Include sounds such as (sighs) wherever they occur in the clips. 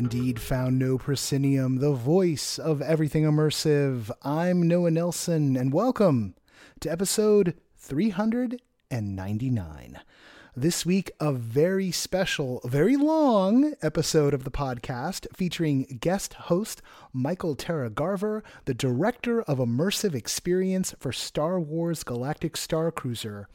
Indeed found No Proscenium, the voice of everything immersive. I'm Noah Nelson, and welcome to episode 399. This week, a very special, very long episode of the podcast featuring guest host Mikhael Tara Garver, the director of immersive experience for Star Wars Galactic Star Cruiser,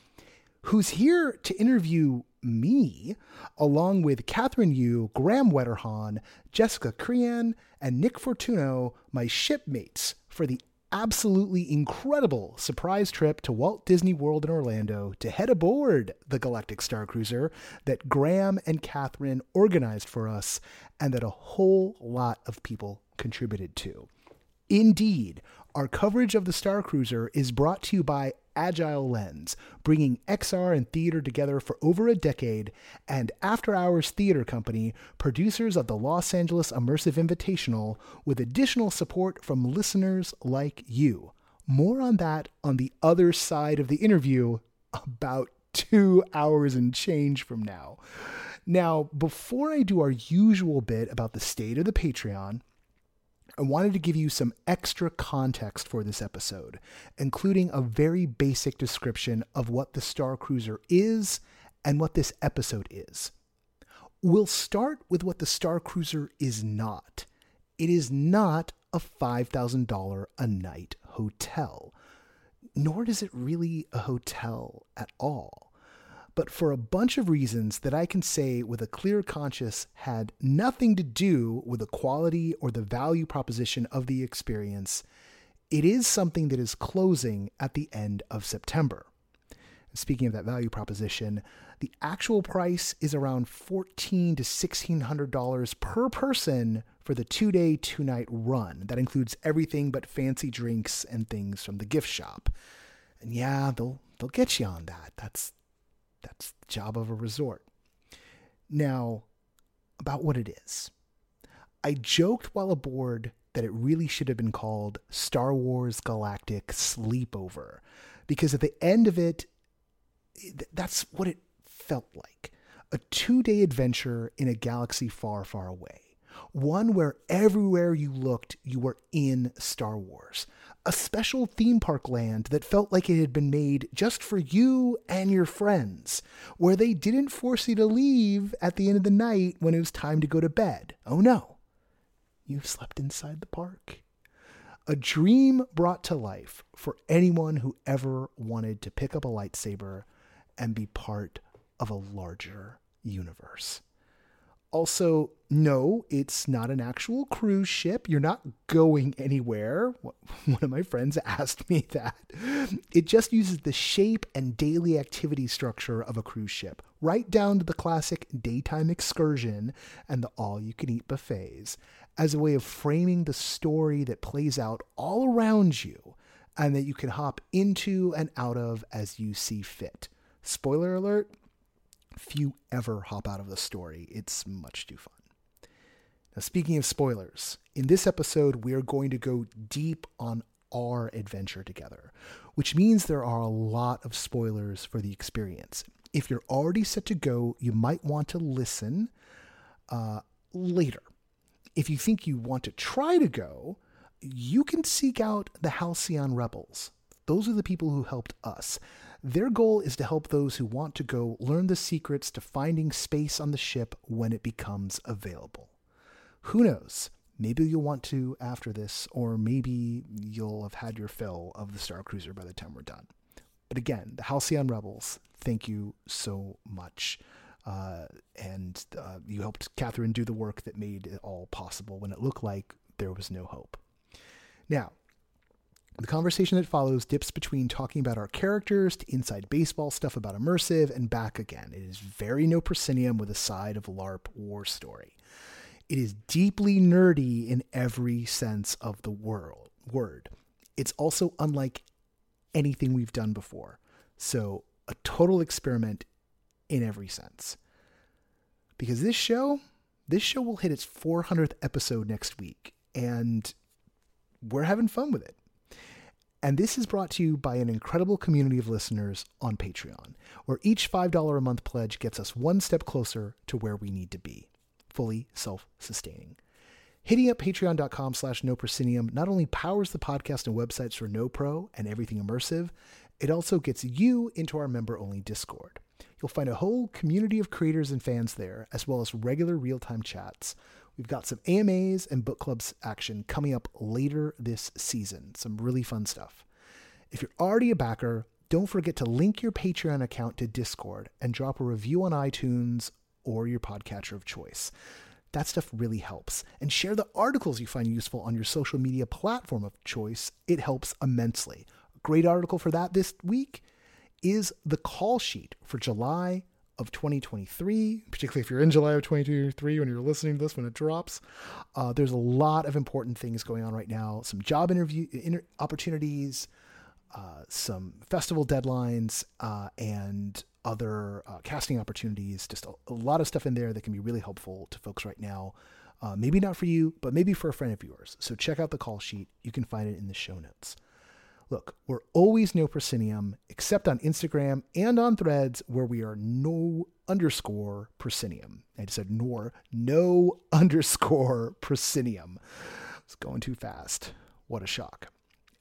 who's here to interview me, along with Kathryn Yu, Graham Wetterhahn, Jessica Creane, and Nick Fortugno, my shipmates, for the absolutely incredible surprise trip to Walt Disney World in Orlando to head aboard the Galactic Star Cruiser that Graham and Kathryn organized for us and that a whole lot of people contributed to. Indeed, our coverage of the Star Cruiser is brought to you by Agile Lens, bringing XR and theater together for over a decade, and After Hours Theater Company, producers of the Los Angeles Immersive Invitational, with additional support from listeners like you. More on that on the other side of the interview, about two hours and change from now. Now, before I do our usual bit about the state of the Patreon, I wanted to give you some extra context for this episode, including a very basic description of what the Star Cruiser is and what this episode is. We'll start with what the Star Cruiser is not. It is not a $5,000 a night hotel, nor is it really a hotel at all but for a bunch of reasons that I can say with a clear conscience had nothing to do with the quality or the value proposition of the experience, it is something that is closing at the end of September. Speaking of that value proposition, the actual price is around 14 to $1,600 per person for the two day, two night run. That includes everything but fancy drinks and things from the gift shop. And yeah, they'll, they'll get you on that. That's, that's the job of a resort. Now, about what it is. I joked while aboard that it really should have been called Star Wars Galactic Sleepover because at the end of it, that's what it felt like a two day adventure in a galaxy far, far away. One where everywhere you looked, you were in Star Wars. A special theme park land that felt like it had been made just for you and your friends, where they didn't force you to leave at the end of the night when it was time to go to bed. Oh no, you've slept inside the park. A dream brought to life for anyone who ever wanted to pick up a lightsaber and be part of a larger universe. Also, no, it's not an actual cruise ship. You're not going anywhere. (laughs) One of my friends asked me that. It just uses the shape and daily activity structure of a cruise ship, right down to the classic daytime excursion and the all you can eat buffets, as a way of framing the story that plays out all around you and that you can hop into and out of as you see fit. Spoiler alert few ever hop out of the story. It's much too fun. Now, speaking of spoilers, in this episode, we are going to go deep on our adventure together, which means there are a lot of spoilers for the experience. If you're already set to go, you might want to listen uh, later. If you think you want to try to go, you can seek out the Halcyon Rebels. Those are the people who helped us. Their goal is to help those who want to go learn the secrets to finding space on the ship when it becomes available. Who knows? Maybe you'll want to after this, or maybe you'll have had your fill of the Star Cruiser by the time we're done. But again, the Halcyon Rebels, thank you so much. Uh, and uh, you helped Kathryn do the work that made it all possible when it looked like there was no hope. Now, the conversation that follows dips between talking about our characters to inside baseball stuff about immersive and back again. It is very no proscenium with a side of LARP war story. It is deeply nerdy in every sense of the world, word. It's also unlike anything we've done before. So, a total experiment in every sense. Because this show, this show will hit its 400th episode next week, and we're having fun with it. And this is brought to you by an incredible community of listeners on Patreon, where each $5 a month pledge gets us one step closer to where we need to be, fully self-sustaining. Hitting up patreon.com slash noproscenium not only powers the podcast and websites for No Pro and everything immersive, it also gets you into our member-only Discord. You'll find a whole community of creators and fans there, as well as regular real-time chats We've got some AMAs and book clubs action coming up later this season. Some really fun stuff. If you're already a backer, don't forget to link your Patreon account to Discord and drop a review on iTunes or your podcatcher of choice. That stuff really helps. And share the articles you find useful on your social media platform of choice. It helps immensely. A great article for that this week is the call sheet for July of 2023, particularly if you're in July of 2023 when you're listening to this when it drops. Uh, there's a lot of important things going on right now. Some job interview inter- opportunities, uh, some festival deadlines, uh, and other uh, casting opportunities. Just a, a, lot of stuff in there that can be really helpful to folks right now. Uh, maybe not for you, but maybe for a friend of yours. So check out the call sheet. You can find it in the show notes. Look, we're always no proscenium, except on Instagram and on threads where we are no underscore proscenium. I just said nor, no (laughs) underscore proscenium. It's going too fast. What a shock.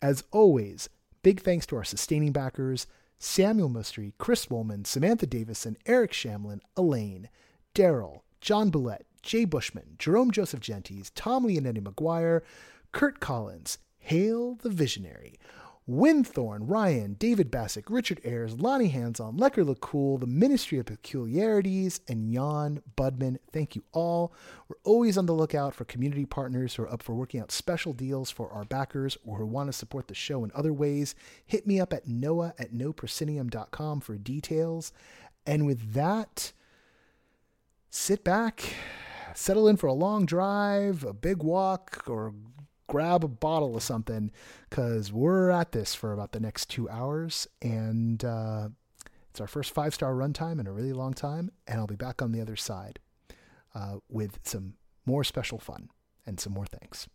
As always, big thanks to our sustaining backers Samuel Mustry, Chris Woolman, Samantha Davison, Eric Shamlin, Elaine, Daryl, John Boulette, Jay Bushman, Jerome Joseph Gentis, Tom Leonetti McGuire, Kurt Collins, Hail the Visionary. Winthorn, Ryan, David Bassick, Richard Ayers, Lonnie Hands-on, Lecker LeCool, the Ministry of Peculiarities, and Jan Budman. Thank you all. We're always on the lookout for community partners who are up for working out special deals for our backers or who want to support the show in other ways. Hit me up at noah at noproscenium.com for details. And with that, sit back, settle in for a long drive, a big walk, or grab a bottle of something because we're at this for about the next two hours. And uh, it's our first five star runtime in a really long time. And I'll be back on the other side uh, with some more special fun and some more thanks.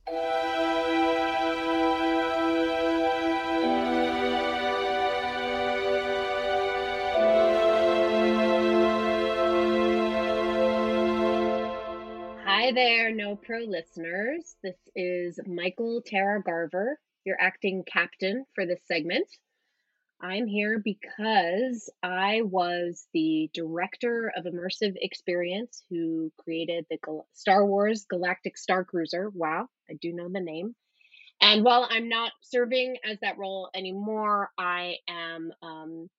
Hi there, No Pro listeners. This is Mikhael Tara Garver, your acting captain for this segment. I'm here because I was the director of immersive experience who created the Star Wars Galactic Star Cruiser. Wow, I do know the name. And while I'm not serving as that role anymore, I am um,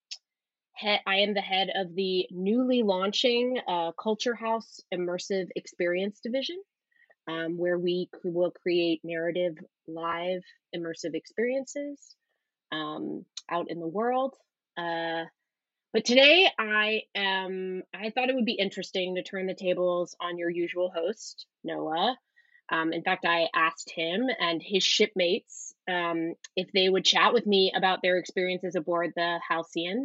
I am the head of the newly launching uh, Culture House Immersive Experience Division, um, where we will create narrative, live, immersive experiences um, out in the world. Uh, but today, I am. I thought it would be interesting to turn the tables on your usual host, Noah. Um, in fact, I asked him and his shipmates um, if they would chat with me about their experiences aboard the Halcyon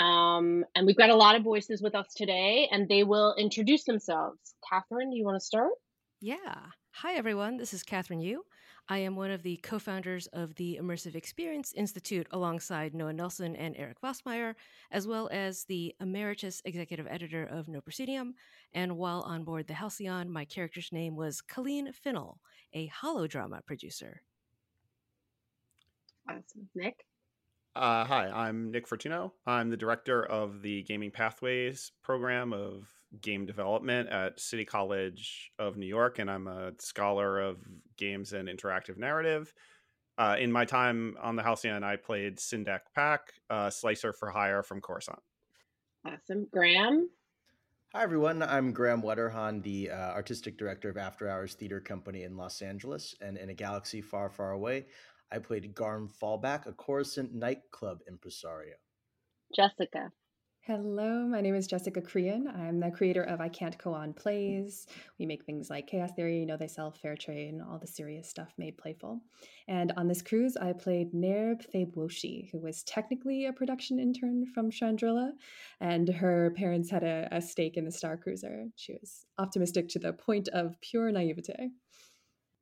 um, and we've got a lot of voices with us today, and they will introduce themselves. Kathryn, do you want to start? Yeah. Hi, everyone. This is Kathryn Yu. I am one of the co founders of the Immersive Experience Institute alongside Noah Nelson and Eric Vossmeyer, as well as the emeritus executive editor of No Proscenium. And while on board the Halcyon, my character's name was Colleen Finnell, a holodrama producer. Awesome. Nick? Uh, hi, I'm Nick Fortugno. I'm the director of the Gaming Pathways program of game development at City College of New York, and I'm a scholar of games and interactive narrative. Uh, in my time on the Halcyon, I played Sindak Pack, a slicer for hire from Coruscant. Awesome. Graham? Hi, everyone. I'm Graham Wetterhahn, the uh, artistic director of After Hours Theater Company in Los Angeles. And in a galaxy far, far away, I played Garm Fallback, a Coruscant nightclub impresario. Jessica. Hello, my name is Jessica Creane. I'm the creator of I Can't Go On Plays. We make things like Chaos Theory, You Know They Sell, Fair Trade, and all the serious stuff made playful. And on this cruise, I played Nerb Thebwoshi, who was technically a production intern from Chandrila, and her parents had a, a stake in the Star Cruiser. She was optimistic to the point of pure naivete.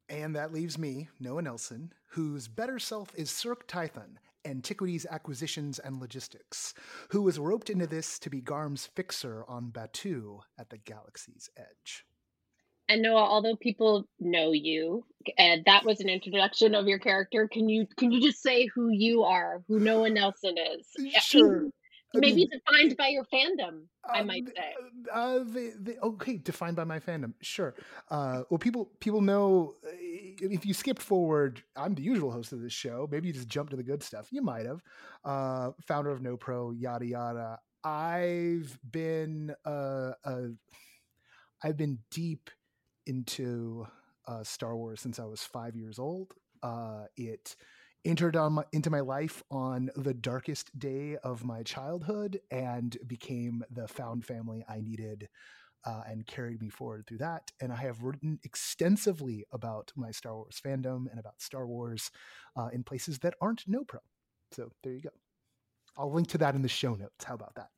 And that leaves me, Noah Nelson, whose better self is Cirque Tython, Antiquities Acquisitions and Logistics, who was roped into this to be Garm's fixer on Batuu at the galaxy's edge. And Noah, although people know you, and that was an introduction of your character, can you can you just say who you are, who Noah Nelson is? Sure. Maybe mean, defined by your fandom, uh, I might say. Uh, the, the, okay, defined by my fandom, sure. Uh, well, people people know uh, if you skip forward. I'm the usual host of this show. Maybe you just jump to the good stuff. You might have. Uh, founder of No Pro, yada yada. I've been uh, I've been deep into Star Wars since I was five years old. it entered on my, into my life on the darkest day of my childhood and became the found family I needed uh, and carried me forward through that. And I have written extensively about my Star Wars fandom and about Star Wars uh, in places that aren't no pro. So there you go. I'll link to that in the show notes. How about that?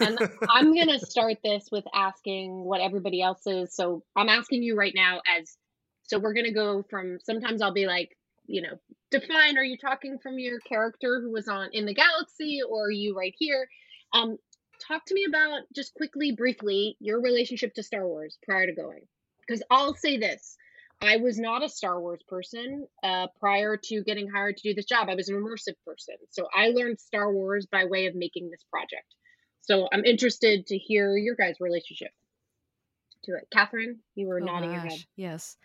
and I'm going to start this with asking what everybody else is. So I'm asking you right now as so we're going to go from sometimes I'll be like, you know, define are you talking from your character who was on in the galaxy or are you right here? Um talk to me about just quickly briefly your relationship to star wars prior to going. Because i'll say this i was not a star wars person uh, prior to getting hired to do this job. I was an immersive person. So i learned star wars by way of making this project. So i'm interested to hear your guys relationship to it. Kathryn you were oh nodding gosh. your head. yes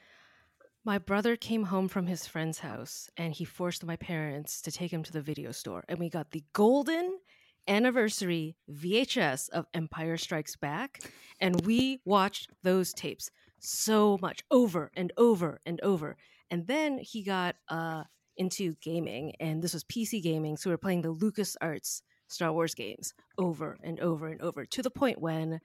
my brother came home from his friend's house and he forced my parents to take him to the video store. And we got the golden anniversary VHS of Empire Strikes Back. And we watched those tapes so much over and over and over. And then he got uh, into gaming, and this was PC gaming. So we were playing the LucasArts Star Wars games over and over and over to the point when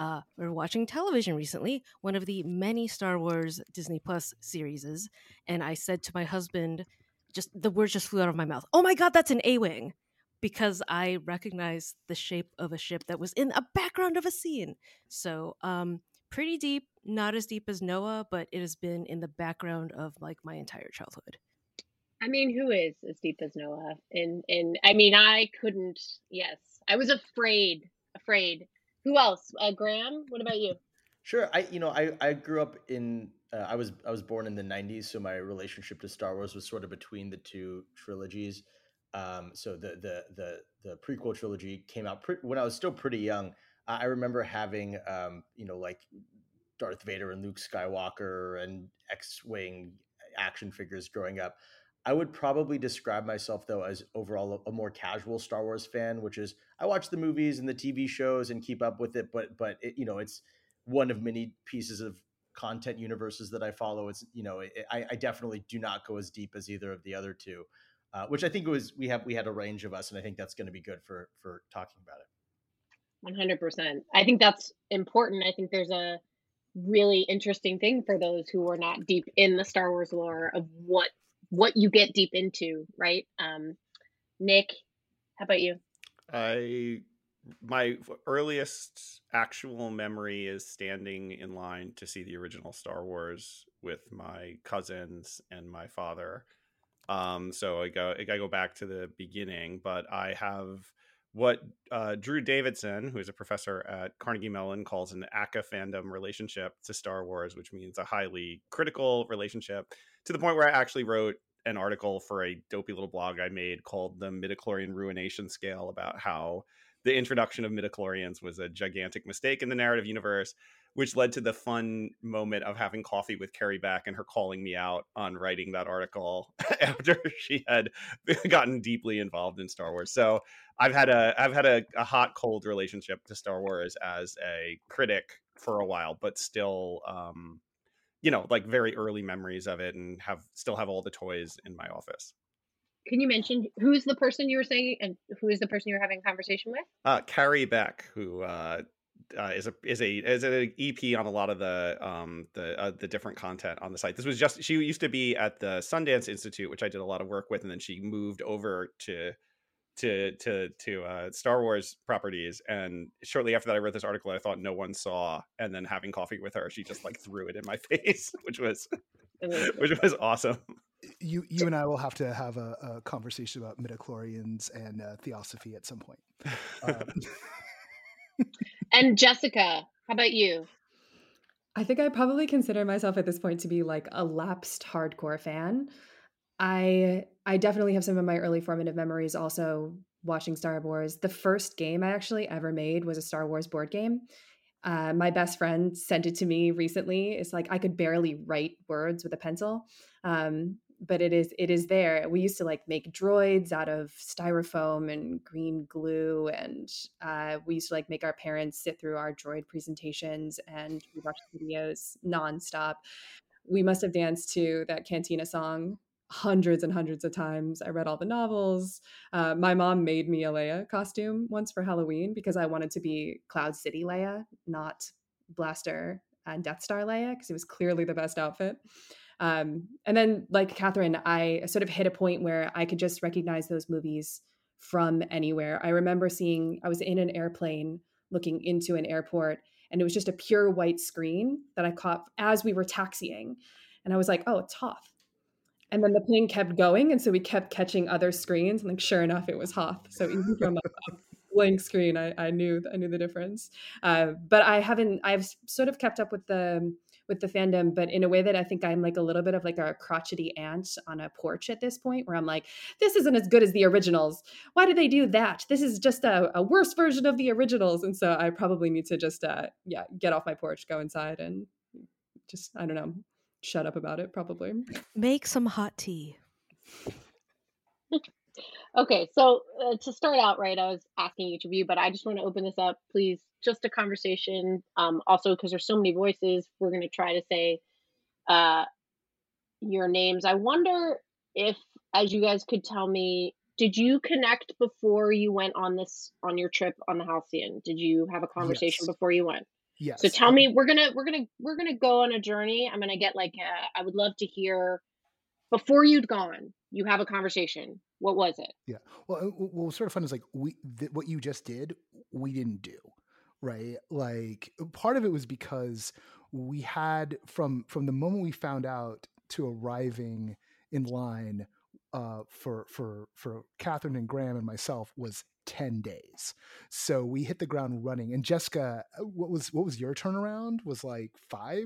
uh, we were watching television recently, one of the many Star Wars Disney Plus series, and I said to my husband, just the words just flew out of my mouth. Oh my god, that's an A-wing, because I recognized the shape of a ship that was in a background of a scene. So, um, pretty deep, not as deep as Noah, but it has been in the background of like my entire childhood. I mean, who is as deep as Noah? And and I mean, I couldn't. Yes, I was afraid, afraid who else? Uh, Graham, what about you? Sure. I you know I I grew up in uh, I was I was born in the '90s, so my relationship to Star Wars was sort of between the two trilogies. Um, so the the the the prequel trilogy came out pre- when I was still pretty young. I remember having um, you know like Darth Vader and Luke Skywalker and X-wing action figures growing up. I would probably describe myself though as overall a, more casual Star Wars fan, which is I watch the movies and the TV shows and keep up with it, but but it, you know it's one of many pieces of content universes that I follow. It's you know it, I, I, definitely do not go as deep as either of the other two, uh, which I think was we have we had a range of us, and I think that's going to be good for for talking about it. One hundred percent. I think that's important. I think there's a really interesting thing for those who are not deep in the Star Wars lore of what what you get deep into, right? Um, Nick, how about you? I my earliest actual memory is standing in line to see the original Star Wars with my cousins and my father. Um, so I go I go back to the beginning, but I have what uh, Drew Davidson, who is a professor at Carnegie Mellon, calls an ACA fandom relationship to Star Wars, which means a highly critical relationship to the point where I actually wrote an article for a dopey little blog I made called the Midichlorian Ruination Scale about how the introduction of midichlorians was a gigantic mistake in the narrative universe, which led to the fun moment of having coffee with Carrie Beck and her calling me out on writing that article (laughs) after she had (laughs) gotten deeply involved in Star Wars. So I've had a I've had a, a hot cold relationship to Star Wars as a critic for a while, but still um, you know, like very early memories of it and have still have all the toys in my office. can you mention who's the person you were saying and who is the person you were having a conversation with? Uh, Carrie Beck, who uh, uh, is a is a is an EP on a lot of the um the uh, the different content on the site. This was just she used to be at the Sundance Institute, which I did a lot of work with, and then she moved over to to to to uh, Star Wars properties. And shortly after that, I wrote this article I thought no one saw, and then having coffee with her, she just like threw it in my (laughs) face, which was (laughs) which was awesome. You you and I will have to have a, a conversation about midichlorians and uh, theosophy at some point. (laughs) Um, and Jessica, how about you? I think I probably consider myself at this point to be like a lapsed hardcore fan. I I definitely have some of my early formative memories also watching Star Wars. The first game I actually ever made was a Star Wars board game. Uh, my best friend sent it to me recently. It's like I could barely write words with a pencil. Um, but it is it is there. We used to like make droids out of styrofoam and green glue, and uh, we used to like make our parents sit through our droid presentations and we watched videos nonstop. We must have danced to that Cantina song hundreds and hundreds of times. I read all the novels. Uh, my mom made me a Leia costume once for Halloween because I wanted to be Cloud City Leia, not Blaster and Death Star Leia, because it was clearly the best outfit. Um, and then, like Kathryn, I sort of hit a point where I could just recognize those movies from anywhere. I remember seeing, I was in an airplane looking into an airport, and it was just a pure white screen that I caught as we were taxiing. And I was like, oh, it's Hoth. And then the plane kept going. And so we kept catching other screens. And like, sure enough, it was Hoth. So even from a blank screen, I, I knew, I knew the difference. Uh, but I haven't, I've sort of kept up with the, with the fandom, but in a way that I think I'm like a little bit of like a crotchety aunt on a porch at this point, where I'm like, this isn't as good as the originals. Why did they do that? This is just a, a worse version of the originals. And so I probably need to just, uh, yeah, get off my porch, go inside, and just I don't know, shut up about it. Probably make some hot tea. Okay, so uh, to start out, right, I was asking each of you, but I just want to open this up, please, just a conversation. Um, also, because there's so many voices, we're going to try to say uh, your names. I wonder if, as you guys could tell me, did you connect before you went on this on your trip on the Halcyon? Did you have a conversation Yes. before you went? yes. So tell um, me, we're gonna we're gonna we're gonna go on a journey. I'm gonna get like uh, I would love to hear before you'd gone. You have a conversation. What was it? Yeah. Well, uh, what was sort of fun is like we th- what you just did, we didn't do, right? Like part of it was because we had from from the moment we found out to arriving in line uh, for for for Kathryn and Graham and myself was ten days. So we hit the ground running. And Jessica, uh, what was what was your turnaround? Was like five,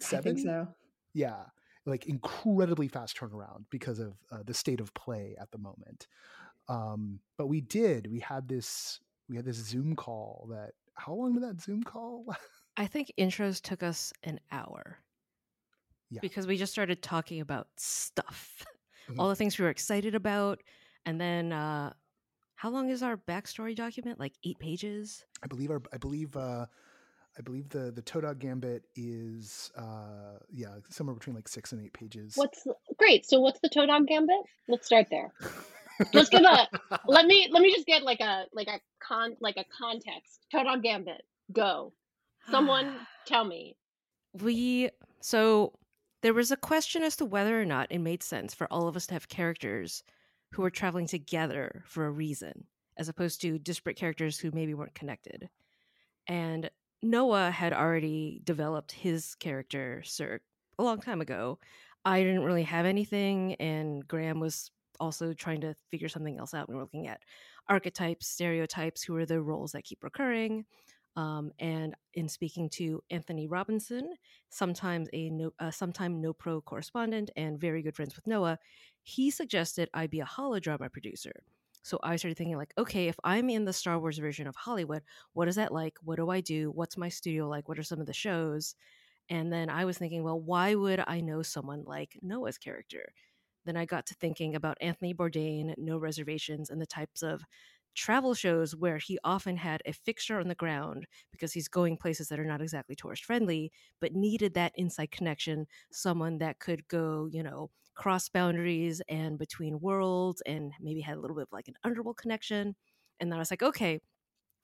I seven? think so. yeah like incredibly fast turnaround because of uh, the state of play at the moment um but we did we had this we had this zoom call that how long did that zoom call (laughs) I think intros took us an hour. Yeah. Because we just started talking about stuff. (laughs) Mhm. All the things we were excited about. And then uh how long is our backstory document? Like eight pages? i believe our i believe uh i believe the the Todog gambit is uh yeah somewhere between like six and eight pages What's great? So what's the Todog Gambit? Let's start there. Let's give a (laughs) let me let me just get like a like a con like a context. Todog Gambit. Go. Someone (sighs) tell me. we so there was a question as to whether or not it made sense for all of us to have characters who were traveling together for a reason as opposed to disparate characters who maybe weren't connected and noah had already developed his character Cirque a long time ago i didn't really have anything and graham was also trying to figure something else out we were looking at archetypes stereotypes who are the roles that keep recurring um, and in speaking to Anthony Robinson, sometimes a no, uh, sometime no pro correspondent and very good friends with Noah, he suggested I be a holodrama producer. So I started thinking like, okay, if I'm in the Star Wars version of Hollywood, what is that like? What do I do? What's my studio like? What are some of the shows? And then I was thinking, well, why would I know someone like Noah's character? Then I got to thinking about Anthony Bourdain, No Reservations, and the types of travel shows where he often had a fixture on the ground because he's going places that are not exactly tourist friendly, but needed that inside connection, someone that could go, you know, cross boundaries and between worlds and maybe had a little bit of like an underworld connection. And then I was like, okay,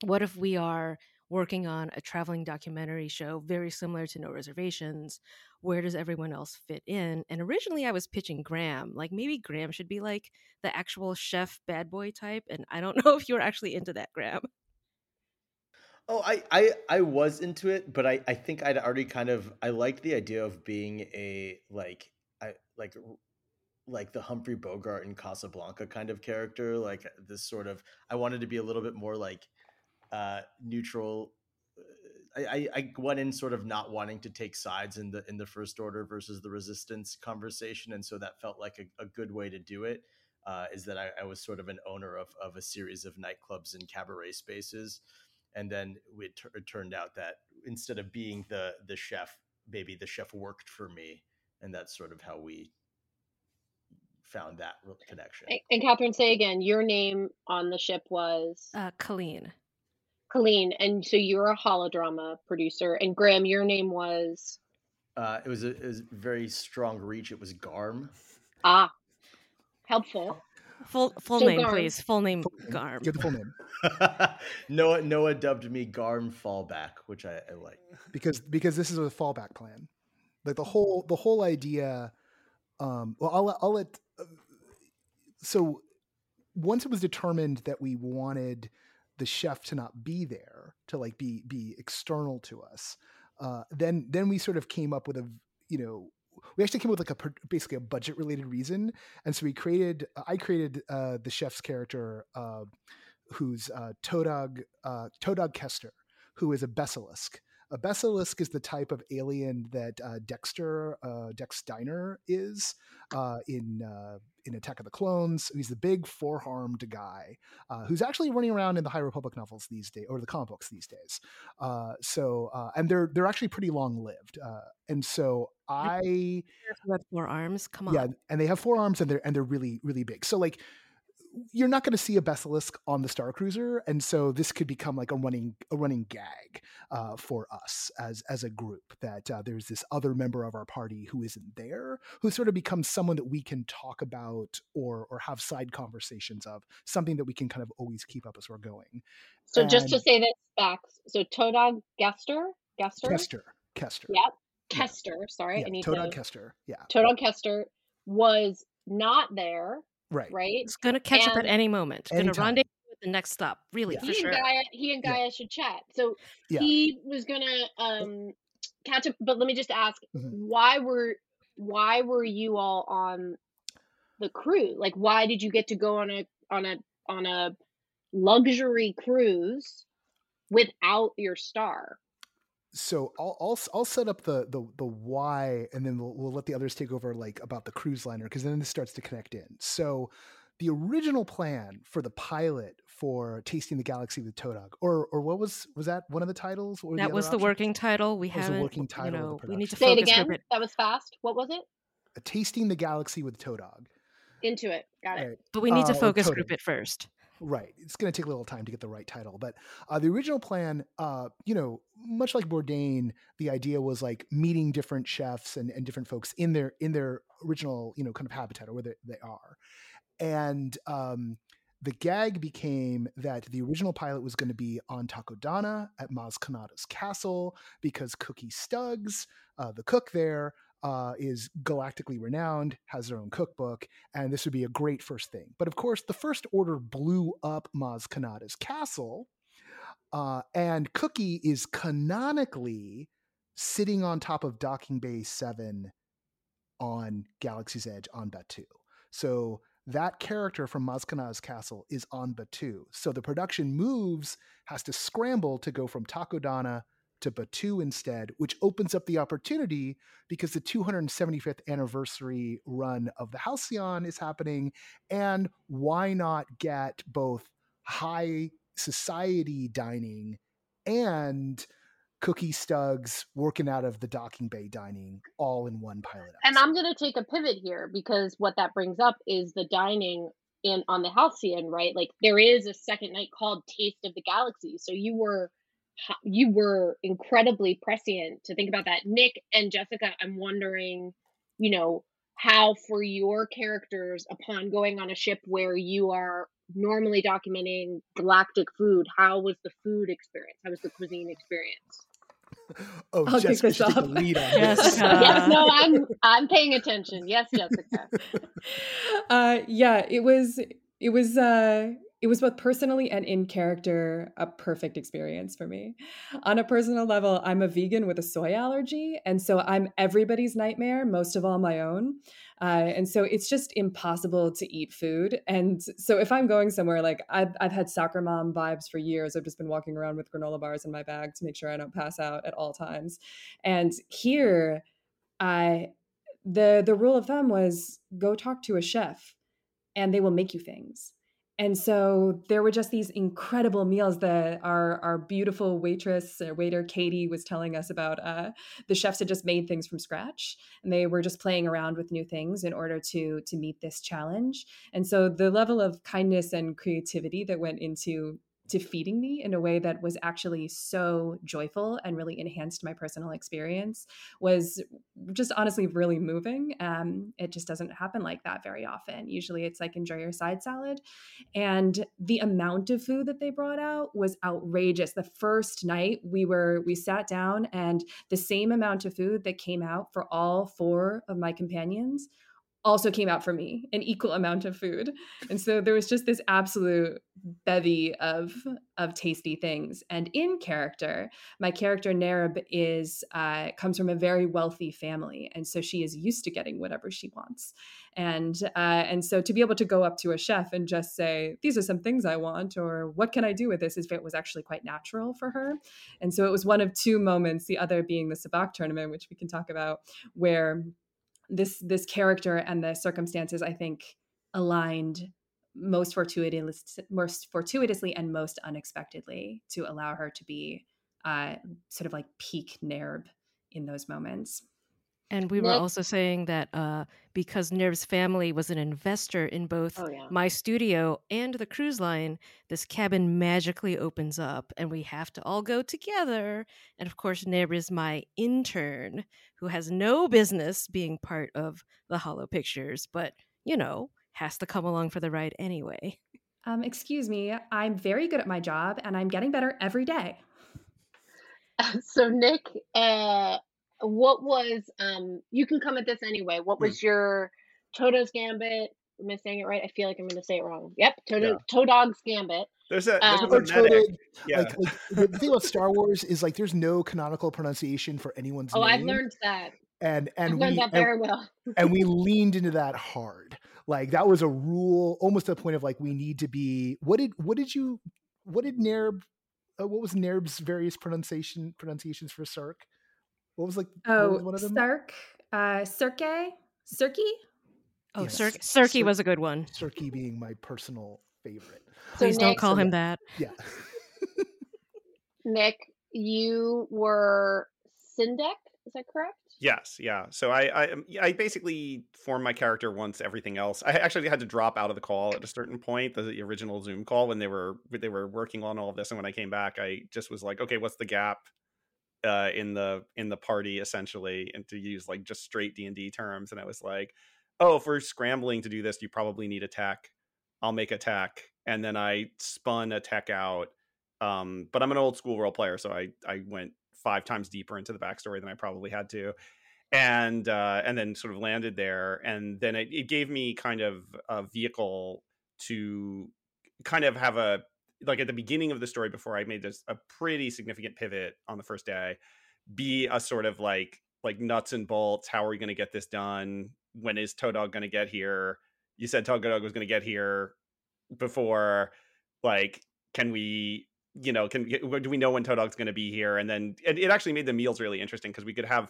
what if we are working on a traveling documentary show very similar to No Reservations? Where does everyone else fit in? And originally I was pitching Graham, like maybe Graham should be like the actual chef bad boy type. And I don't (laughs) know if you're actually into that, Graham. Oh, I, I I was into it, but I I think I'd already kind of I liked the idea of being a like I like like the Humphrey Bogart in Casablanca kind of character, like this sort of I wanted to be a little bit more like uh neutral I, I, I went in sort of not wanting to take sides in the in the first order versus the resistance conversation, and so that felt like a, a good way to do it. Uh, is that I, I was sort of an owner of of a series of nightclubs and cabaret spaces, and then it, t- it turned out that instead of being the the chef maybe the chef worked for me and that's sort of how we found that connection and kathryn say again your name on the ship was uh, colleen colleen and so you're a holodrama producer and graham your name was uh, it was a, it was very strong reach it was garm ah helpful Full full so name, Garm. please. Full name, full. Garm. Give the full name. (laughs) Noah Noah dubbed me Garm Fallback, which I, I like because because this is a fallback plan. Like the whole the whole idea. Um, well, I'll I'll let. So once it was determined that we wanted the chef to not be there to like be be external to us, uh, then then we sort of came up with a you know we actually came up with like a basically a budget related reason, and so we created. Uh, I created uh, the chef's character, uh, who's uh, Todog uh, Todog Kester, who is a Besalisk. A Besalisk is the type of alien that uh, Dexter uh, Dex Jettster is in in Attack of the Clones. He's the big four armed guy uh, who's actually running around in the High Republic novels these days or the comic books these days. Uh, so and they're they're actually pretty long lived. and so I four arms. Come on, yeah, and they have four arms and they're and they're really really big. So like you're not going to see a Besalisk on the Star Cruiser, and so this could become like a running a running gag uh, for us as as a group that uh, there's this other member of our party who isn't there, who sort of becomes someone that we can talk about or or have side conversations of, something that we can kind of always keep up as we're going. So and, just to say this facts, so Todog Gester, Gester, Kester, Kester, yep, Kester. Yeah. Sorry, yeah, I need Todog to, Kester, yeah, Todog Kester was not there Right. Right. It's going to catch and up at any moment. Going to rendezvous at the next stop. Really, yeah. for he sure. And Gaia, he and Gaia yeah. should chat. So yeah. he was going to um, catch up. But let me just ask, mm-hmm. why were why were you all on the cruise? Like, why did you get to go on a on a on a luxury cruise without your star? So I'll, I'll I'll set up the the the why, and then we'll, we'll let the others take over like about the cruise liner because then this starts to connect in. So the original plan for the pilot for tasting the galaxy with Todog, or or what was was that one of the titles? that the was the working title. We have the working title. You know, we need to say it again. That was fast. What was it? A tasting the galaxy with Todog. Into it. Got it. Right. But we need uh, to focus group it first. Right. It's going to take a little time to get the right title. But uh, the original plan, uh, you know, much like Bourdain, the idea was like meeting different chefs and, and different folks in their in their original, you know, kind of habitat or where they, they are. And um, the gag became that the original pilot was going to be on Takodana at Maz Kanata's castle because Cookie Stuggs, uh, the cook there, uh, is galactically renowned, has their own cookbook, and this would be a great first thing. But of course, the First Order blew up Maz Kanata's castle, uh, and Cookie is canonically sitting on top of Docking Bay 7 on Galaxy's Edge on Batuu. So that character from Maz Kanata's castle is on Batuu. So the production moves has to scramble to go from Takodana to Batuu instead, which opens up the opportunity because the 275th anniversary run of the Halcyon is happening. And why not get both high society dining and Cookie Stugs working out of the docking bay dining all in one pilot. Episode. And I'm going to take a pivot here because what that brings up is the dining in on the Halcyon, right? Like there is a second night called Taste of the Galaxy. So you were you were incredibly prescient to think about that. Nick and Jessica, I'm wondering, you know, how for your characters upon going on a ship where you are normally documenting galactic food how was the food experience how was the cuisine experience (laughs) oh I'll jessica kick this should the off. lead on Jessica. this yes no i'm i'm paying attention yes jessica (laughs) uh yeah it was it was uh it was both personally and in character a perfect experience for me. On a personal level i'm a vegan with a soy allergy and so i'm everybody's nightmare most of all my own. Uh, and so it's just impossible to eat food and so if i'm going somewhere like I've, I've had soccer mom vibes for years. I've just been walking around with granola bars in my bag to make sure i don't pass out at all times. And here i the the rule of thumb was go talk to a chef and they will make you things and so there were just these incredible meals that our our beautiful waitress waiter Katie was telling us about. Uh, the chefs had just made things from scratch, and they were just playing around with new things in order to to meet this challenge. And so the level of kindness and creativity that went into to feeding me in a way that was actually so joyful and really enhanced my personal experience was just honestly really moving. Um, it just doesn't happen like that very often. Usually it's like enjoy your side salad. And the amount of food that they brought out was outrageous. The first night we were, we sat down and the same amount of food that came out for all four of my companions also came out for me an equal amount of food. And so there was just this absolute bevy of of tasty things. And in character my character Nerib is uh, comes from a very wealthy family. And so she is used to getting whatever she wants. And uh, and so to be able to go up to a chef and just say these are some things i want or what can i do with this? is it was actually quite natural for her. And so it was one of two moments the other being the sabacc tournament which we can talk about where this this character and the circumstances i think aligned most fortuitously, most fortuitously and most unexpectedly to allow her to be uh, sort of like peak nerb in those moments And we were Nick? also saying that uh, because Nerv's family was an investor in both Oh, yeah. my studio and the cruise line, this cabin magically opens up and we have to all go together. And of course, Nerv is my intern who has no business being part of the Hollow Pictures, but, you know, has to come along for the ride anyway. um, excuse me i'm very good at my job and i'm getting better every day (laughs) (laughs) so nick uh what was um you can come at this anyway what was your toto's gambit am i saying it right i feel like i'm going to say it wrong yep toto Yeah. todog's gambit There's a there's Um, a Toto. Yeah. like, like the the thing about Star Wars is like there's no canonical pronunciation for anyone's oh name. i've learned that and i've and learned we that and, very well and we (laughs) leaned into that hard. Like that was a rule, almost to the point of like we need to be. What did what did you what did Nerb? Uh, what was Nerb's various pronunciation pronunciations for Cirque? What was like? what oh was one of them? sark uh cirque cirque Oh, Yes. Cir- Cirque Cir- was a good one. Cirque being my personal favorite. So Please don't call him that. Yeah. (laughs) nick you were syndek is that correct Yes, yeah. So I, I um, I basically formed my character once everything else. I actually had to drop out of the call at a certain point, the original Zoom call when they were they were working on all of this, and when I came back, I just was like, okay, what's the gap uh, in the in the party essentially, and to use like just straight D and D terms, and I was like, oh, if we're scrambling to do this, you probably need attack. I'll make attack, and then I spun attack out. Um, but I'm an old school role player, so I I went five times deeper into the backstory than I probably had to and uh, and then sort of landed there, and then it, it gave me kind of a vehicle to kind of have a like at the beginning of the story before I made this a pretty significant pivot on the first day, be a sort of like like nuts and bolts. How are we going to get this done? When is Todog going to get here? You said Todog was going to get here before. Like, can we? You know, can do we know when Todog's going to be here? And then it, it actually made the meals really interesting because we could have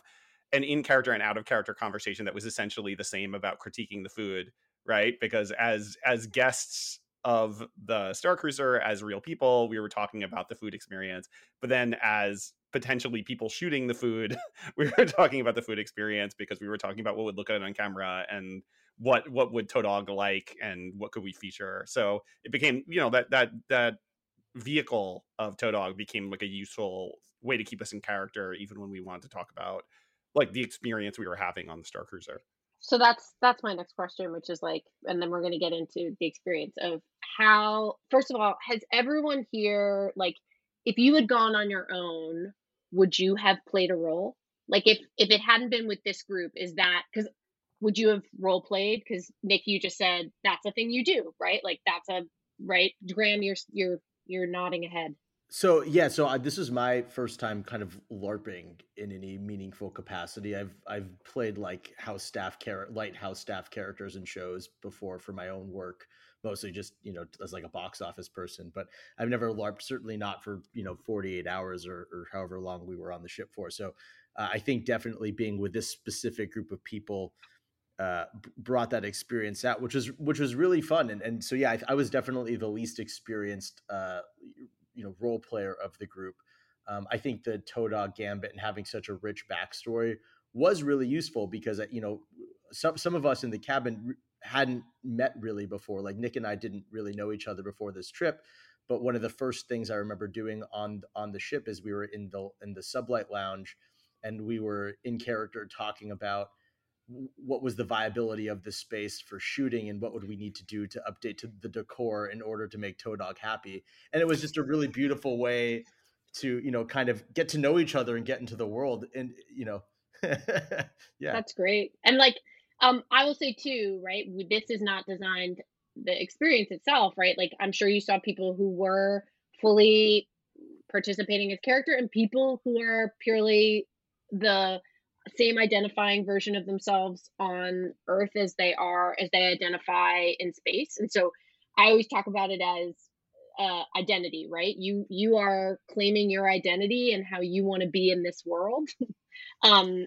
an in character and out of character conversation that was essentially the same about critiquing the food, right? Because as as guests of the Star Cruiser, as real people, we were talking about the food experience. But then as potentially people shooting the food, (laughs) we were talking about the food experience because we were talking about what would look good on camera and what what would Todog like and what could we feature. So it became, you know, that that that vehicle of Todog became like a useful way to keep us in character even when we wanted to talk about like the experience we were having on the Star Cruiser. So that's that's my next question which is like and then we're going to get into the experience of how first of all has everyone here like if you had gone on your own would you have played a role? Like if if it hadn't been with this group is that because would you have role played? Because nick you just said that's a thing you do right? Like that's a right? Graham you're you're you're nodding ahead so yeah, so I, this is my first time kind of larping in any meaningful capacity. I've I've played like house staff char- light house staff characters and shows before for my own work, mostly just you know as like a box office person. But I've never larped, certainly not for you know forty eight hours or, or however long we were on the ship for. So uh, I think definitely being with this specific group of people uh, brought that experience out, which was which was really fun. And and so yeah, I, I was definitely the least experienced uh, you know role player of the group. Um, I think the Todog Gambit and having such a rich backstory was really useful because uh, you know some some of us in the cabin hadn't met really before. Like Nick and I didn't really know each other before this trip. But one of the first things I remember doing on on the ship is we were in the in the sublight lounge, and we were in character talking about what was the viability of the space for shooting and what would we need to do to update to the decor in order to make Todog happy. And it was just a really beautiful way to, you know, kind of get to know each other and get into the world. And, you know, (laughs) yeah. That's great. And like, um, I will say too, right? This is not designed the experience itself, right? Like I'm sure you saw people who were fully participating as character and people who are purely the same identifying version of themselves on earth as they are as they identify in space. And so i always talk about it as uh, identity right? You you are claiming your identity and how you want to be in this world. (laughs) Um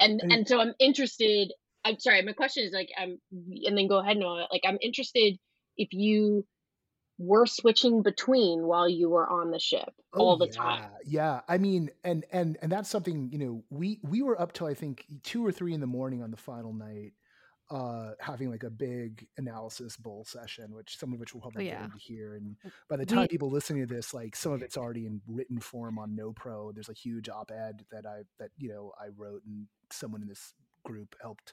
and and so i'm interested i'm sorry my question is like i'm and then go ahead noah like i'm interested if you were switching between while you were on the ship oh, all the yeah. time. Yeah, I mean, and and and that's something you know we we were up till I think two or three in the morning on the final night, uh, having like a big analysis bowl session, which some of which we'll probably oh, yeah. get into here. And by the time we, people listening to this, like some of it's already in written form on No Pro. There's a huge op-ed that I that you know I wrote and someone in this group helped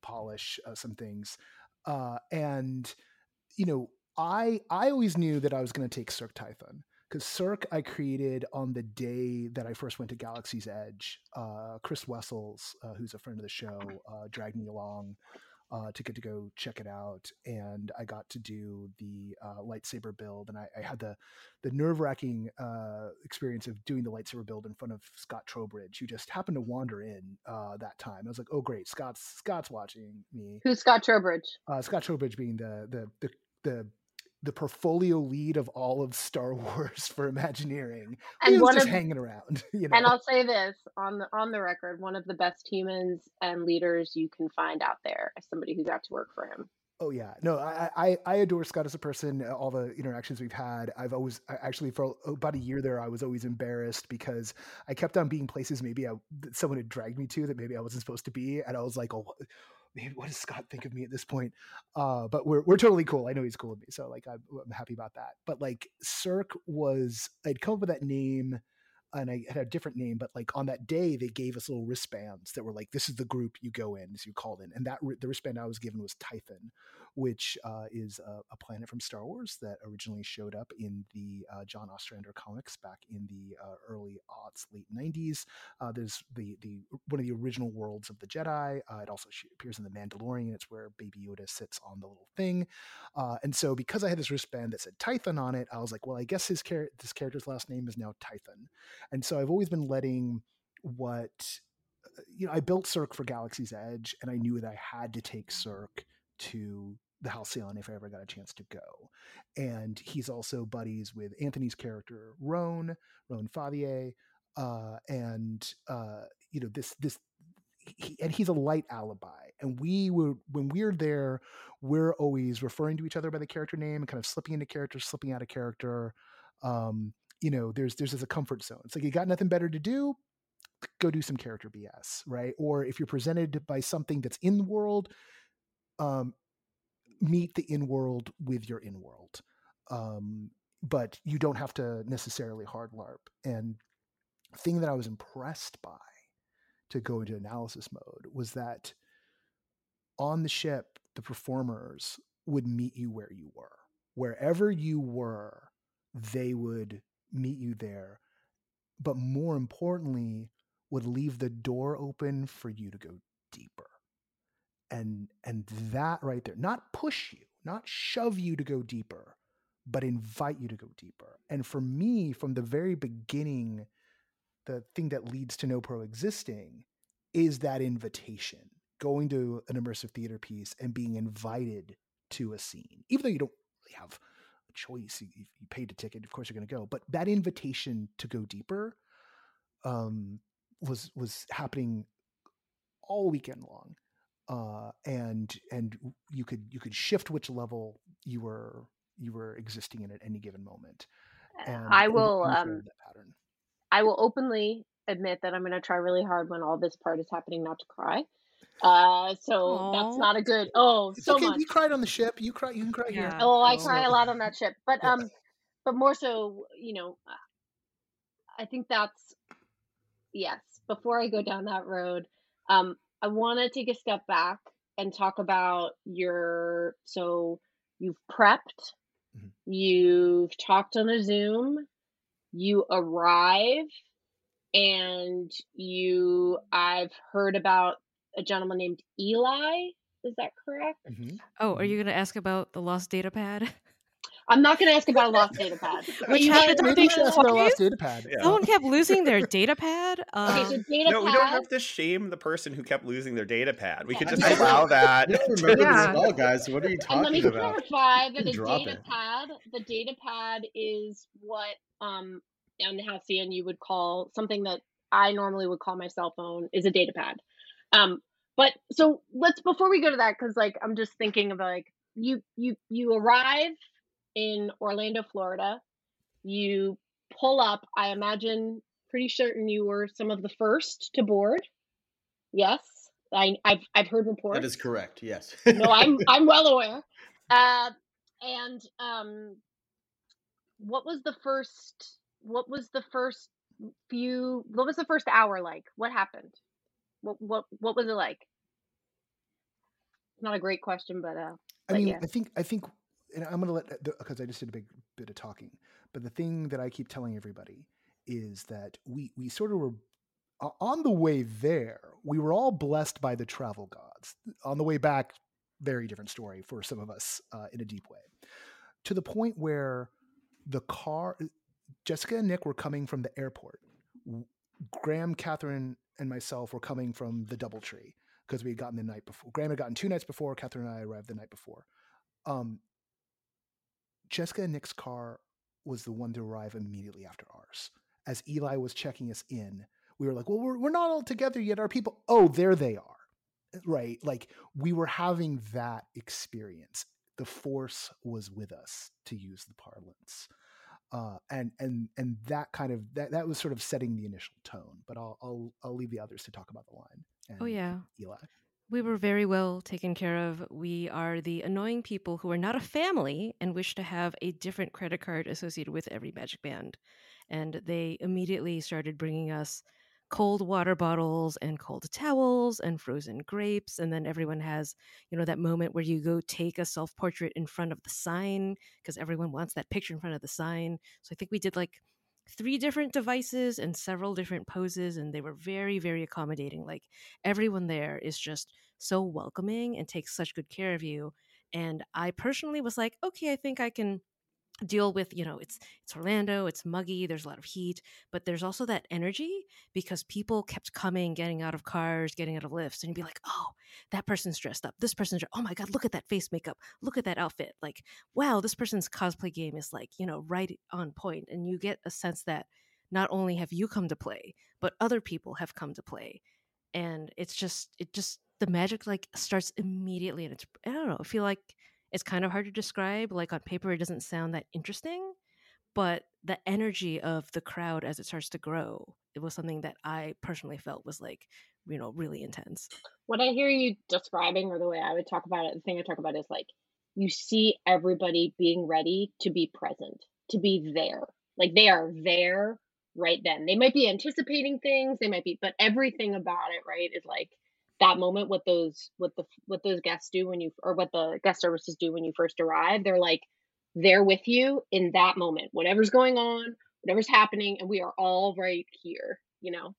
polish uh, some things, uh, and you know I I always knew that I was going to take Cirque Tython because Cirque I created on the day that I first went to Galaxy's Edge. Uh, Chris Wessels, uh, who's a friend of the show, uh, dragged me along uh, to get to go check it out, and I got to do the uh, lightsaber build, and I, I had the the nerve wracking uh, experience of doing the lightsaber build in front of Scott Trowbridge, who just happened to wander in that time. I was like, oh great, Scott's Scott's watching me. Who's Scott Trowbridge? Scott Trowbridge being the the the the the portfolio lead of all of Star (laughs) Wars for Imagineering. And he was just of, hanging around. (laughs) You know? And I'll say this on the on the record: one of the best humans and leaders you can find out there, as somebody who got to work for him. Oh yeah, no, I, I, I adore Scott as a person. Uh, all the interactions we've had, I've always actually for about a year there, I was always embarrassed because I kept on being places maybe I, someone had dragged me to that maybe I wasn't supposed to be, and I was like, oh, man, what does Scott think of me at this point? Uh, but we're we're totally cool. I know he's cool with me, so like I'm, I'm happy about that. But like Cirque was, I'd come up with that name and I had a different name, but like on that day, they gave us little wristbands that were like, "This is the group you go in, as you called in." And that the wristband I was given was Tython, which uh, is a, a, planet from Star Wars that originally showed up in the uh, John Ostrander comics back in the uh, early aughts, late '90s. Uh, there's the the one of the original worlds of the Jedi. Uh, it also appears in the Mandalorian. It's where Baby Yoda sits on the little thing. Uh, and so, because I had this wristband that said Tython on it, I was like, "Well, I guess his char- this character's last name is now Tython." And so I've always been letting what you know, I built Cirque for Galaxy's Edge, and I knew that I had to take Cirque to the Halcyon if I ever got a chance to go. And he's also buddies with Anthony's character Roan, Roan Fathier, uh, and uh, you know this this. He, and he's a light alibi. And we were when we're there, we're always referring to each other by the character name and kind of slipping into character, slipping out of character. Um, you know, there's there's a comfort zone. It's like you got nothing better to do, go do some character BS, right? Or if you're presented by something that's in the world, um, meet the in world with your in world. Um, but you don't have to necessarily hard LARP. And thing that I was impressed by to go into analysis mode was that on the ship, the performers would meet you where you were. Wherever you were, they would meet you there. But more importantly, would leave the door open for you to go deeper. And and that right there, not push you, not shove you to go deeper, but invite you to go deeper. And for me, from the very beginning, the thing that leads to no pro existing is that invitation going to an immersive theater piece and being invited to a scene even though you don't really have a choice you, you paid a ticket of course you're going to go but that invitation to go deeper um, was was happening all weekend long uh, and and you could you could shift which level you were you were existing in at any given moment and i will um, pattern I will openly admit that I'm going to try really hard when all this part is happening not to cry. Uh, so Aww. that's not a good. Oh, it's so okay. much. You cried on the ship. You cry. You can cry yeah. here. Oh, I oh. cry a lot on that ship, but yeah. um, but more so, you know, I think that's yes. Before I go down that road, um, I want to take a step back and talk about your. So you've prepped, mm-hmm. you've talked on a Zoom, you arrive and you I've heard about a gentleman named Eli. Is that correct? Mm-hmm. Oh, are you going to ask about the lost data pad? (laughs) I'm not going to ask about a lost data pad. Which happened to maybe ask about a lost data pad. Yeah. (laughs) Someone kept losing their data pad. Um, okay, so um, data no, pad... we don't have to shame the person who kept losing their data pad. We could just allow that. remember yeah. this all, guys. What are you talking about? And let me about? clarify that the data it. pad, the data pad is what um on Halcyon you would call something that I normally would call my cell phone is a data pad. Um, but so let's before we go to that because like I'm just thinking of like you you you arrive in Orlando, Florida. You pull up. I imagine pretty certain you were some of the first to board. Yes, I, I've I've heard reports. That is correct. Yes. no, I'm (laughs) I'm well aware. Uh, and um, what was the first? What was the first few? What was the first hour like? What happened? What what what was it like? Not a great question, but uh. I mean, yeah. I think I think and I'm going to let because I just did a big bit of talking. But the thing that I keep telling everybody is that we we sort of were on the way there. We were all blessed by the travel gods. On the way back, very different story for some of us uh, in a deep way. To the point where the car, Jessica and Nick were coming from the airport. Graham, Kathryn, and myself were coming from the DoubleTree because we had gotten the night before. Graham had gotten two nights before. Kathryn and I arrived the night before. Um, Jessica and Nick's car was the one to arrive immediately after ours. As Eli was checking us in, we were like, well, we're, we're not all together yet. Our people, oh, there they are. Right. Like we were having that experience. The force was with us, to use the parlance. Uh, and and and that kind of that that was sort of setting the initial tone. But I'll I'll I'll leave the others to talk about the line. oh yeah, Eli. We were very well taken care of. We are the annoying people who are not a family and wish to have a different credit card associated with every Magic Band. And they immediately started bringing us cold water bottles and cold towels and frozen grapes. And then everyone has, you know, that moment where you go take a self portrait in front of the sign because everyone wants that picture in front of the sign. So I think we did like three different devices and several different poses and they were very very accommodating like everyone there is just so welcoming and takes such good care of you and i personally was like okay i think i can deal with you know it's it's orlando it's muggy there's a lot of heat but there's also that energy because people kept coming getting out of cars getting out of lifts and you'd be like oh that person's dressed up. This person's oh my god look at that face makeup. Look at that outfit. Like wow this person's cosplay game is like you know right on point and you get a sense that not only have you come to play but other people have come to play and it's just it just the magic like starts immediately and it's i don't know i feel like it's kind of hard to describe. Like on paper, it doesn't sound that interesting, but the energy of the crowd as it starts to grow, it was something that I personally felt was like, you know, really intense. What I hear you describing, or the way I would talk about it, the thing I talk about is like you see everybody being ready to be present, to be there. Like they are there right then. They might be anticipating things, they might be, but everything about it, right, is like that moment what those what the what those guests do when you or what the guest services do when you first arrive they're like they're with you in that moment. Whatever's going on whatever's happening and we are all right here you know?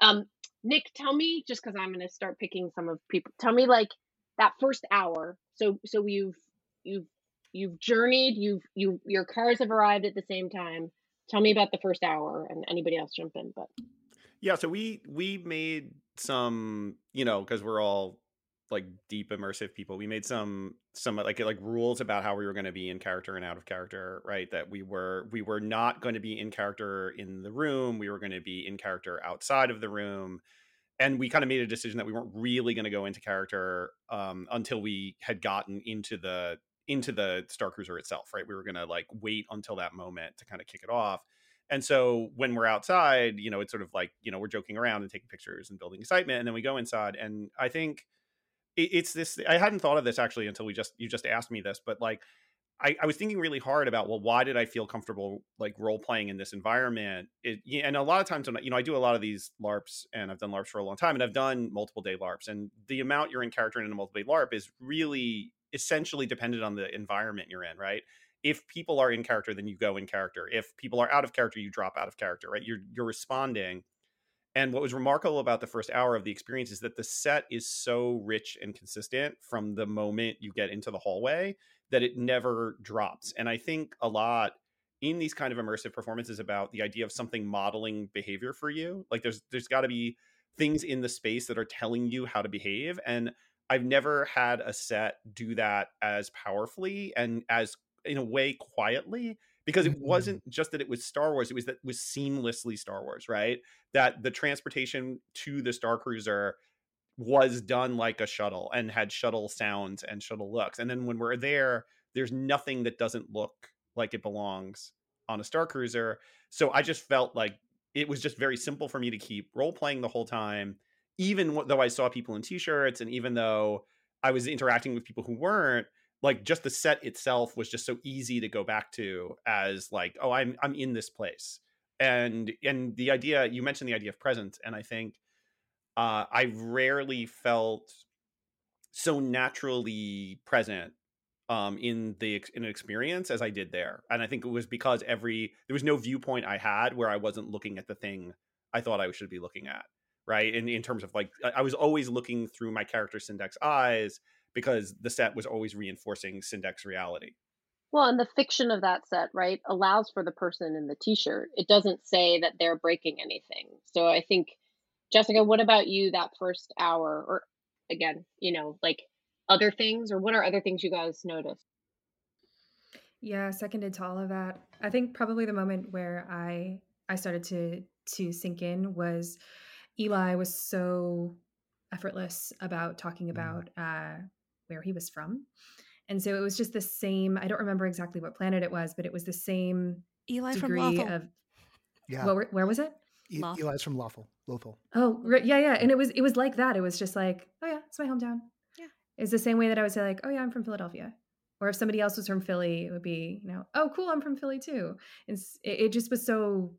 Um nick tell me just because i'm going to start picking some of people tell me like that first hour. So so you've you've you've journeyed you've you your cars have arrived at the same time. Tell me about the first hour and anybody else jump in but yeah so we we made some you know because we're all like deep immersive people we made some some like like rules about how we were going to be in character and out of character right? That we were we were not going to be in character in the room we were going to be in character outside of the room and we kind of made a decision that we weren't really going to go into character um, until we had gotten into the into the star cruiser itself right? We were going to like wait until that moment to kind of kick it off and so when we're outside you know it's sort of like you know we're joking around and taking pictures and building excitement and then we go inside and i think it's this i hadn't thought of this actually until we just you just asked me this but like I, I was thinking really hard about well why did i feel comfortable like role playing in this environment? It, and a lot of times when you know i do a lot of these larps and i've done larps for a long time and i've done multiple day larps and the amount you're in character in a multiple day larp is really essentially dependent on the environment you're in right if people are in character then you go in character if people are out of character you drop out of character right you're you're responding and what was remarkable about the first hour of the experience is that the set is so rich and consistent from the moment you get into the hallway that it never drops. And I think a lot in these kind of immersive performances about the idea of something modeling behavior for you. Like there's there's got to be things in the space that are telling you how to behave and I've never had a set do that as powerfully and as in a way quietly because it mm-hmm. wasn't just that it was Star Wars, it was that it was seamlessly Star Wars, right? That the transportation to the Star Cruiser was done like a shuttle and had shuttle sounds and shuttle looks. And then when we're there, there's nothing that doesn't look like it belongs on a Star Cruiser. So I just felt like it was just very simple for me to keep role playing the whole time, even though I saw people in t shirts and even though I was interacting with people who weren't like just the set itself was just so easy to go back to as like oh i'm i'm in this place. And and the idea you mentioned the idea of presence and i think uh i rarely felt so naturally present um in the in an experience as i did there. And i think it was because every there was no viewpoint i had where i wasn't looking at the thing i thought i should be looking at right? In in terms of like i was always looking through my character syndex eyes because the set was always reinforcing Syndex reality. Well, and the fiction of that set, right, allows for the person in the t-shirt. It doesn't say that they're breaking anything. So I think Jessica, what about you that first hour or again, you know, like other things or what are other things you guys noticed? Yeah, seconded to all of that. I think probably the moment where I I started to to sink in was Eli was so effortless about talking mm. about uh, where he was from. And so it was just the same. I don't remember exactly what planet it was, but it was the same Eli degree from Lothal. of. Yeah. Well, where was it? E- Eli's from Lothal. Lothal. Oh, right, yeah, yeah, and it was it was like that. It was just like, oh yeah, it's my hometown. Yeah, it's the same way that I would say like, oh yeah, I'm from Philadelphia. Or if somebody else was from Philly, it would be, you know, oh cool, I'm from Philly too. And it, it just was so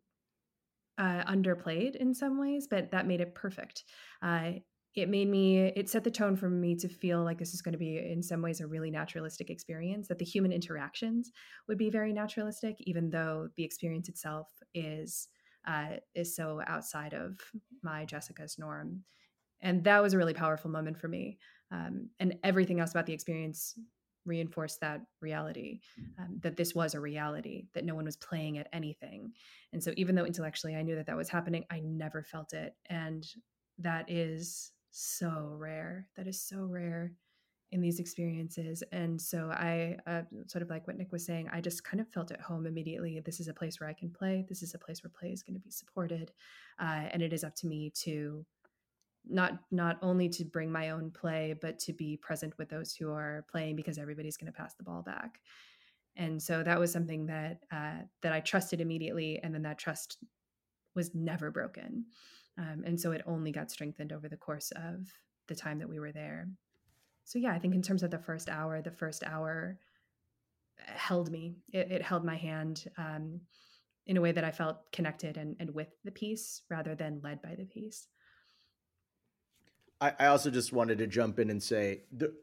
uh, underplayed in some ways, but that made it perfect. Uh, it made me it set the tone for me to feel like this is going to be in some ways a really naturalistic experience that the human interactions would be very naturalistic even though the experience itself is uh, is so outside of my jessica's norm. And that was a really powerful moment for me um, and everything else about the experience reinforced that reality um, that this was a reality that no one was playing at anything. And so even though intellectually i knew that that was happening i never felt it. And that is so rare. That is so rare in these experiences. And so I, uh, sort of like what Nick was saying, I just kind of felt at home immediately. This is a place where I can play. This is a place where play is going to be supported. Uh, and it is up to me to not not only to bring my own play, but to be present with those who are playing because everybody's going to pass the ball back. And so that was something that uh, that I trusted immediately, and then that trust was never broken. Um, and so it only got strengthened over the course of the time that we were there. So, yeah, I think in terms of the first hour, the first hour held me, it, it held my hand um, in a way that I felt connected and, and with the piece rather than led by the piece. I, I also just wanted to jump in and say, the,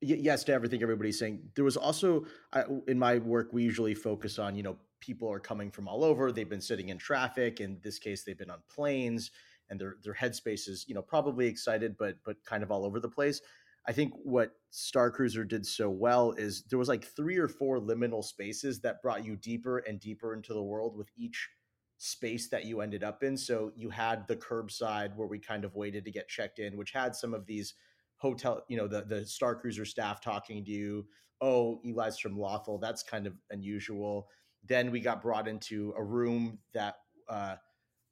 yes to everything everybody's saying. There was also I, in my work we usually focus on you know people are coming from all over. They've been sitting in traffic. In this case, they've been on planes, and their their headspace is you know probably excited, but but kind of all over the place. I think what Star Cruiser did so well is there was like three or four liminal spaces that brought you deeper and deeper into the world with each space that you ended up in. So you had the curbside where we kind of waited to get checked in, which had some of these hotel, you know, the the Star Cruiser staff talking to you. Oh, Eli's from Lothal. That's kind of unusual. Then we got brought into a room that uh,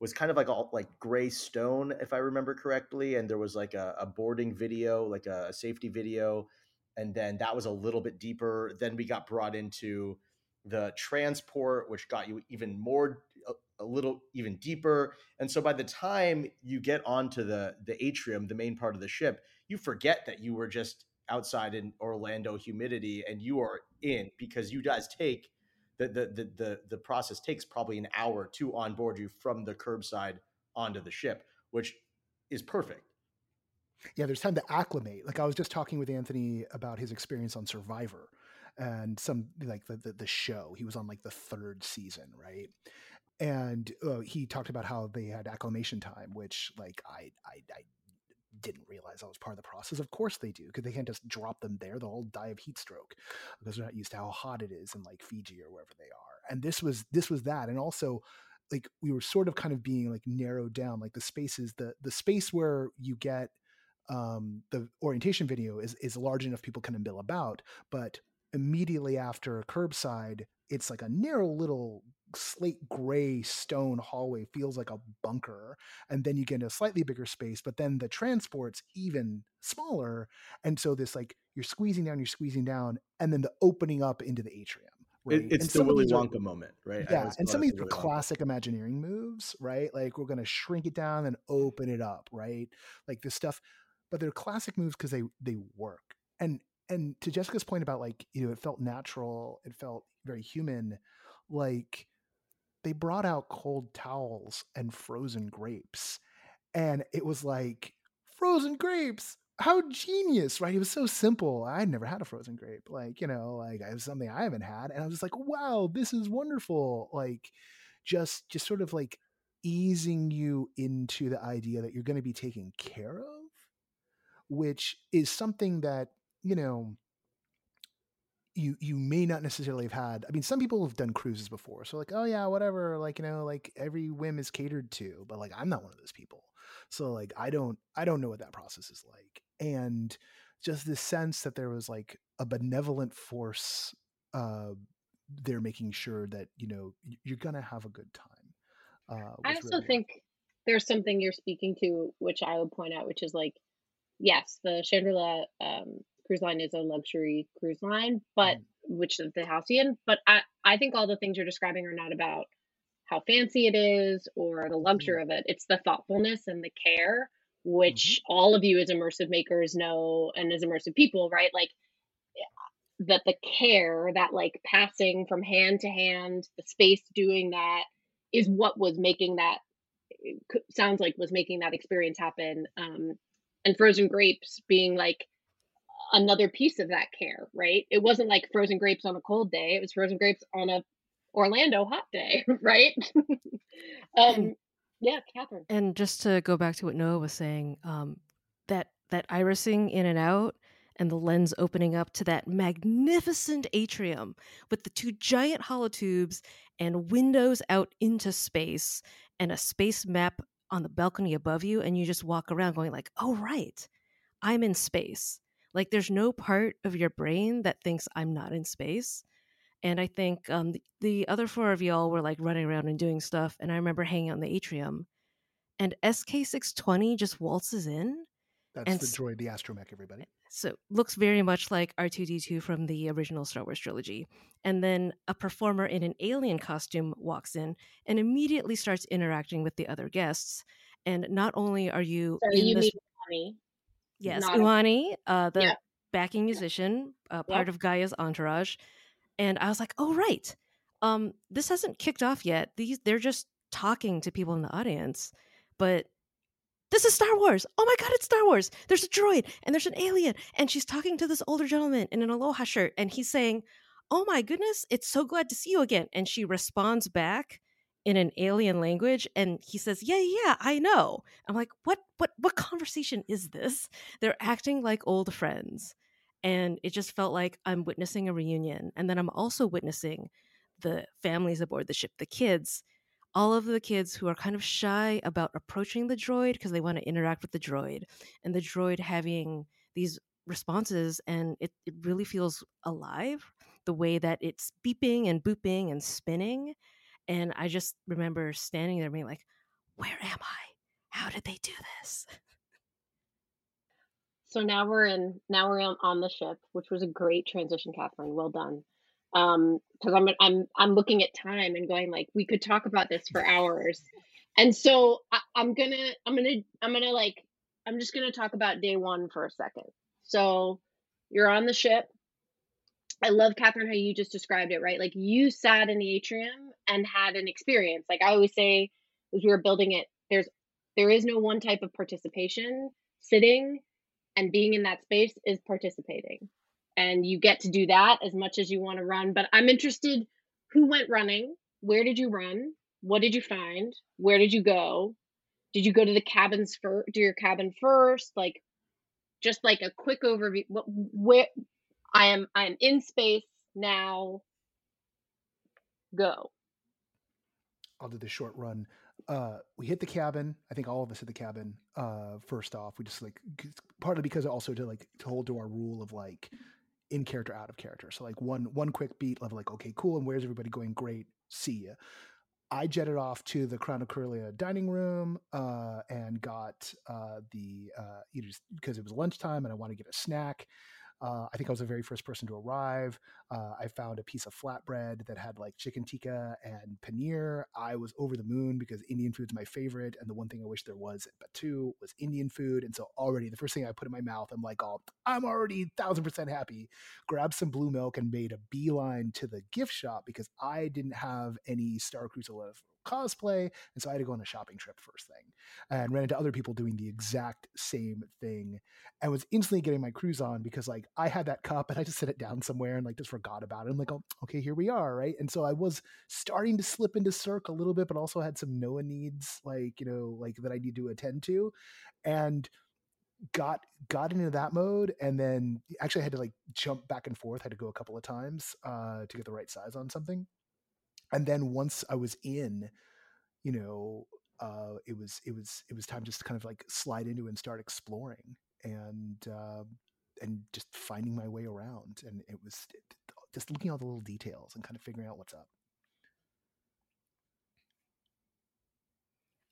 was kind of like all like gray stone, if I remember correctly, and there was like a, a boarding video, like a, a safety video, and then that was a little bit deeper. Then we got brought into the transport, which got you even more a, a little even deeper. And so by the time you get onto the the atrium, the main part of the ship, you forget that you were just outside in Orlando humidity and you are in because you guys take the the the the, the process takes probably an hour to onboard you from the curbside onto the ship, which is perfect. Yeah, there's time to acclimate. Like I was just talking with Anthony about his experience on Survivor and some like the, the, the show. He was on like the third season, right? And uh, he talked about how they had acclimation time, which like I I, I didn't realize I was part of the process. Of course they do, because they can't just drop them there; they'll all die of heat stroke because they're not used to how hot it is in like Fiji or wherever they are. And this was this was that, and also like we were sort of kind of being like narrowed down, like the spaces the the space where you get um, the orientation video is is large enough people can mill about, but immediately after a curbside, it's like a narrow little slate gray stone hallway feels like a bunker and then you get into a slightly bigger space but then the transport's even smaller and so this like you're squeezing down you're squeezing down and then the opening up into the atrium right? It, it's and the Willy Wonka are, moment, right? Yeah, and some of these are classic Imagineering moves, right? Like we're going to shrink it down and open it up, right? Like this stuff, but they're classic moves because they they work. And and to Jessica's point about like you know it felt natural, it felt very human. Like they brought out cold towels and frozen grapes. And it was like, frozen grapes, how genius, right? It was so simple. I'd never had a frozen grape. Like, you know, like it was something I haven't had. And I was like, wow, this is wonderful. Like just just sort of like easing you into the idea that you're going to be taken care of, which is something that, you know, you you may not necessarily have had i mean some people have done cruises before so like oh yeah whatever like you know like every whim is catered to but like i'm not one of those people. So like i don't i don't know what that process is like. And just this sense that there was like a benevolent force uh they're making sure that you know you're gonna have a good time uh i also really think there's something you're speaking to which i would point out which is like yes the chandrila um cruise line is a luxury cruise line, but mm. which is the Halcyon. But I, I think all the things you're describing are not about how fancy it is or the luxury mm. of it. It's the thoughtfulness and the care, which mm-hmm. all of you as immersive makers know and as immersive people, right? Like that the care, that like passing from hand to hand, the space doing that is what was making that sounds like was making that experience happen. Um, and frozen grapes being like another piece of that care, right? It wasn't like frozen grapes on a cold day. It was frozen grapes on a Orlando hot day, (laughs) right? um, yeah, Kathryn. And just to go back to what Noah was saying, um, that that irising in and out and the lens opening up to that magnificent atrium with the two giant holotubes and windows out into space and a space map on the balcony above you and you just walk around going like oh right i'm in space like there's no part of your brain that thinks I'm not in space. And I think um, the, the other four of y'all were like running around and doing stuff. And I remember hanging on the atrium, and SK620 just waltzes in. That's and the droid, the astromech, everybody. So looks very much like R2D2 from the original Star Wars trilogy. And then a performer in an alien costume walks in and immediately starts interacting with the other guests. And not only are you so you this... mean Yes, Uani, uh, the yeah. backing musician, uh, part yep. of Gaya's entourage, and I was like, "Oh right, um, this hasn't kicked off yet. These they're just talking to people in the audience, but this is Star Wars. Oh my God, it's Star Wars. There's a droid and there's an alien. And she's talking to this older gentleman in an aloha shirt. And he's saying, Oh my goodness, it's so glad to see you again. And she responds back in an alien language. And he says, Yeah, yeah, I know. I'm like, what what what conversation is this? They're acting like old friends. And it just felt like I'm witnessing a reunion. And then I'm also witnessing the families aboard the ship, the kids all of the kids who are kind of shy about approaching the droid because they want to interact with the droid and the droid having these responses and it, it really feels alive the way that it's beeping and booping and spinning and i just remember standing there being like where am i? How did they do this? (laughs) So now we're in now we're on the ship which was a great transition kathryn. Well done. Um because i'm i'm i'm looking at time and going like we could talk about this for hours. And so I, i'm gonna i'm gonna i'm gonna like i'm just gonna talk about day one for a second. So you're on the ship i love kathryn how you just described it right like you sat in the atrium and had an experience like i always say as we were building it there's there is no one type of participation sitting and being in that space is participating and you get to do that as much as you want to run. But I'm interested who went running? Where did you run? What did you find? Where did you go? Did you go to the cabins for do your cabin first? Like just like a quick overview where I am I am in space now. Go. I'll do the short run. Uh, we hit the cabin. I think all of us hit the cabin. Uh, first off, we just like partly because also to like to hold to our rule of like in character, out of character. So like one one quick beat of like, okay, cool, and where's everybody going? Great, see ya. I jetted off to the Crown of Corellia dining room uh, and got uh, the uh, you know, because it was lunchtime and I wanted to get a snack. Uh, I think I was the very first person to arrive. Uh, I found a piece of flatbread that had like chicken tikka and paneer. I was over the moon because Indian food's my favorite, and the one thing I wish there was at Batuu was Indian food. And so already the first thing I put in my mouth, I'm like, oh, I'm already thousand percent happy. Grabbed some blue milk and made a beeline to the gift shop because I didn't have any Star Cruiser left cosplay. And so I had to go on a shopping trip first thing and ran into other people doing the exact same thing and was instantly getting my cruise on because like I had that cup and I just set it down somewhere and like just forgot about it. I'm like, oh, okay, here we are. Right. And so I was starting to slip into Cirque a little bit, but also had some Noah needs like, you know, like that I need to attend to. And got got into that mode and then actually I had to like jump back and forth, had to go a couple of times uh to get the right size on something and then once I was in, you know, uh, it was it was it was time just to kind of like slide into and start exploring and uh, and just finding my way around. And it was just looking at all the little details and kind of figuring out what's up.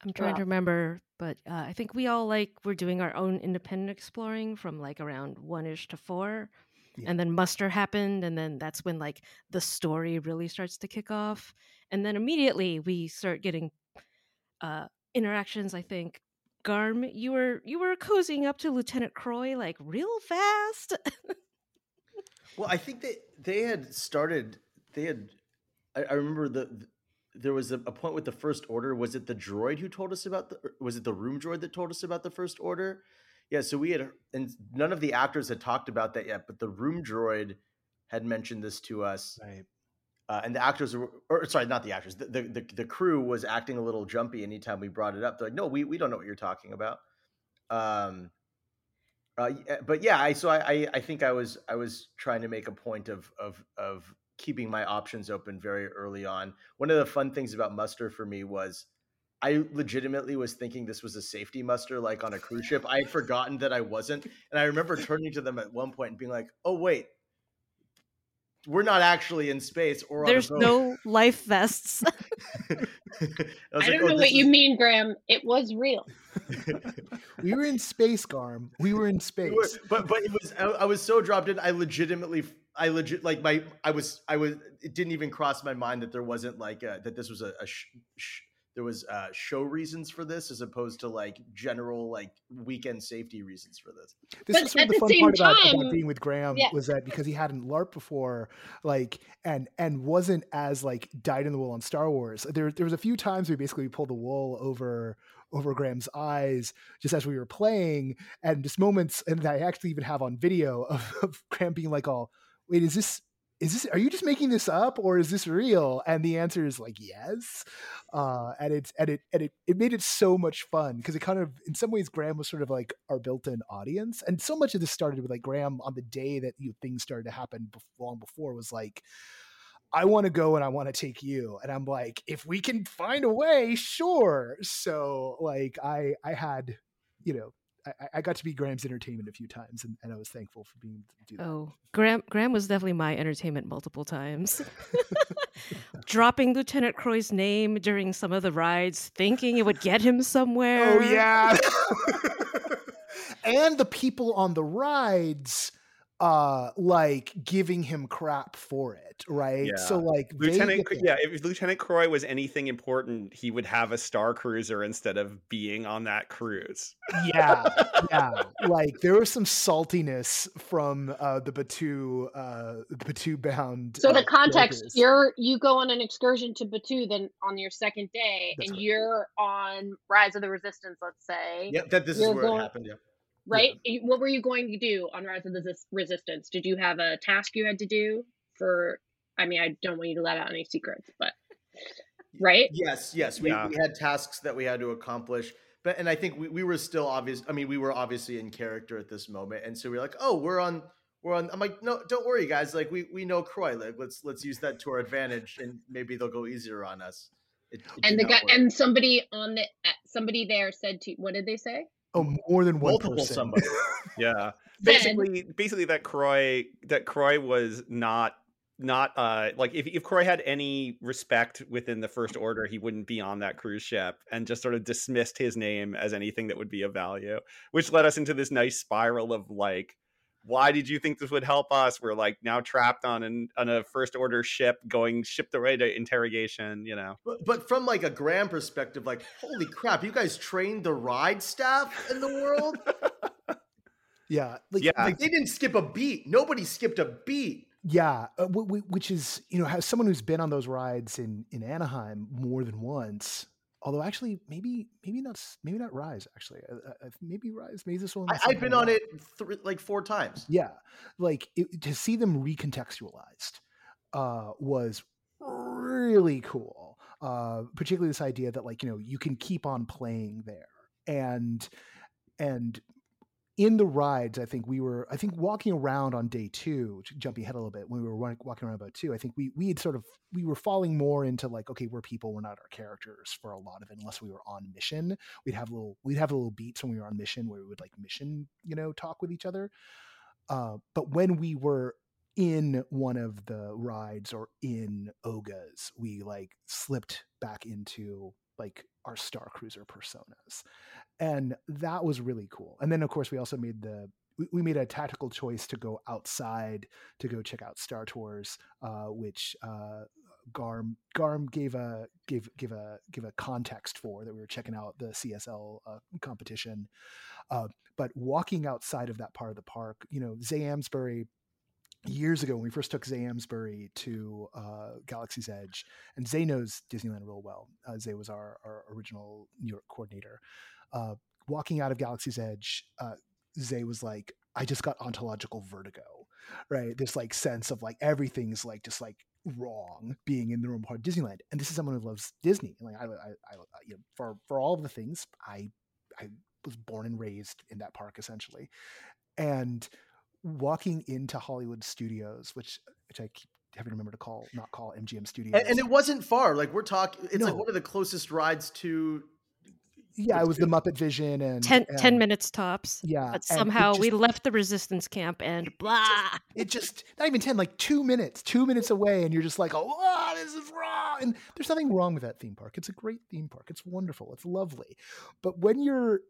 I'm trying to remember, but uh, I think we all like we're doing our own independent exploring from like around one ish to four. Yeah. And then muster happened, and then that's when like the story really starts to kick off. And then immediately we start getting uh interactions, I think. Garm, you were you were cozying up to Lieutenant Croy like real fast. (laughs) well, I think that they had started they had I, I remember the, the there was a, a, point with the first order. Was it the droid who told us about the? Was it the room droid that told us about the first order? Yeah, so we had, and none of the actors had talked about that yet, but the room droid had mentioned this to us. Right. Uh, and the actors were, or sorry, not the actors. The, the, the crew was acting a little jumpy anytime we brought it up. They're like, "No, we we don't know what you're talking about." Um, uh, but yeah, I so I, I think I was I was trying to make a point of of of keeping my options open very early on. One of the fun things about Muster for me was I legitimately was thinking this was a safety muster, like on a cruise ship. I had forgotten that I wasn't, and I remember turning to them at one point and being like, "Oh wait, we're not actually in space or there's no life vests." (laughs) (laughs) I, I like, don't oh, know what is... you mean, Graham. It was real. (laughs) we were in space, Garm. We were in space, we were, but but it was I, I was so dropped in. I legitimately I legit like my I was I was it didn't even cross my mind that there wasn't like a, that this was a, a sh, sh, there was uh, show reasons for this as opposed to like general like weekend safety reasons for this. This But was sort at of the the fun same part about, time- about being with Graham Yeah. was that because he hadn't LARP before, like and and wasn't as like dyed in the wool on Star Wars. There there was a few times we basically pulled the wool over over Graham's eyes just as we were playing, and just moments and I actually even have on video of, of Graham being like, "Oh, wait, is this?" Is this are you just making this up or is this real? And the answer is like yes. Uh and it's and it and it, it made it so much fun because it kind of in some ways Graham was sort of like our built-in audience. And so much of this started with like Graham on the day that you know, things started to happen bef- long before was like I want to go and I want to take you. And I'm like, if we can find a way, sure. So like I I had, you know, I, I got to be Graham's entertainment a few times and, and I was thankful for being able to do that. Oh, Graham Graham was definitely my entertainment multiple times. (laughs) (laughs) Dropping Lieutenant Croy's name during some of the rides, thinking it would get him somewhere. Oh yeah. (laughs) and the people on the rides uh like giving him crap for it, right? yeah. So like Lieutenant, get yeah, if Lieutenant Croy was anything important, he would have a star cruiser instead of being on that cruise. yeah, (laughs) yeah. Like there was some saltiness from uh the Batuu uh the Batuu bound So uh, the context, builders. you're you go on an excursion to Batuu, then on your second day, That's and right. you're on Rise of the Resistance, let's say, Yeah, that this is You're where going- it happened. Yeah. Right? You- What were you going to do on Rise of the Resistance? Did you have a task you had to do for? I mean, I don't want you to let out any secrets, but (laughs) right? Yes, yes. We, Yeah. we had tasks that we had to accomplish. But and I think we, we were still obvious. I mean, we were obviously in character at this moment. And so we are like, oh, we're on we're on I'm like, no, don't worry, guys. Like we we know Croy. Like let's let's use that to our advantage and maybe they'll go easier on us. It, it And the guy work. and somebody on the somebody there said to what did they say? Oh more than one multiple person. somebody. (laughs) Yeah, Then- basically, basically that Croy that Croy was not not uh like if if Croy had any respect within the First Order, he wouldn't be on that cruise ship, and just sort of dismissed his name as anything that would be of value, which led us into this nice spiral of like. Why did you think this would help us? We're like now trapped on an on a first order ship going shipped away to interrogation, you know. But, but from like a Graham perspective, like, holy crap, you guys trained the ride staff in the world? (laughs) Yeah, like, Yeah. like they didn't skip a beat. Nobody skipped a beat. Yeah, uh, w- w- which is you know, as someone who's been on those rides in in Anaheim more than once. Although actually, maybe maybe not maybe not Rise. Actually, uh, uh, maybe Rise. Maybe this one. I, I've been on it th- like four times. Yeah, like it, to see them recontextualized uh, was really cool. Uh, particularly this idea that like you know you can keep on playing there, and and in the rides, I think we were, I think walking around on day two, jumping ahead a little bit, when we were walking around about two, I think we we had sort of we were falling more into like, okay, we're people, we're not our characters for a lot of it, unless we were on mission. We'd have little we'd have little beats when we were on mission where we would like mission, you know, talk with each other. Uh, but when we were in one of the rides or in Oga's, we like slipped back into like our Star Cruiser personas. And that was really cool. And then of course we also made the we, made a tactical choice to go outside to go check out Star Tours, uh, which uh, Garm Garm gave a gave give a give a context for that we were checking out the CSL uh, competition. Uh, but walking outside of that part of the park, you know, Zay Amsbury years ago when we first took Zay Amsbury to uh, Galaxy's Edge, and Zay knows Disneyland real well. Uh, Zay was our, our original New York coordinator. Uh, walking out of Galaxy's Edge, uh, Zay was like, I just got ontological vertigo, right? This like sense of like everything's like just like wrong being in the normal part of Disneyland. And this is someone who loves Disney. Like I, I, I you know, for for all of the things, I I was born and raised in that park essentially, and walking into Hollywood Studios, which which I keep having to remember to call not call MGM Studios. And, and it wasn't far. Like we're talking, it's like one of the closest rides to. yeah, it was the Muppet Vision and 10, 10 minutes tops. Yeah, But and it somehow we left the resistance camp and blah. it just not even 10 like two minutes two minutes away and you're just like oh ah, this is wrong and there's nothing wrong with that theme park it's a great theme park it's wonderful it's lovely but when you're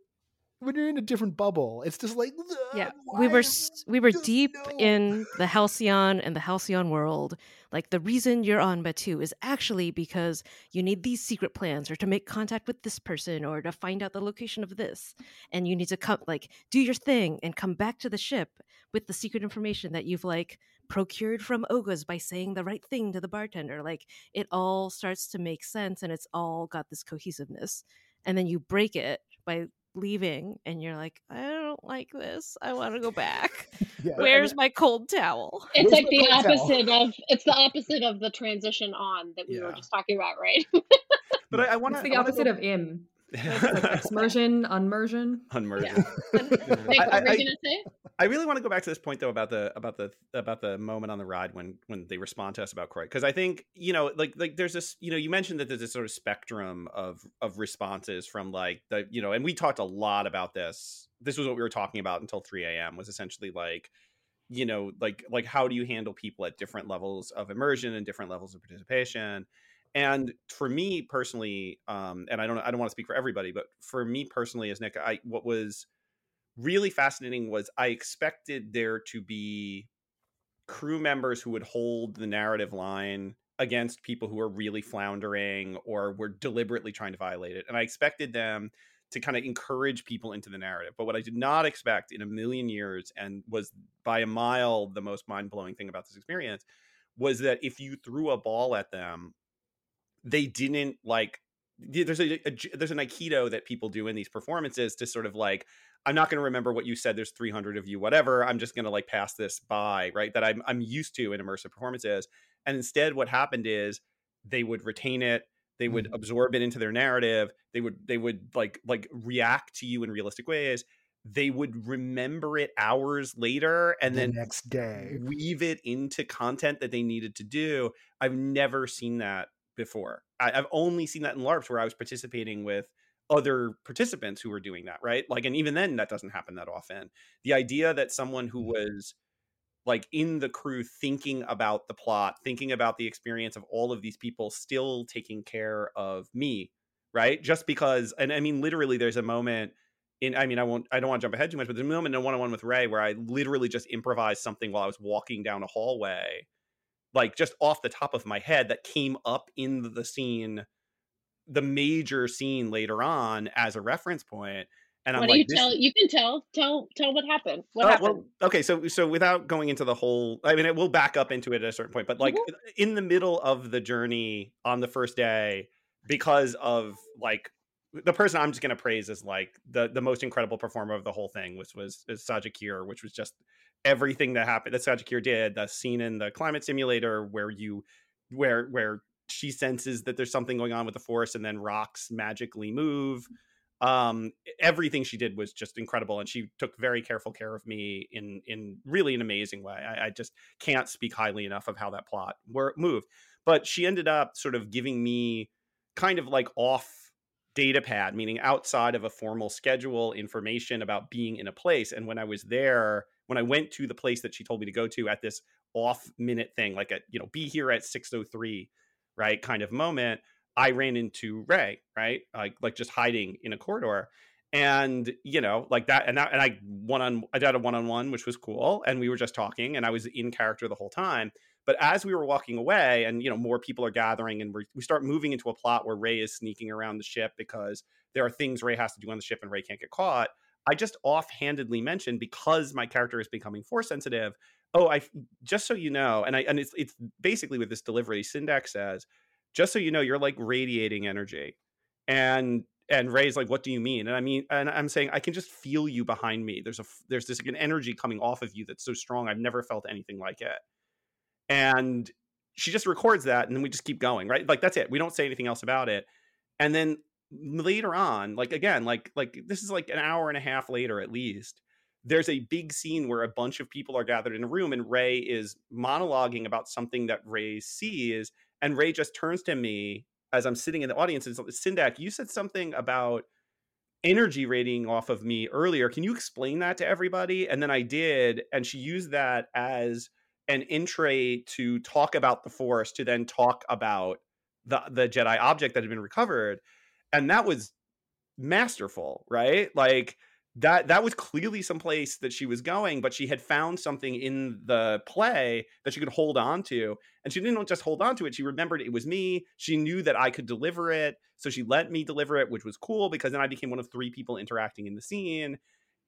when you're in a different bubble. It's just like yeah, we were we were deep in the Halcyon and the Halcyon world. Like the reason you're on Batuu is actually because you need these secret plans, or to make contact with this person, or to find out the location of this, and you need to come like do your thing and come back to the ship with the secret information that you've like procured from Oga's by saying the right thing to the bartender. Like it all starts to make sense, and it's all got this cohesiveness. And then you break it by leaving and you're like i don't like this i want to go back (laughs) yeah. where's my cold towel it's Where's like the opposite towel? of it's the opposite of the transition on that we yeah. were just talking about right but i, I want to the opposite go... of im like immersion, (laughs) unmersion, unmersion. Yeah. (laughs) I, I, I, really want to go back to this point though about the about the about the moment on the ride when when they respond to us about Croy because I think you know like like there's this you know you mentioned that there's this sort of spectrum of of responses from like the you know and we talked a lot about this. This was what we were talking about until 3 a.m. was essentially like you know like like how do you handle people at different levels of immersion and different levels of participation and for me personally um, and i don't i don't want to speak for everybody but for me personally as nick i what was really fascinating was i expected there to be crew members who would hold the narrative line against people who are really floundering or were deliberately trying to violate it and i expected them to kind of encourage people into the narrative but what i did not expect in a million years and was by a mile the most mind-blowing thing about this experience was that if you threw a ball at them they didn't like there's a, a, there's an aikido that people do in these performances to sort of like i'm not going to remember what you said there's 300 of you whatever i'm just going to like pass this by right that I'm, I'm used to in immersive performances and instead what happened is they would retain it they would mm-hmm. absorb it into their narrative they would they would like like react to you in realistic ways they would remember it hours later and the then next day weave it into content that they needed to do i've never seen that before. I, have only seen that in LARPs where I was participating with other participants who were doing that, right? Like, and even then, that doesn't happen that often. The idea that someone who mm-hmm. was like in the crew thinking about the plot, thinking about the experience of all of these people still taking care of me, right? Just because, and I mean, literally, there's a moment in, I mean, I won't, I don't want to jump ahead too much, but there's a moment in one on one with Rey where I literally just improvised something while I was walking down a hallway like just off the top of my head that came up in the scene the major scene later on as a reference point and what I'm do like, you tell you can tell tell tell what happened what uh, happened well, okay so so without going into the whole i mean it will back up into it at a certain point but like mm-hmm. in the middle of the journey on the first day because of like the person i'm just going to praise is like the the most incredible performer of the whole thing which was is Saja Kier, which was just everything that happened that Sajikir did, the scene in the climate simulator where you where where she senses that there's something going on with the force and then rocks magically move. Um, everything she did was just incredible, and she took very careful care of me in in really an amazing way. I, I just can't speak highly enough of how that plot were moved. But she ended up sort of giving me kind of like off data pad, meaning outside of a formal schedule, information about being in a place. And when I was there, when I went to the place that she told me to go to at this off minute thing, like at, you know, be here at 603, right? Kind of moment, I ran into Rey, right? Like, like just hiding in a corridor. And, you know, like that, and that, and I one on, I did a one on one, which was cool. And we were just talking and I was in character the whole time. But as we were walking away, and you know, more people are gathering, and we start moving into a plot where Rey is sneaking around the ship because there are things Rey has to do on the ship, and Rey can't get caught. I just offhandedly mentioned because my character is becoming force sensitive. Oh, I just so you know, and I and it's it's basically with this delivery. Syndax says, just so you know, you're like radiating energy, and and Rey's like, what do you mean? And I mean, and I'm saying I can just feel you behind me. There's a there's this like, an energy coming off of you that's so strong. I've never felt anything like it. And she just records that, and then we just keep going, right? Like that's it. We don't say anything else about it. And then later on like again like like this is like an hour and a half later at least there's a big scene where a bunch of people are gathered in a room and rey is monologuing about something that rey sees and rey just turns to me as i'm sitting in the audience and says syndak you said something about energy rating off of me earlier. Can you explain that to everybody? And then i did and she used that as an entree to talk about the force to then talk about the the jedi object that had been recovered and that was masterful right? Like that that was clearly some place that she was going but she had found something in the play that she could hold on to and she didn't just hold on to it she remembered it was me she knew that i could deliver it so she let me deliver it which was cool because then i became one of three people interacting in the scene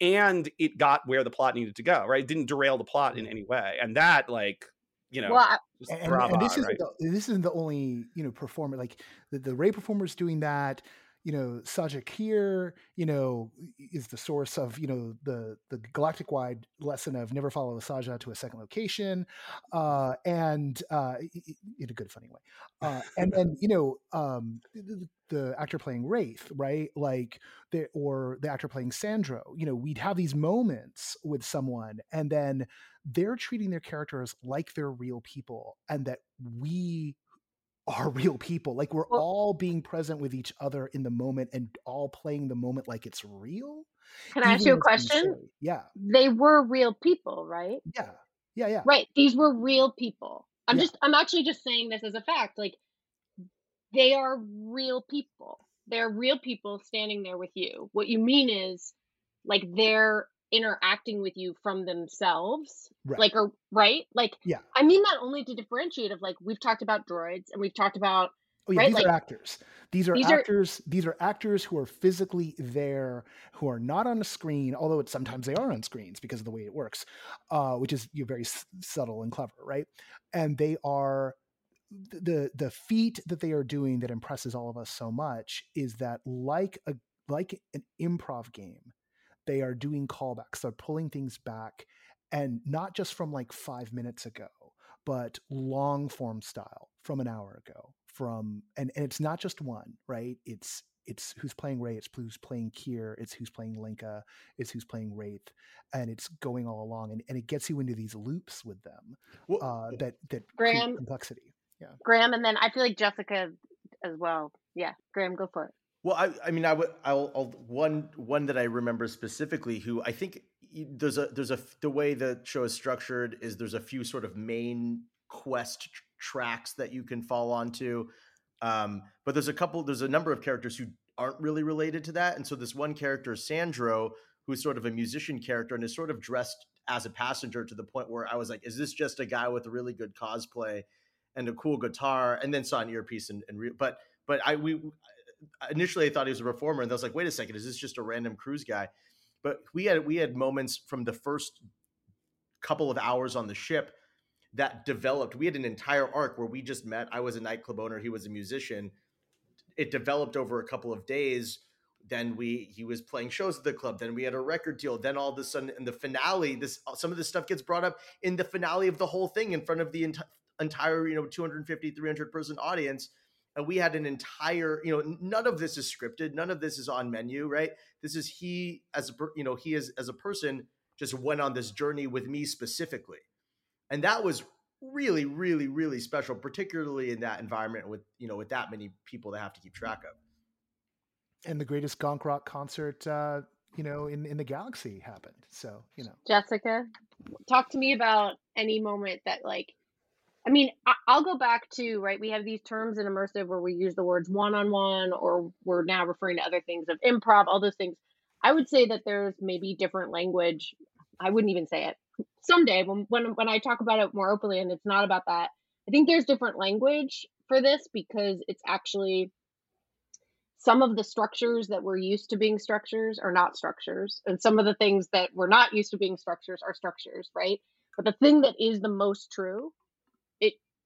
and it got where the plot needed to go right? It didn't derail the plot in mm. any way and that like you know Well, and, and this isn't right? the, this isn't the only you know performer like the, the Rey performers doing that. You know, Saja Kier, you know, is the source of you know the the galactic wide lesson of never follow a Saja to a second location, uh, and uh, in a good funny way. Uh, and then you know um, the, the actor playing Raithe, right? Like the or the actor playing Sandro. You know, we'd have these moments with someone, and then they're treating their characters like they're real people and that we are (laughs) real people like we're Well- all being present with each other in the moment and all playing the moment like it's real Can I ask you a when it's being question? yeah They were real people, right? yeah yeah yeah Right. These were real people. I'm Yeah. just I'm actually just saying this as a fact. Like they are real people. They're real people standing there with you. What you mean is like they're interacting with you from themselves. Right. Like or right? Like Yeah. I mean that only to differentiate of like we've talked about droids and we've talked about Oh yeah, right, these like- are actors. These are These are- actors. These are actors who are physically there, who are not on a screen. Although it's sometimes they are on screens because of the way it works, uh, which is you know, very s- subtle and clever, right? And they are the the feat that they are doing that impresses all of us so much is that like a like an improv game, they are doing callbacks. They're pulling things back, and not just from like five minutes ago, but long form style from an hour ago from and, and it's not just one right it's it's who's playing rey it's who's playing kier it's who's playing linka it's who's playing raithe and it's going all along and, and it gets you into these loops with them Well, uh that that Graham- complexity Yeah, Graham and then I feel like Jessica as well. Yeah. Graham, go for it. Well, I, I mean, I would, I'll, I'll, one, one that I remember specifically, who I think there's a, there's a, the way the show is structured is there's a few sort of main quest tr- tracks that you can fall onto, um, but there's a couple, there's a number of characters who aren't really related to that, and so this one character, Sandro, who's sort of a musician character and is sort of dressed as a passenger to the point where I was like, is this just a guy with a really good cosplay and a cool guitar, and then saw an earpiece and, and re- but but I we initially I thought he was a performer, and I was like, wait a second, is this just a random cruise guy? But we had we had moments from the first couple of hours on the ship that developed. We had an entire arc where we just met. I was a nightclub owner, he was a musician. It developed over a couple of days. Then we he was playing shows at the club. Then we had a record deal. Then all of a sudden in the finale, this some of this stuff gets brought up in the finale of the whole thing in front of the enti- entire you know 250 300 person audience and we had an entire you know none of this is scripted none of this is on menu right? This is he as a you know he is as a person just went on this journey with me specifically. And that was really really really special particularly in that environment with you know with that many people to have to keep track of. And the greatest gonk rock concert uh you know in in the galaxy happened so you know. Jessica, talk to me about any moment that like I mean, I'll go back to right. We have these terms in immersive where we use the words one-on-one, or we're now referring to other things of improv, all those things. I would say that there's maybe different language. I wouldn't even say it someday when when when I talk about it more openly, and it's not about that. I think there's different language for this because it's actually some of the structures that we're used to being structures are not structures, and some of the things that we're not used to being structures are structures, right? But the thing that is the most true,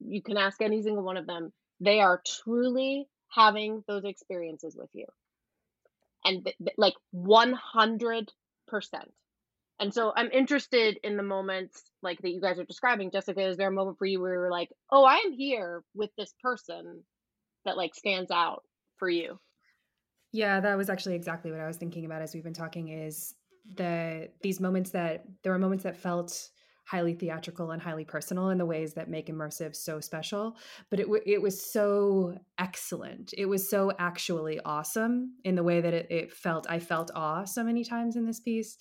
you can ask any single one of them, they are truly having those experiences with you. And th- th- like 100%. And so I'm interested in the moments like that you guys are describing. Jessica, is there a moment for you where you're like, "Oh, I am here with this person that like stands out for you?" Yeah, that was actually exactly what I was thinking about as we've been talking is the these moments that there were moments that felt highly theatrical and highly personal in the ways that make immersive so special but it w- it was so excellent. It was so actually awesome in the way that it, it felt i felt awe so many times in this piece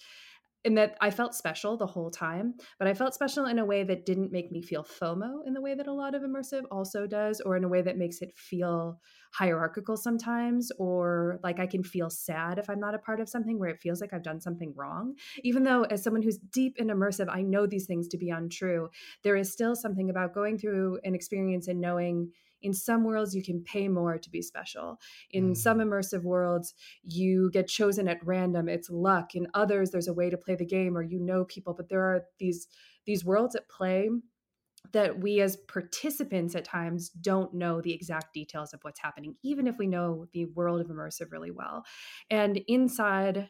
in that I felt special the whole time, but I felt special in a way that didn't make me feel FOMO in the way that a lot of immersive also does, or in a way that makes it feel hierarchical sometimes, or like I can feel sad if I'm not a part of something where it feels like I've done something wrong. Even though, as someone who's deep in immersive, I know these things to be untrue, there is still something about going through an experience and knowing in some worlds you can pay more to be special. In mm. some immersive worlds you get chosen at random. It's luck. In others there's a way to play the game or you know people. But there are these these worlds at play that we as participants at times don't know the exact details of what's happening even if we know the world of immersive really well. And inside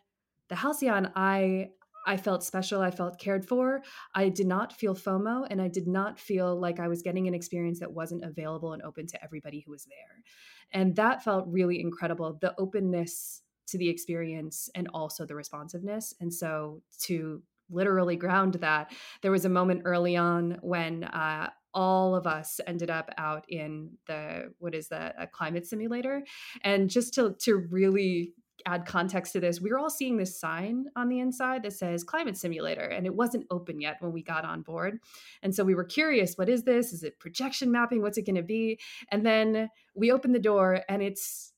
the halcyon i I felt special. I felt cared for. I did not feel FOMO and I did not feel like I was getting an experience that wasn't available and open to everybody who was there. And that felt really incredible the openness to the experience and also the responsiveness. And so to literally ground that, there was a moment early on when uh, all of us ended up out in the what is that a climate simulator and just to to really add context to this, we were all seeing this sign on the inside that says climate simulator, and it wasn't open yet when we got on board. And so we were curious what is this? Is it projection mapping? What's it going to be? And then we opened the door, and it's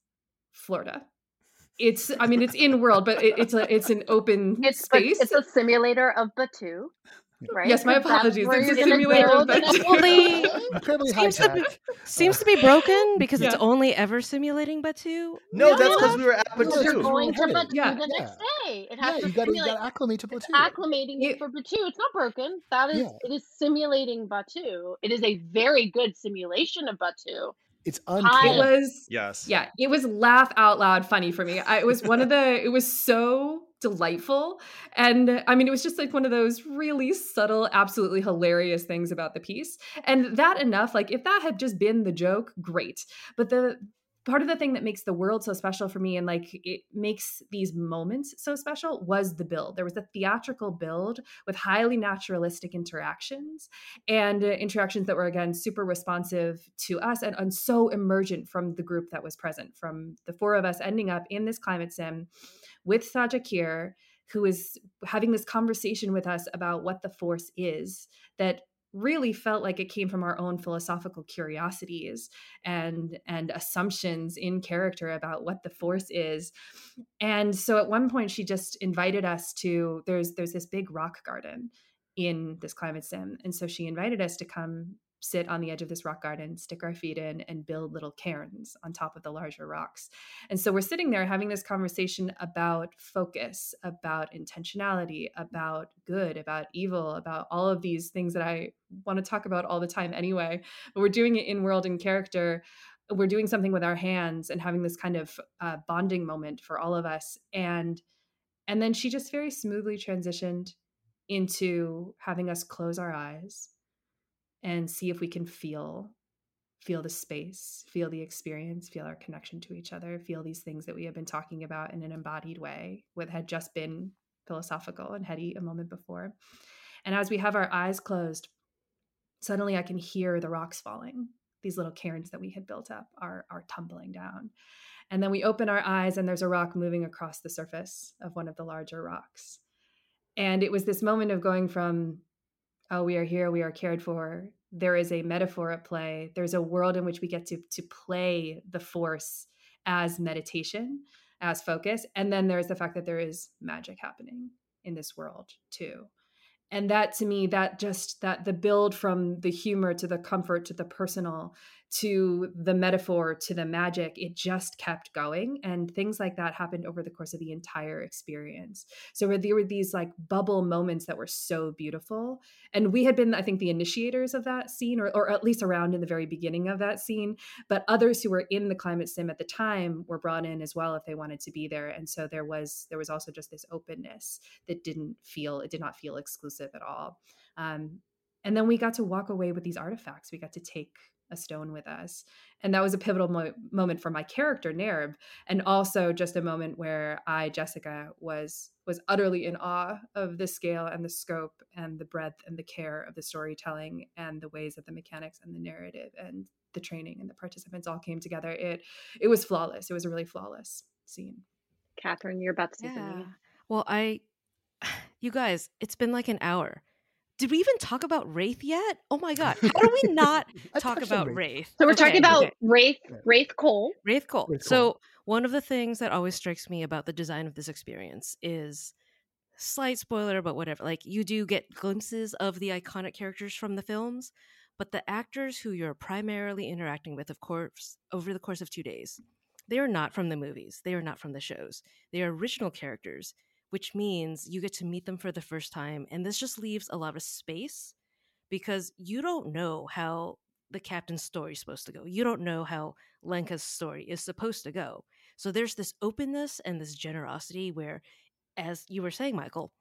Florida. It's, I mean, it's in world, but it, it's a, it's an open it's, space. It's a simulator of Batuu right? Yes, my apologies. It's a simulator, but only seems, to be, seems to be broken (laughs) because yeah. it's only ever simulating Batuu. No, no that's because we were at Batuu. You're going to Batuu yeah. the next day. It has yeah, to you got to acclimate to Batuu. Acclimating it, for Batuu. It's not broken. That is, it is simulating Batuu. It is a very good simulation of Batuu. It's uncanny. It was yes, yeah. It was laugh out loud funny for me. I, it was one of the. It was so delightful. And I mean, it was just like one of those really subtle, absolutely hilarious things about the piece. And that enough, like if that had just been the joke, great. But the part of the thing that makes the world so special for me and like it makes these moments so special was the build. There was a theatrical build with highly naturalistic interactions and uh, interactions that were again super responsive to us and, and so emergent from the group that was present from the four of us ending up in this climate sim with Sajakir, who is having this conversation with us about what the force is that really felt like it came from our own philosophical curiosities and and assumptions in character about what the force is. And so at one point she just invited us to there's there's this big rock garden in this climate sim. And so she invited us to come sit on the edge of this rock garden, stick our feet in, and build little cairns on top of the larger rocks. And so we're sitting there having this conversation about focus, about intentionality, about good, about evil, about all of these things that I want to talk about all the time anyway. But we're doing it in world and character. We're doing something with our hands and having this kind of uh, bonding moment for all of us. And and then she just very smoothly transitioned into having us close our eyes and see if we can feel feel the space feel the experience feel our connection to each other feel these things that we have been talking about in an embodied way what had just been philosophical and heady a moment before. And as we have our eyes closed suddenly i can hear the rocks falling these little cairns that we had built up are are tumbling down. And then we open our eyes and there's a rock moving across the surface of one of the larger rocks. And it was this moment of going from oh, we are here, we are cared for. There is a metaphor at play. There's a world in which we get to to play the force as meditation, as focus. And then there's the fact that there is magic happening in this world too and that to me that just that the build from the humor to the comfort to the personal to the metaphor to the magic it just kept going and things like that happened over the course of the entire experience. So there were these like bubble moments that were so beautiful and we had been i think the initiators of that scene or, or at least around in the very beginning of that scene but others who were in the climate sim at the time were brought in as well if they wanted to be there and so there was there was also just this openness that didn't feel it did not feel exclusive at all. Um, and then we got to walk away with these artifacts. We got to take a stone with us and that was a pivotal mo- moment for my character Nerb and also just a moment where I Jessica was was utterly in awe of the scale and the scope and the breadth and the care of the storytelling and the ways that the mechanics and the narrative and the training and the participants all came together it it was flawless it was a really flawless scene Kathryn you're about to say yeah. something well I (sighs) You guys, it's been like an hour. Did we even talk about Raithe yet? Oh my god. How do we (laughs) not talk about Raithe. Raithe? So we're Okay, talking about okay. Raithe Raithe Kole. Raithe Kole. Raithe So one of the things that always strikes me about the design of this experience is slight spoiler, but whatever. Like you do get glimpses of the iconic characters from the films, but the actors who you're primarily interacting with, of course, over the course of two days, they are not from the movies. They are not from the shows. They are original characters, which means you get to meet them for the first time, and this just leaves a lot of space because you don't know how the captain's story is supposed to go. You don't know how Lenka's story is supposed to go. So there's this openness and this generosity where, as you were saying, Mikhael,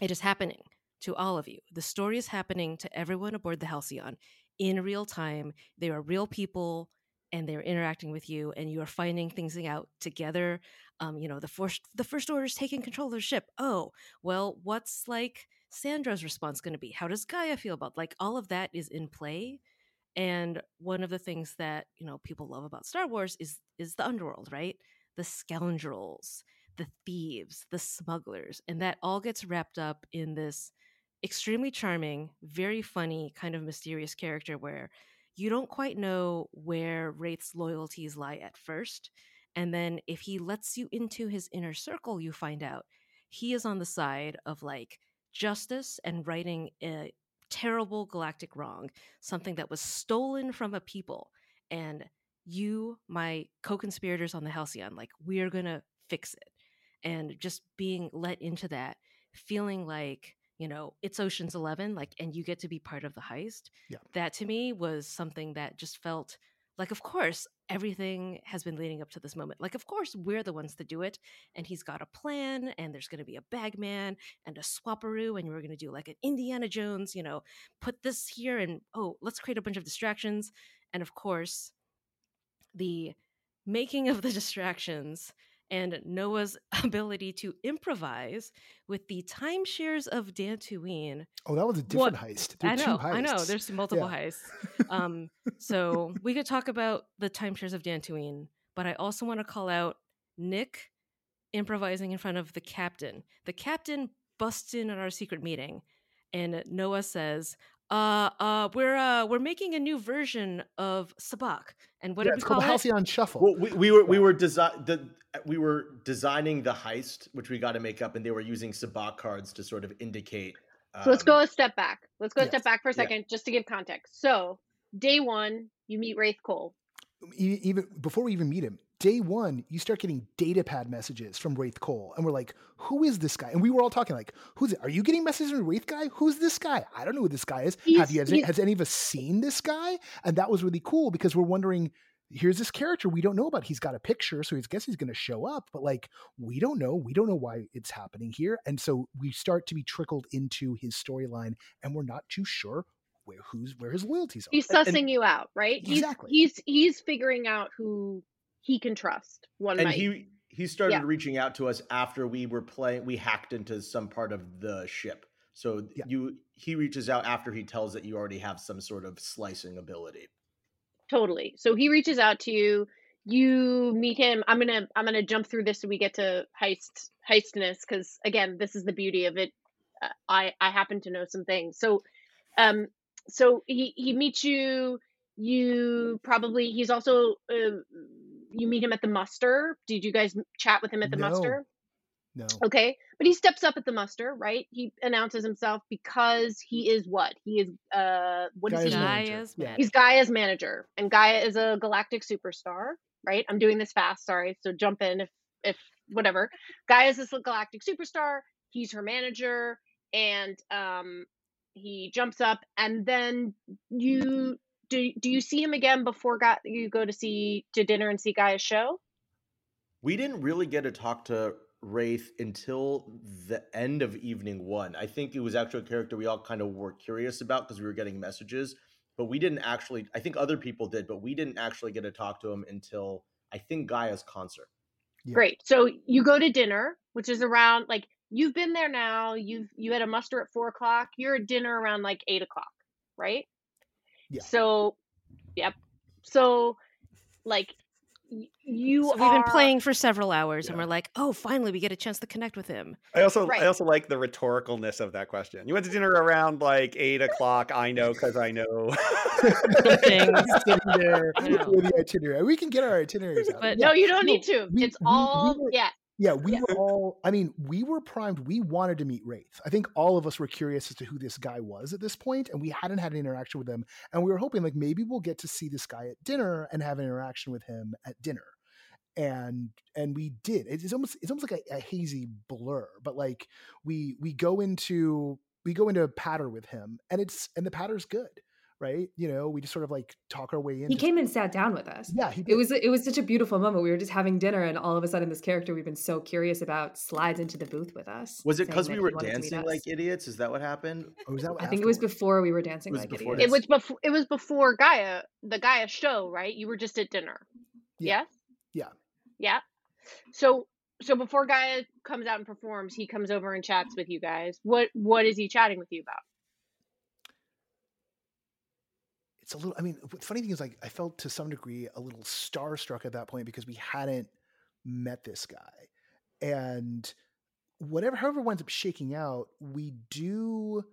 it is happening to all of you. The story is happening to everyone aboard the Halcyon in real time. They are real people and they're interacting with you and you are finding things out together. Um, you know, the first the first order is taking control of the ship. Oh, well, what's like Sandra's response going to be? How does Gaya feel about like all of that is in play? And one of the things that, you know, people love about Star Wars is is the underworld, right? The scoundrels, the thieves, the smugglers, and that all gets wrapped up in this extremely charming, very funny, kind of mysterious character where you don't quite know where Raithe's loyalties lie at first. And then if he lets you into his inner circle, you find out he is on the side of like justice and righting a terrible galactic wrong, something that was stolen from a people. And you, my co conspirators on the Halcyon, like, we're going to fix it. And just being let into that, feeling like, you know, it's Ocean's 11, like, and you get to be part of the heist. Yeah. That to me was something that just felt like, of course, everything has been leading up to this moment. Like, of course, we're the ones to do it. And he's got a plan, and there's going to be a bagman and a swapperoo, and we're going to do like an Indiana Jones, you know, put this here, and oh, let's create a bunch of distractions. And of course, the making of the (laughs) distractions and Noah's (laughs) ability to improvise with the timeshares of Dantooine. Oh, that was a different heist. There I know, I know. There's multiple Yeah. heists. (laughs) Um, so we could talk about the timeshares of Dantooine, but I also want to call out Nick improvising in front of the captain. The captain busts in at our secret meeting, and Noah says, "Uh, uh, we're uh, we're making a new version of Sabacc, and what yeah, did we it's call called it? Halcyon Shuffle. Well, we, we were we were design the we were designing the heist, which we got to make up, and they were using sabacc cards to sort of indicate. So let's um, go a step back. Let's go a step back for a Yeah. second, just to give context. So, day one, you meet Raithe Kole. Even before we even meet him, day one, you start getting data pad messages from Raithe Kole, and we're like, "Who is this guy?" And we were all talking like, "Who's it? Are you getting messages from Raithe guy? Who's this guy? I don't know who this guy is. Have you has, has any of us seen this guy?" And that was really cool because we're wondering. Here's this character we don't know about. He's got a picture, so I guess he's going to show up, but like we don't know. We don't know why it's happening here, and so we start to be trickled into his storyline, and we're not too sure where who's where his loyalties are. He's And- sussing you out, right? Exactly. He's he's he's figuring out who he can trust. One and might. he he started Yeah. reaching out to us after we were playing. We hacked into some part of the ship. So Yeah. you he reaches out after he tells that you already have some sort of slicing ability. totally so he reaches out to you you meet him i'm gonna i'm gonna jump through this so we get to heist heistness because again this is the beauty of it uh, i i happen to know some things so um so he he meets you you probably he's also uh, you meet him at the muster did you guys chat with him at the No. muster No, Okay. But he steps up at the muster, right? He announces himself because he is what? He is uh what is Gaya's he? manager. Gaya's manager. He's Gaya's manager. And Gaya is a galactic superstar, right? I'm doing this fast, sorry. So jump in if if whatever. Gaya is this galactic superstar. He's her manager and um he jumps up and then you do do you see him again before Ga- you go to see to dinner and see Gaya's show? We didn't really get to talk to Raithe until the end of evening one. I think it was actually a character we all kind of were curious about because we were getting messages, but we didn't actually. I think other people did, but we didn't actually get to talk to him until I think Gaya's concert. Yeah. Great. So you go to dinner, which is around like you've been there now. You've you had a muster at four o'clock. You're at dinner around like eight o'clock, right? Yeah. So, yep. So, like you So we've are been playing for several hours, and we're like, "Oh, finally, we get a chance to connect with him." I also Right. I also like the rhetoricalness of that question. You went to dinner around like eight o'clock. I know because I know. (laughs) (laughs) there I know. the itinerary. We can get our itineraries out. But- Yeah, No, you don't no, need to. we- it's we- we all were- yeah. Yeah, we Yeah. were all, I mean, we were primed. We wanted to meet Raithe. I think all of us were curious as to who this guy was at this point, and we hadn't had an interaction with him. And we were hoping, like, maybe we'll get to see this guy at dinner and have an interaction with him at dinner. And and we did. It's almost it's almost like a, a hazy blur, but like we we go into we go into a patter with him, and it's and the patter's good, right? You know, we just sort of like talk our way in. He came and sat down with us. Yeah, he It was it was such a beautiful moment. We were just having dinner, and all of a sudden, this character we've been so curious about slides into the booth with us. Was it because we were wanted to meet dancing like idiots? Is that what happened? Oh, or was that I think it was before we were dancing It was like before idiots. It was before it was before Gaya, the Gaya show, right? You were just at dinner. Yeah. Yes? Yeah. Yeah. So so before Gaya comes out and performs, he comes over and chats with you guys. What what is he chatting with you about? It's a little i mean the funny thing is like i felt to some degree a little starstruck at that point because we hadn't met this guy. And whatever however winds up shaking out we do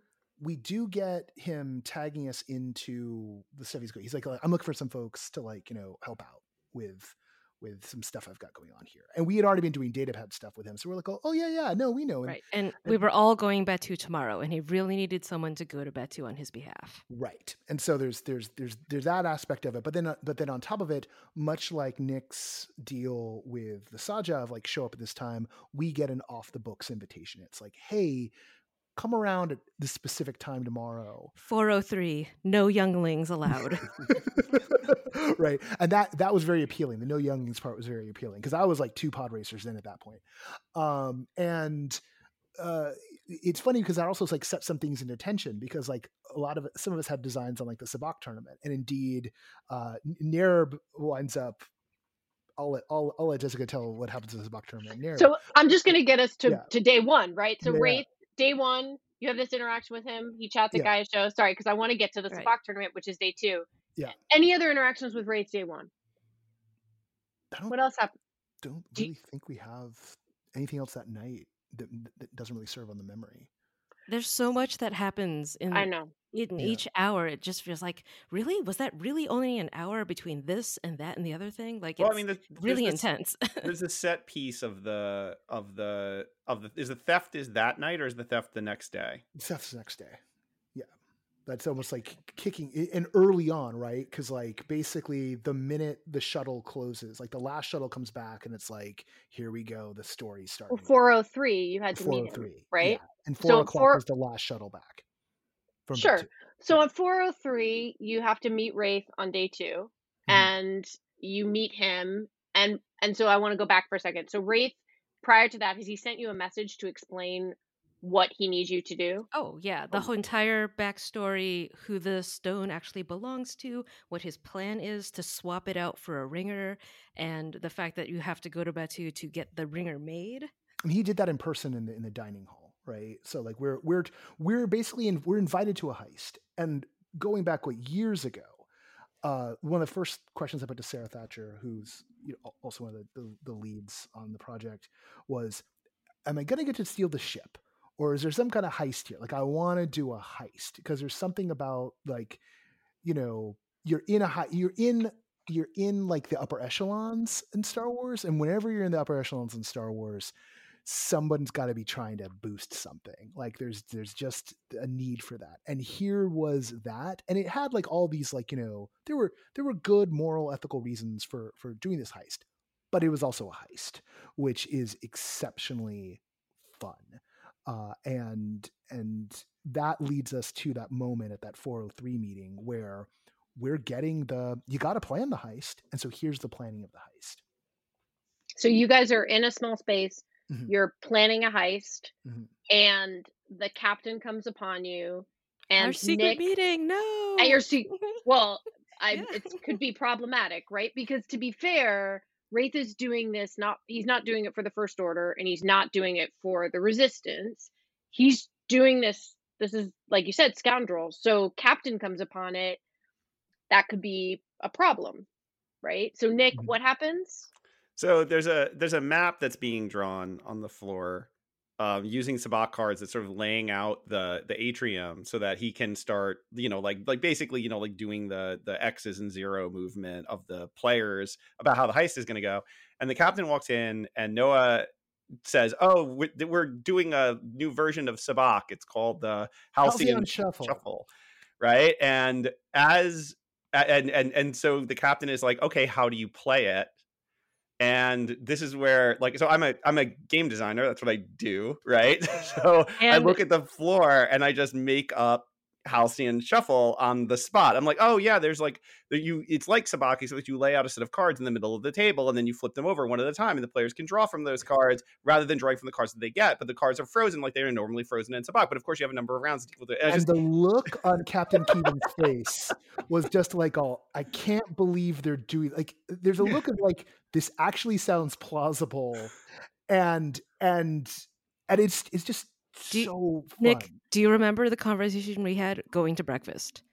we do get him tagging us into the stuff he's going he's like i'm looking for some folks to like you know help out with with some stuff i've got going on here and we had already been doing datapad stuff with him so we're like oh, oh yeah yeah no we know and Right. And we were all going Batuu tomorrow, and he really needed someone to go to Batuu on his behalf. Right. And so there's there's there's there's that aspect of it, but then uh, but then on top of it, much like Nick's deal with the Saja of like show up at this time, we get an off the books invitation. It's like, hey, come around at this specific time tomorrow. 403, no younglings allowed. (laughs) right. And that that was very appealing. The no younglings part was very appealing because I was like two pod racers in at that point. Um and uh it's funny because that also like set some things into tension because like a lot of some of us had designs on like the Sabacc tournament and indeed uh Nerb winds up I'll let I'll, I'll let Jessica tell what happens in the Sabacc tournament. Nerb, So I'm just gonna get us to, Yeah. to day one, right? So Yeah. Raithe, day one, you have this interaction with him. He chats at Yeah. Gaya show. Sorry, because I want to get to the Right. Sabacc tournament, which is day two. Yeah. Any other interactions with Raithe day one? I don't, What else happened? don't do you- really think we have anything else that night that, that doesn't really serve on the memory. There's so much that happens in, I know. In Yeah. each hour. It just feels like, really? Was that really only an hour between this and that and the other thing? Like, well, I mean, the, there's really this- intense. There's a set piece of the of the of the is the theft is that night or is the theft the next day? That's the next day. Yeah. That's almost like kicking and early on, right? Because like basically the minute the shuttle closes, like the last shuttle comes back and it's like, here we go, the story's starting. Well, 403, you had to meet him, 403, right? Yeah. And four So o'clock four- was the last shuttle back. From Sure. Batuu. So on 403, you have to meet Raithe on day 2 Mhm. and you meet him. And and so I want to go back for a second. So Raithe, prior to that, has he sent you a message to explain what he needs you to do? Oh, yeah. The whole entire backstory, who the stone actually belongs to, what his plan is to swap it out for a ringer, and the fact that you have to go to Batuu to get the ringer made. And he did that in person in the in the dining hall, right? So like we're we're we're basically in, we're invited to a heist. And going back what years ago, uh, one of the first questions I put to Sara Thacher, who's you know, also one of the, the, the leads on the project, was, "Am I going to get to steal the ship, or is there some kind of heist here? Like, I want to do a heist because there's something about like, you know, you're in a high, you're in." You're in like the upper echelons in Star Wars, and whenever you're in the upper echelons in Star Wars, someone's got to be trying to boost something like there's there's just a need for that and here was that and it had like all these like you know there were there were good moral ethical reasons for for doing this heist but it was also a heist which is exceptionally fun uh and and that leads us to that moment at that 403 meeting where we're getting the you got to plan the heist and so here's the planning of the heist. So you guys are in a small space, Mhm. you're planning a heist, Mhm. and the captain comes upon you and Our secret Nick meeting, no. at your secret, (laughs) well, I Yeah. it could (laughs) be problematic, right? Because to be fair, Raithe is doing this not he's not doing it for the first order and he's not doing it for the resistance. He's doing this this is like you said scoundrels. So captain comes upon it that could be a problem. right? So Nick, Mhm. what happens? So there's a there's a map that's being drawn on the floor um, using Sabacc cards that's sort of laying out the the atrium so that he can start, you know, like like basically, you know, like doing the the X's and zero movement of the players about how the heist is going to go. And the captain walks in, and Noah says, "Oh, we're, we're doing a new version of Sabacc. It's called the Halcyon Halcyon Shuffle. shuffle right and as and and and so the captain is like okay how do you play it and this is where like so i'm a i'm a game designer that's what i do right? (laughs) So i look at the floor and i just make up halcyon shuffle on the spot i'm like oh yeah there's like you it's like sabaki so that you lay out a set of cards in the middle of the table and then you flip them over one at a time and the players can draw from those cards rather than drawing from the cards that they get but the cards are frozen like they are normally frozen in sabacc but of course you have a number of rounds to deal with it And And just- the look on Captain Keevan's face was just like, "Oh, I can't believe they're doing." Like, there's a look of (laughs) like, "This actually sounds plausible," and and and it's it's just Do you- so fun. Nick, do you remember the conversation we had going to breakfast?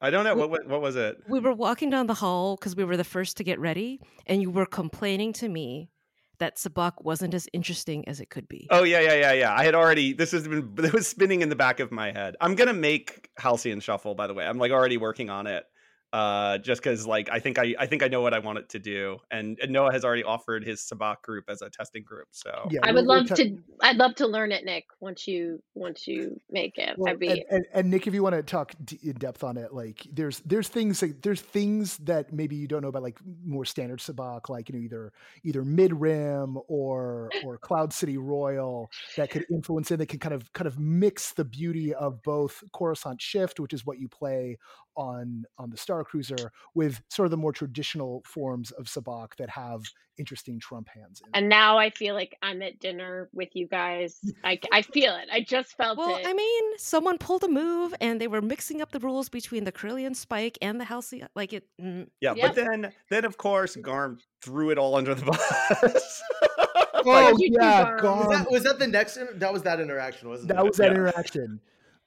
I don't know we- what what, what was it. We were walking down the hall because we were the first to get ready, and you were complaining to me that Sabacc wasn't as interesting as it could be. Oh yeah, yeah, yeah, yeah. I had already. This has been. (laughs) It was spinning in the back of my head. I'm gonna make Halcyon Shuffle. By the way, I'm like already working on it. Uh, just because like I think I I think I know what I want it to do, and, and Noah has already offered his Sabacc group as a testing group. So Yeah, I would love ta- to. I'd love to learn it, Nick. Once you once you make it, Well, I'd be. and, and, and Nick, if you want to talk d- in depth on it, like there's there's things like, there's things that maybe you don't know about, like more standard Sabacc, like you know either either mid rim or or Cloud City Royal that could influence it. That can kind of kind of mix the beauty of both Coruscant Shift, which is what you play on on the Star Cruiser, with sort of the more traditional forms of Sabacc that have interesting trump hands. In and now I feel like I'm at dinner with you guys. I, I feel it. I just felt Well, it. I mean, someone pulled a move, and they were mixing up the rules between the Corellian Spike and the Halcyon. Like it. mm, yeah, Yep. but then then of course Garm threw it all under the (laughs) bus. (laughs) Oh you yeah, Garm? Was that, was that the next? That was that interaction, wasn't That it? That was that Yeah. interaction.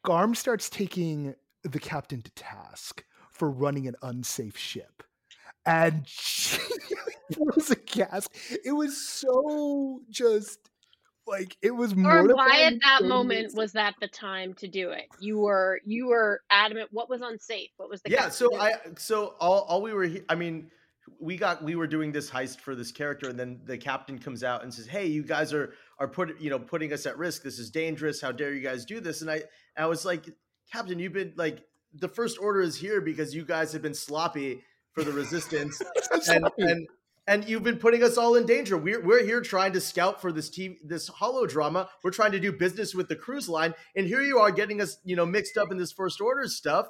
Garm starts taking the captain to task for running an unsafe ship. And (laughs) she throws a gas. It was so just like it was or why at that so moment was that the time to do it? You were you were adamant. What was unsafe? What was the yeah. So the- I so all all we were. he- I mean, we got we were doing this heist for this character, and then the captain comes out and says, "Hey, you guys are are put you know putting us at risk. This is dangerous. How dare you guys do this?" And I I was like, Captain, you've been like the first order is here because you guys have been sloppy for the resistance. (laughs) And and and you've been putting us all in danger. We're we're here trying to scout for this TV, this hollow drama. We're trying to do business with the cruise line, and here you are getting us, you know, mixed up in this first order stuff.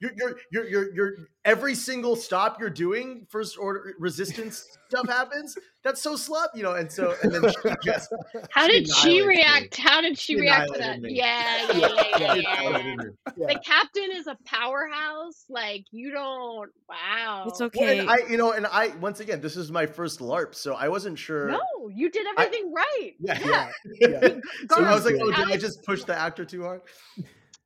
You're you're you're you're, you're every single stop you're doing, first order resistance (laughs) stuff happens. That's so slut, you know. And so and then she just (laughs) how she did she annihilated me. react? How did she She react to that? me. Yeah, yeah, (laughs) yeah, yeah, yeah, yeah. annihilated me. Yeah. The captain is a powerhouse. Like you don't. Wow. It's okay. and I, you know, and I once again, this is my first LARP, so I wasn't sure. No, you did I- everything right. Yeah, Yeah, yeah. so I was like, oh, how did I just push the actor too hard?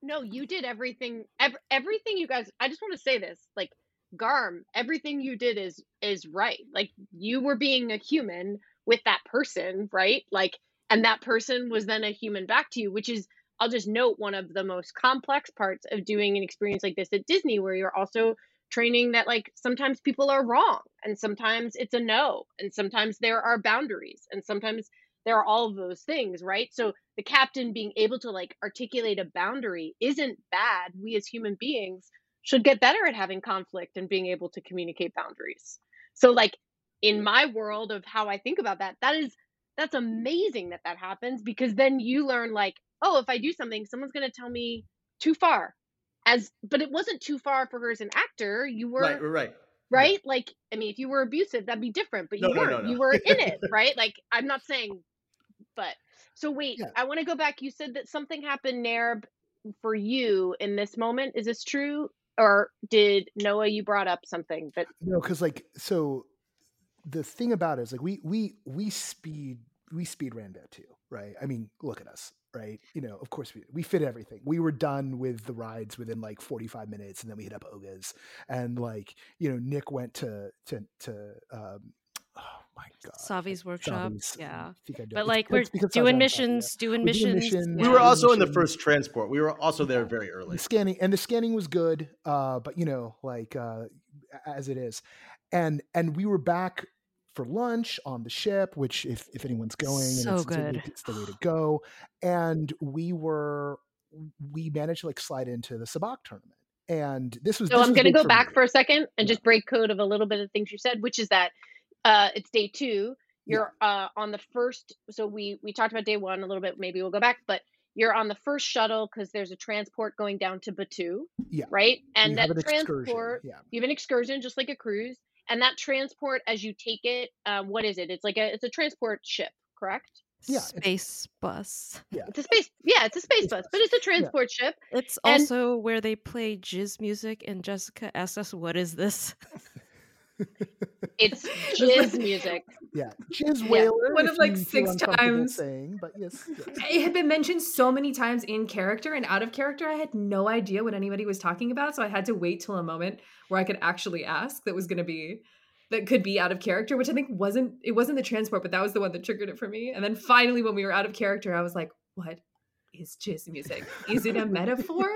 No, you did everything. Ev- everything you guys. I just want to say this. Like Garm, everything you did is is right. Like you were being a human with that person, right? Like, and that person was then a human back to you, which is. I'll just note one of the most complex parts of doing an experience like this at Disney, where you're also training that like sometimes people are wrong and sometimes it's a no and sometimes there are boundaries and sometimes there are all of those things right so the captain being able to like articulate a boundary isn't bad we as human beings should get better at having conflict and being able to communicate boundaries so like in my world of how i think about that that is that's amazing that that happens because then you learn like oh if i do something someone's going to tell me too far as but it wasn't too far for her as an actor you were Right, right, right. Like, I mean, if you were abusive, that'd be different, but you No, no, no, weren't. no. You were in it, (laughs) right? Like, I'm not saying, but so wait, Yeah. I want to go back. You said that something happened, Nerb, for you in this moment. Is this true? Or did Noah, you brought up something that, No, because like so the thing about it is like we we we speed we speed ran too, right? I mean, look at us, right? You know, of course we we fit everything. We were done with the rides within like 45 minutes, and then we hit up Oga's, and like you know, Nick went to to to um, my god, Savi's workshop. Savi's- Yeah. I I. But like it's we're doing missions, doing We're doing missions. missions. We were also in the first transport. We were also there very early. The scanning and the scanning was good, uh, but you know, like uh, as it is, and and we were back for lunch on the ship, which if if anyone's going, So it's, it's good. it's the way to go. And we were we managed to like slide into the Sabacc tournament, and this was So this I'm going to big go back me. for a second and Yeah. just break code of a little bit of things you said, which is that uh, it's day two. You're uh, on the first. So we we talked about day one a little bit. Maybe we'll go back, but you're on the first shuttle because there's a transport going down to Batuu. Yeah. Right. And have that an transport, yeah. you have an excursion just like a cruise. And that transport, as you take it, um, what is it? It's like a it's a transport ship, correct? Yeah, it's- Space bus. It's a space. Yeah, it's a space Space bus, bus, but it's a yeah. transport ship. It's And- also where they play jizz music, and Jessica asked us, "What is this?" (laughs) (laughs) It's (laughs) jizz music. Yeah, Jizz Yeah. Whaler. One of, like, six times. saying, but yes, (laughs) yes. It had been mentioned so many times in character and out of character. I had no idea what anybody was talking about, so I had to wait till a moment where I could actually ask. That was going to be that could be out of character, which I think wasn't. It wasn't the transport, but that was the one that triggered it for me. And then finally, when we were out of character, I was like, "What is jizz music? Is it a (laughs) metaphor?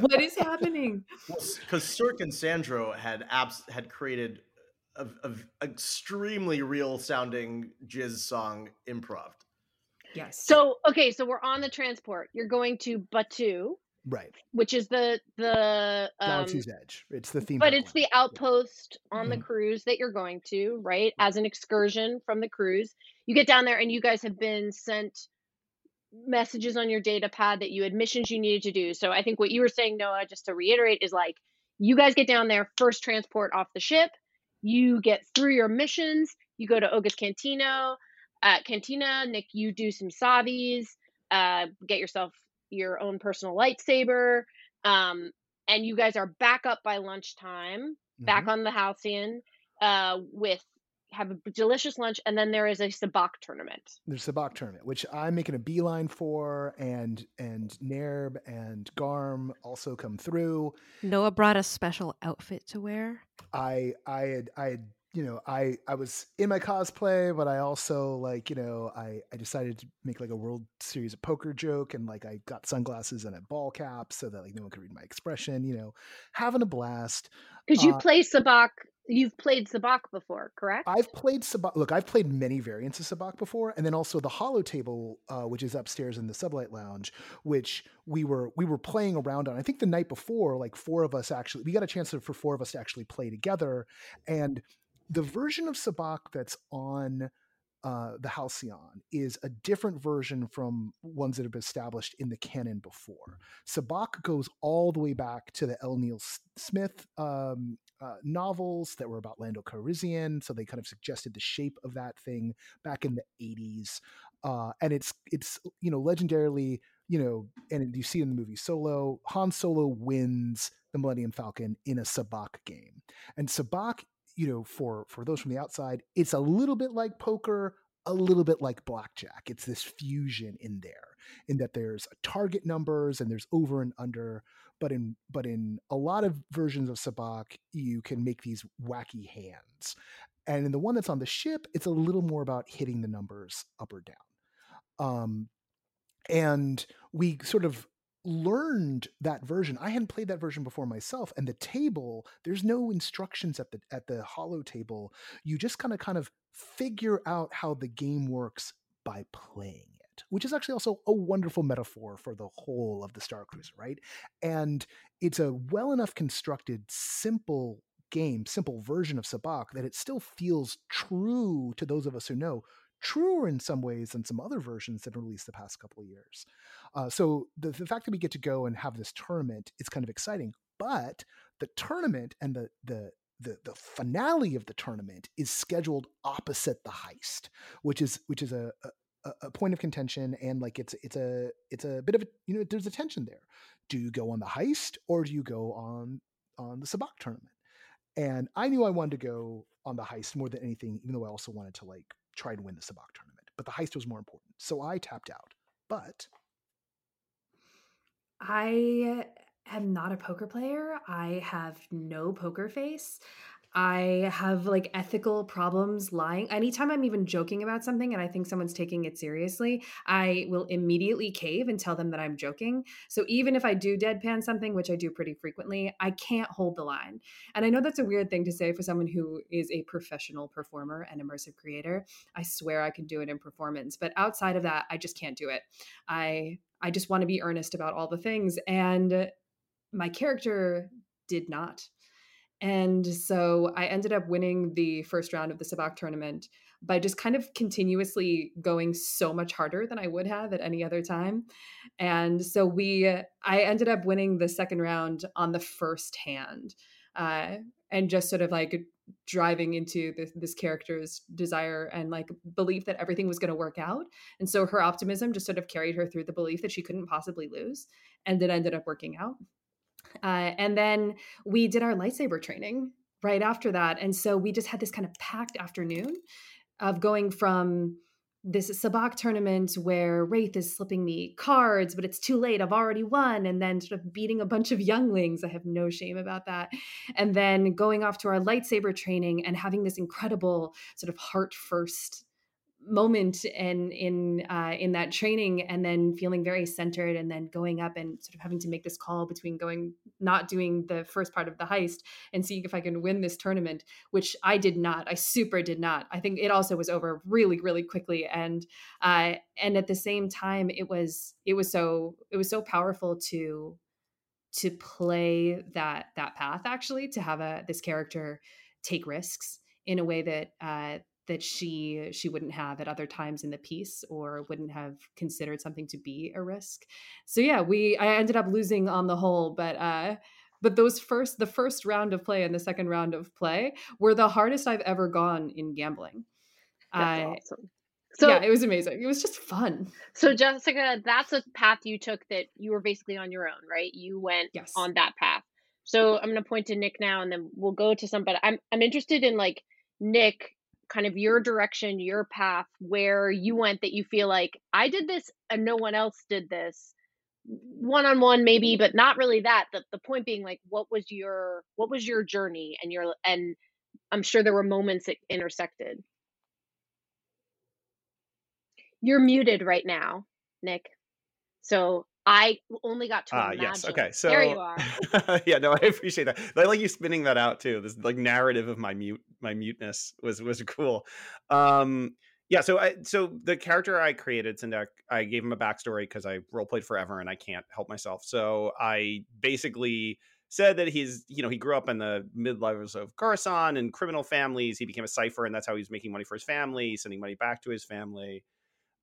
what is happening?" because Cirque and Sandro had apps had created a, a extremely real sounding jizz song improv. Yes. So okay, so we're on the transport. You're going to Batuu, right. which is the the um, Galaxy's Edge. It's the theme. but park it's the lounge. outpost on the Mhm. cruise that you're going to, right? As an excursion from the cruise. You get down there and you guys have been sent messages on your data pad that you had missions you needed to do. So I think what you were saying, Noah, just to reiterate, is like you guys get down there, first transport off the ship, you get through your missions, you go to Oga's Cantino, at Cantina, Nick, you do some Savi's, uh, get yourself your own personal lightsaber, um, and you guys are back up by lunchtime, back Mhm. on the Halcyon, uh, with have a delicious lunch, and then there is a sabacc tournament. There's the Sabacc tournament, which I'm making a beeline for, and and Nerb and Garm also come through. Noah brought a special outfit to wear. I I had I had you know I I was in my cosplay, but I also like you know I I decided to make like a World Series of Poker joke, and like I got sunglasses and a ball cap so that like no one could read my expression. You know, having a blast. Because you Uh, play sabacc, you've played sabacc before, correct? I've played Sabacc. Look, I've played many variants of Sabacc before, and then also the Holo Table, uh, which is upstairs in the Sublight Lounge, which we were we were playing around on. I think the night before, like four of us actually, we got a chance for four of us to actually play together. And the version of Sabacc that's on uh, the Halcyon is a different version from ones that have been established in the canon before. Sabacc goes all the way back to the L. Neil Smith um, uh, novels that were about Lando Calrissian, so they kind of suggested the shape of that thing back in the '80s, uh, and it's it's you know legendarily you know, and you see in the movie Solo, Han Solo wins the Millennium Falcon in a Sabacc game, and Sabacc you know for for those from the outside it's a little bit like poker a little bit like blackjack. It's this fusion in there in that there's target numbers and there's over and under but in but in a lot of versions of sabacc you can make these wacky hands. And in the one that's on the ship it's a little more about hitting the numbers up or down. Um and we sort of learned that version. I hadn't played that version before myself and the table there's no instructions at the at the holo table. You just kind of kind of figure out how the game works by playing it which is actually also a wonderful metaphor for the whole of the star cruiser right? And it's a well enough constructed simple game simple version of sabacc that it still feels true to those of us who know truer in some ways than some other versions that have released the past couple of years. Uh, so the, the fact that we get to go and have this tournament is kind of exciting. But the tournament and the the the, the finale of the tournament is scheduled opposite the heist, which is which is a, a, a point of contention and like it's it's a it's a bit of a you know there's a tension there. Do you go on the heist or do you go on on the Sabacc tournament? And I knew I wanted to go on the heist more than anything, even though I also wanted to like try and win the Sabacc tournament. but the heist was more important. So I tapped out. But I am not a poker player. I have no poker face. I have like ethical problems lying. Anytime I'm even joking about something and I think someone's taking it seriously, I will immediately cave and tell them that I'm joking. So even if I do deadpan something, which I do pretty frequently, I can't hold the line. And I know that's a weird thing to say for someone who is a professional performer and immersive creator. I swear I can do it in performance, but outside of that, I just can't do it. I I just want to be earnest about all the things and my character did not. And so I ended up winning the first round of the Sabacc tournament by just kind of continuously going so much harder than I would have at any other time. And so we, I ended up winning the second round on the first hand. Uh, and just sort of like driving into this, this character's desire and like belief that everything was going to work out. And so her optimism just sort of carried her through the belief that she couldn't possibly lose. And it ended up working out. Uh, and then we did our lightsaber training right after that. And so we just had this kind of packed afternoon of going from this sabacc tournament where Raithe is slipping me cards, but it's too late. I've already won. And then sort of beating a bunch of younglings. I have no shame about that. And then going off to our lightsaber training and having this incredible sort of heart first moment and in uh, in that training and then feeling very centered and then going up and sort of having to make this call between going not doing the first part of the heist and seeing if I can win this tournament which I did not. I super did not. I think it also was over really really quickly and uh, and at the same time it was it was so it was so powerful to to play that that path actually to have a this character take risks in a way that uh, that she she wouldn't have at other times in the piece or wouldn't have considered something to be a risk. So yeah we i ended up losing on the whole but uh but those first the first round of play and the second round of play were the hardest i've ever gone in gambling. That's uh, awesome. So yeah it was amazing. It was just fun. So jessica that's a path you took that you were basically on your own right? You went yes. on that path. So i'm going to point to nick now and then we'll go to some but i'm i'm interested in like nick kind of your direction, your path, where you went that you feel like I did this and no one else did this. One on one maybe but not really that the, the point being like what was your what was your journey and your and i'm sure there were moments that intersected. You're muted right now nick. So I only got to ah, imagine. yes. Okay. So there you are. (laughs) yeah, no, I appreciate that. I like you spinning that out too. This like narrative of my mute my muteness was was cool. Um yeah, so I so the character I created, Sindak, I gave him a backstory because I role played forever and I can't help myself. So I basically said that he's you know he grew up in the mid levels of Coruscant and criminal families. He became a cipher, and that's how he was making money for his family, sending money back to his family.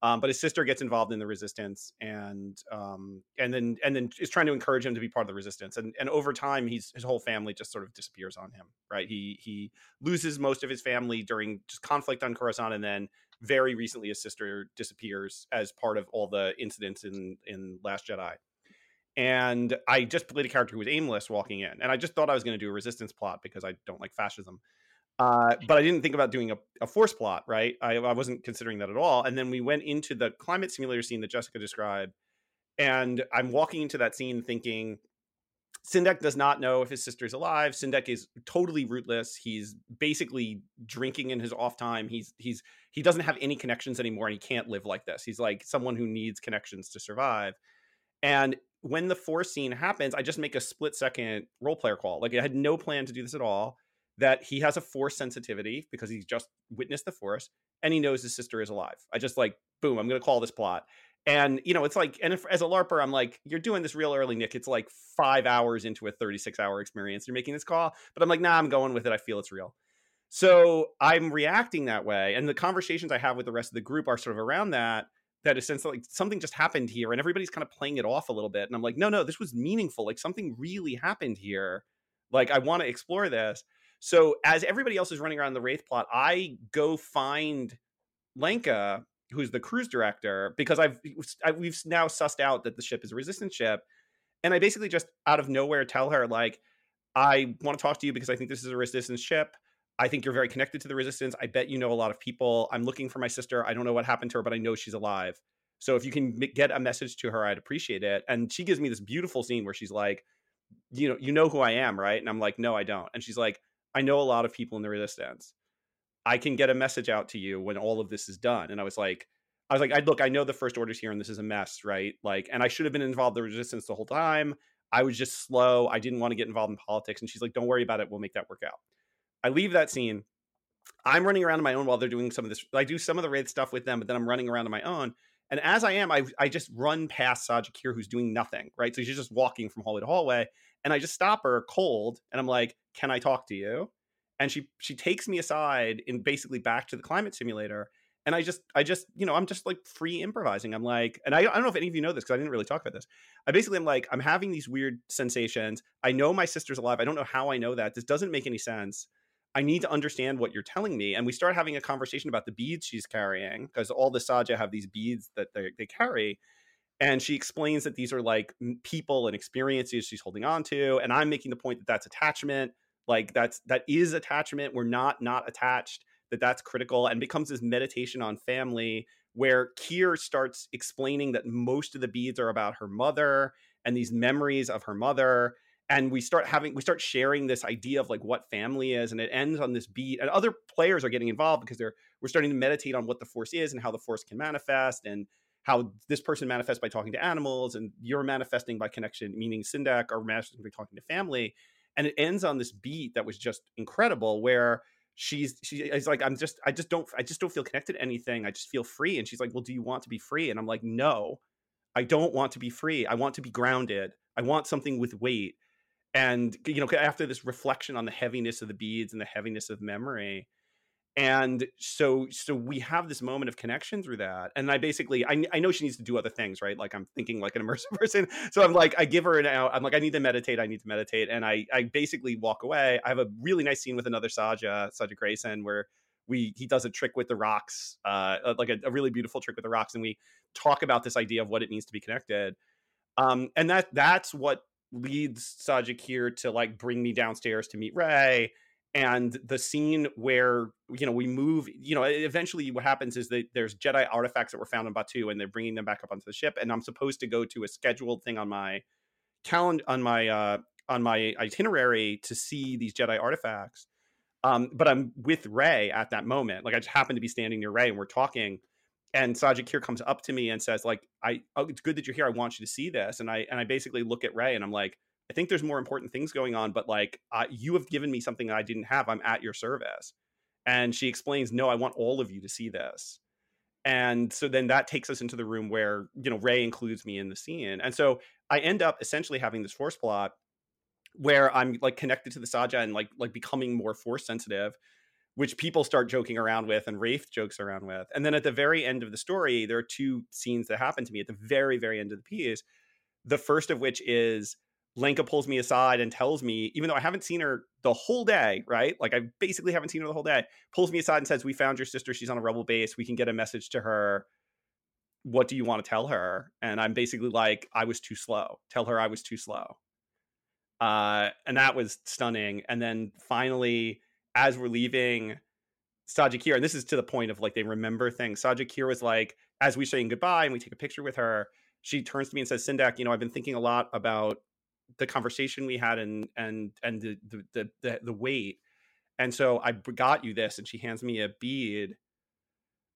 Um, but his sister gets involved in the resistance and um, and then and then is trying to encourage him to be part of the resistance and and over time he's his whole family just sort of disappears on him right? He he loses most of his family during just conflict on Coruscant and then very recently his sister disappears as part of all the incidents in in Last Jedi. And I just played a character who was aimless walking in and I just thought I was going to do a resistance plot because I don't like fascism uh, but I didn't think about doing a, a force plot, right? I, I, wasn't considering that at all. And then we went into the climate simulator scene that Jessica described. And I'm walking into that scene thinking, Sindek does not know if his sister's alive. Sindek is totally rootless. He's basically drinking in his off time. He's he's he doesn't have any connections anymore and he can't live like this. He's like someone who needs connections to survive. And when the force scene happens, I just make a split second role player call. Like I had no plan to do this at all that he has a force sensitivity because he's just witnessed the force and he knows his sister is alive. I just like, boom, I'm going to call this plot. And, you know, it's like, and if, as a LARPer, I'm like, you're doing this real early, Nick. It's like five hours into a 36 hour experience. You're making this call. But I'm like, nah, I'm going with it. I feel it's real. So I'm reacting that way. And the conversations I have with the rest of the group are sort of around that, that a essentially like something just happened here and everybody's kind of playing it off a little bit. And I'm like, no, no, this was meaningful. Like something really happened here. Like I want to explore this. So as everybody else is running around the Raithe plot, I go find Lenka, who's the cruise director, because I've I, we've now sussed out that the ship is a resistance ship, and I basically just out of nowhere tell her like, I want to talk to you because I think this is a resistance ship. I think you're very connected to the resistance. I bet you know a lot of people. I'm looking for my sister. I don't know what happened to her, but I know she's alive. So if you can get a message to her, I'd appreciate it. And she gives me this beautiful scene where she's like, you know, you know who I am, right? And I'm like, no, I don't. And she's like, I know a lot of people in the resistance. I can get a message out to you when all of this is done. And I was like, I was like, I look, I know the first order's here and this is a mess, right? Like, and I should have been involved in the resistance the whole time. I was just slow. I didn't want to get involved in politics. And she's like, don't worry about it. We'll make that work out. I leave that scene. I'm running around on my own while they're doing some of this. I do some of the Raithe stuff with them, but then I'm running around on my own. And as I am, I, I just run past Saja Kir, who's doing nothing, right? So she's just walking from hallway to hallway. And I just stop her cold and I'm like, can I talk to you? And she she takes me aside and basically back to the climate simulator. And I just, I just, you know, I'm just like free improvising. I'm like, and I, I don't know if any of you know this because I didn't really talk about this. I basically am like, I'm having these weird sensations. I know my sister's alive. I don't know how I know that. This doesn't make any sense. I need to understand what you're telling me. And we start having a conversation about the beads she's carrying because all the Saja have these beads that they, they carry. And she explains that these are like people and experiences she's holding on to. And I'm making the point that that's attachment. Like that's, that is attachment. We're not, not attached, that that's critical and becomes this meditation on family where Kir starts explaining that most of the beads are about her mother and these memories of her mother and we start having we start sharing this idea of like what family is and it ends on this beat and other players are getting involved because they're we're starting to meditate on what the force is and how the force can manifest and how this person manifests by talking to animals and you're manifesting by connection meaning Sindak are manifesting by talking to family. And it ends on this beat that was just incredible where she's she's like i'm just i just don't i just don't feel connected to anything. I just feel free. And she's like well do you want to be free? And i'm like no i don't want to be free. I want to be grounded. I want something with weight and you know after this reflection on the heaviness of the beads and the heaviness of memory and so so we have this moment of connection through that and i basically I, I know she needs to do other things right? Like i'm thinking like an immersive (laughs) person so i'm like i give her an out i'm like i need to meditate i need to meditate and i i basically walk away. I have a really nice scene with another saja saja grayson where we he does a trick with the rocks uh like a, a really beautiful trick with the rocks and we talk about this idea of what it means to be connected um and that that's what leads Saja Kir to like bring me downstairs to meet Rey. And the scene where you know we move, you know, eventually what happens is that there's Jedi artifacts that were found in Batuu, and they're bringing them back up onto the ship. And I'm supposed to go to a scheduled thing on my calendar on my uh, on my itinerary to see these Jedi artifacts. Um, but I'm with Rey at that moment. Like I just happen to be standing near Rey and we're talking and Saja Kir comes up to me and says, like, I oh, it's good that you're here. I want you to see this. And I and I basically look at Rey and I'm like, I think there's more important things going on, but like uh, you have given me something that I didn't have. I'm at your service. And she explains, no, I want all of you to see this. And so then that takes us into the room where, you know, Rey includes me in the scene. And so I end up essentially having this force plot where I'm like connected to the Saja and like like becoming more force sensitive which people start joking around with and Raithe jokes around with. And then at the very end of the story, there are two scenes that happen to me at the very, very end of the piece. The first of which is Lenka pulls me aside and tells me, even though I haven't seen her the whole day, right? Like I basically haven't seen her the whole day, pulls me aside and says, We found your sister. She's on a rebel base. We can get a message to her. What do you want to tell her? And I'm basically like, I was too slow. Tell her I was too slow. Uh, and that was stunning. And then finally, as we're leaving Saja Kir, and this is to the point of like they remember things. Saja Kir was like, as we saying goodbye and we take a picture with her, she turns to me and says, Sindak, you know, I've been thinking a lot about the conversation we had and and and the the the, the weight. And so I got you this, and she hands me a bead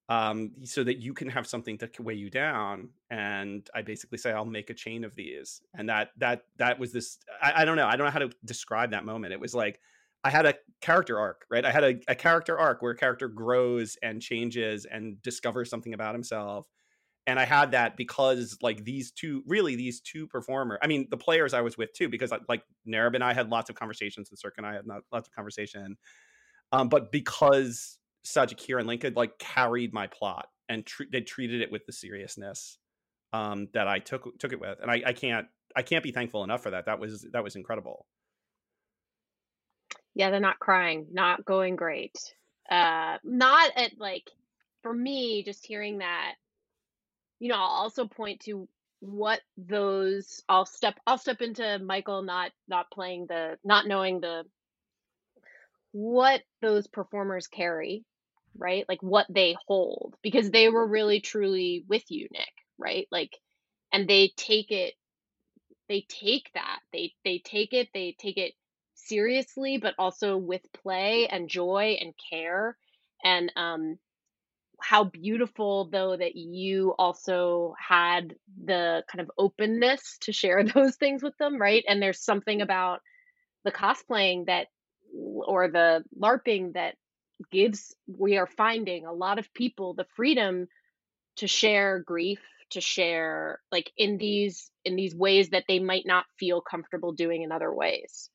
um, so that you can have something to weigh you down. And I basically say, I'll make a chain of these. And that that that was this. I, I don't know. I don't know how to describe that moment. It was like I had a character arc, right? I had a, a, character arc where a character grows and changes and discovers something about himself. And I had that because like these two, really these two performers, I mean, the players I was with too, because like Narab and I had lots of conversations and Cirque and I had not, lots of conversation. Um, but because Saja Kir and Lenka like carried my plot and tr- they treated it with the seriousness um, that I took took it with. And I, I can't I can't be thankful enough for that. That was that was incredible. Yeah, they're not crying, not going great. Uh, not at like, for me, just hearing that, you know, I'll also point to what those I'll step I'll step into Michael not not playing the not knowing the what those performers carry, right? Like what they hold because they were really truly with you, Nick, right? Like and they take it they take that. They they take it, they take it seriously but also with play and joy and care and um how beautiful though that you also had the kind of openness to share (laughs) those things with them, right? And there's something about the cosplaying that or the larping that gives we are finding a lot of people the freedom to share grief to share like in these in these ways that they might not feel comfortable doing in other ways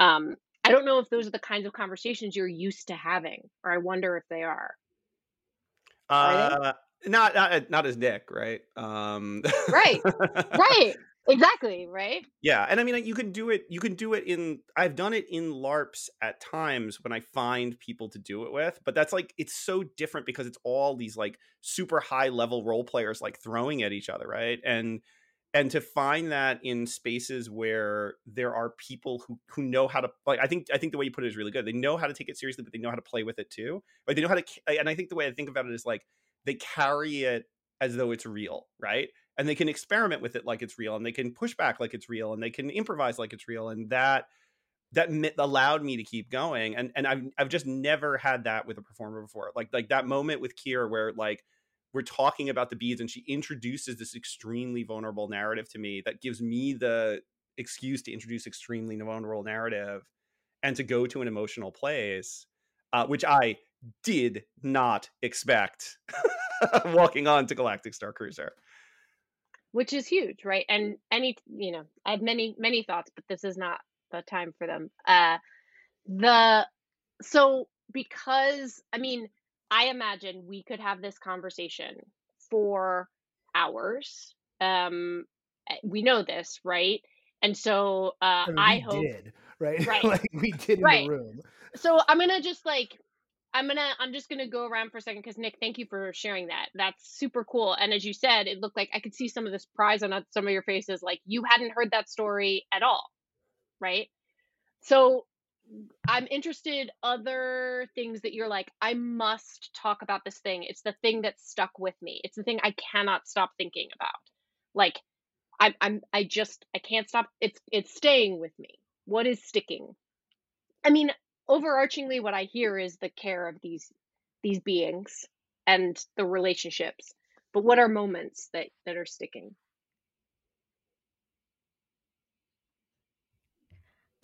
um i don't know if those are the kinds of conversations you're used to having or i wonder if they are. Uh not not not as nick right? Um right. Right. Exactly right? Yeah and i mean you can do it you can do it in i've done it in larps at times when i find people to do it with but that's like it's so different because it's all these like super high level role players like throwing at each other right? And and to find that in spaces where there are people who who know how to like i think i think the way you put it is really good. They know how to take it seriously but they know how to play with it too like they know how to and i think the way i think about it is like they carry it as though it's real right? And they can experiment with it like it's real and they can push back like it's real and they can improvise like it's real and that that allowed me to keep going and and I've I've just never had that with a performer before. Like like that moment with Kier where like we're talking about the beads and she introduces this extremely vulnerable narrative to me that gives me the excuse to introduce extremely vulnerable narrative and to go to an emotional place uh, which I did not expect (laughs) walking on to Galactic Starcruiser which is huge, right? And any, you know, I have many, many thoughts, but this is not the time for them. Uh, the, so because, I mean, I imagine we could have this conversation for hours. Um, eh, we know this, right? And so uh, I, mean, I hope, did, (laughs) right? (laughs) Right, like we did in right. the room. So I'm gonna just like I'm gonna I'm just gonna go around for a second because Nick, thank you for sharing that. That's super cool. And as you said, it looked like I could see some of the surprise on some of your faces, like you hadn't heard that story at all, right? So I'm interested other things that you're like, I must talk about this thing. It's the thing that stuck with me. It's the thing I cannot stop thinking about. Like I'm I'm I just I can't stop it's it's staying with me. What is sticking? I mean, overarchingly what i hear is the care of these these beings and the relationships but what are moments that that are sticking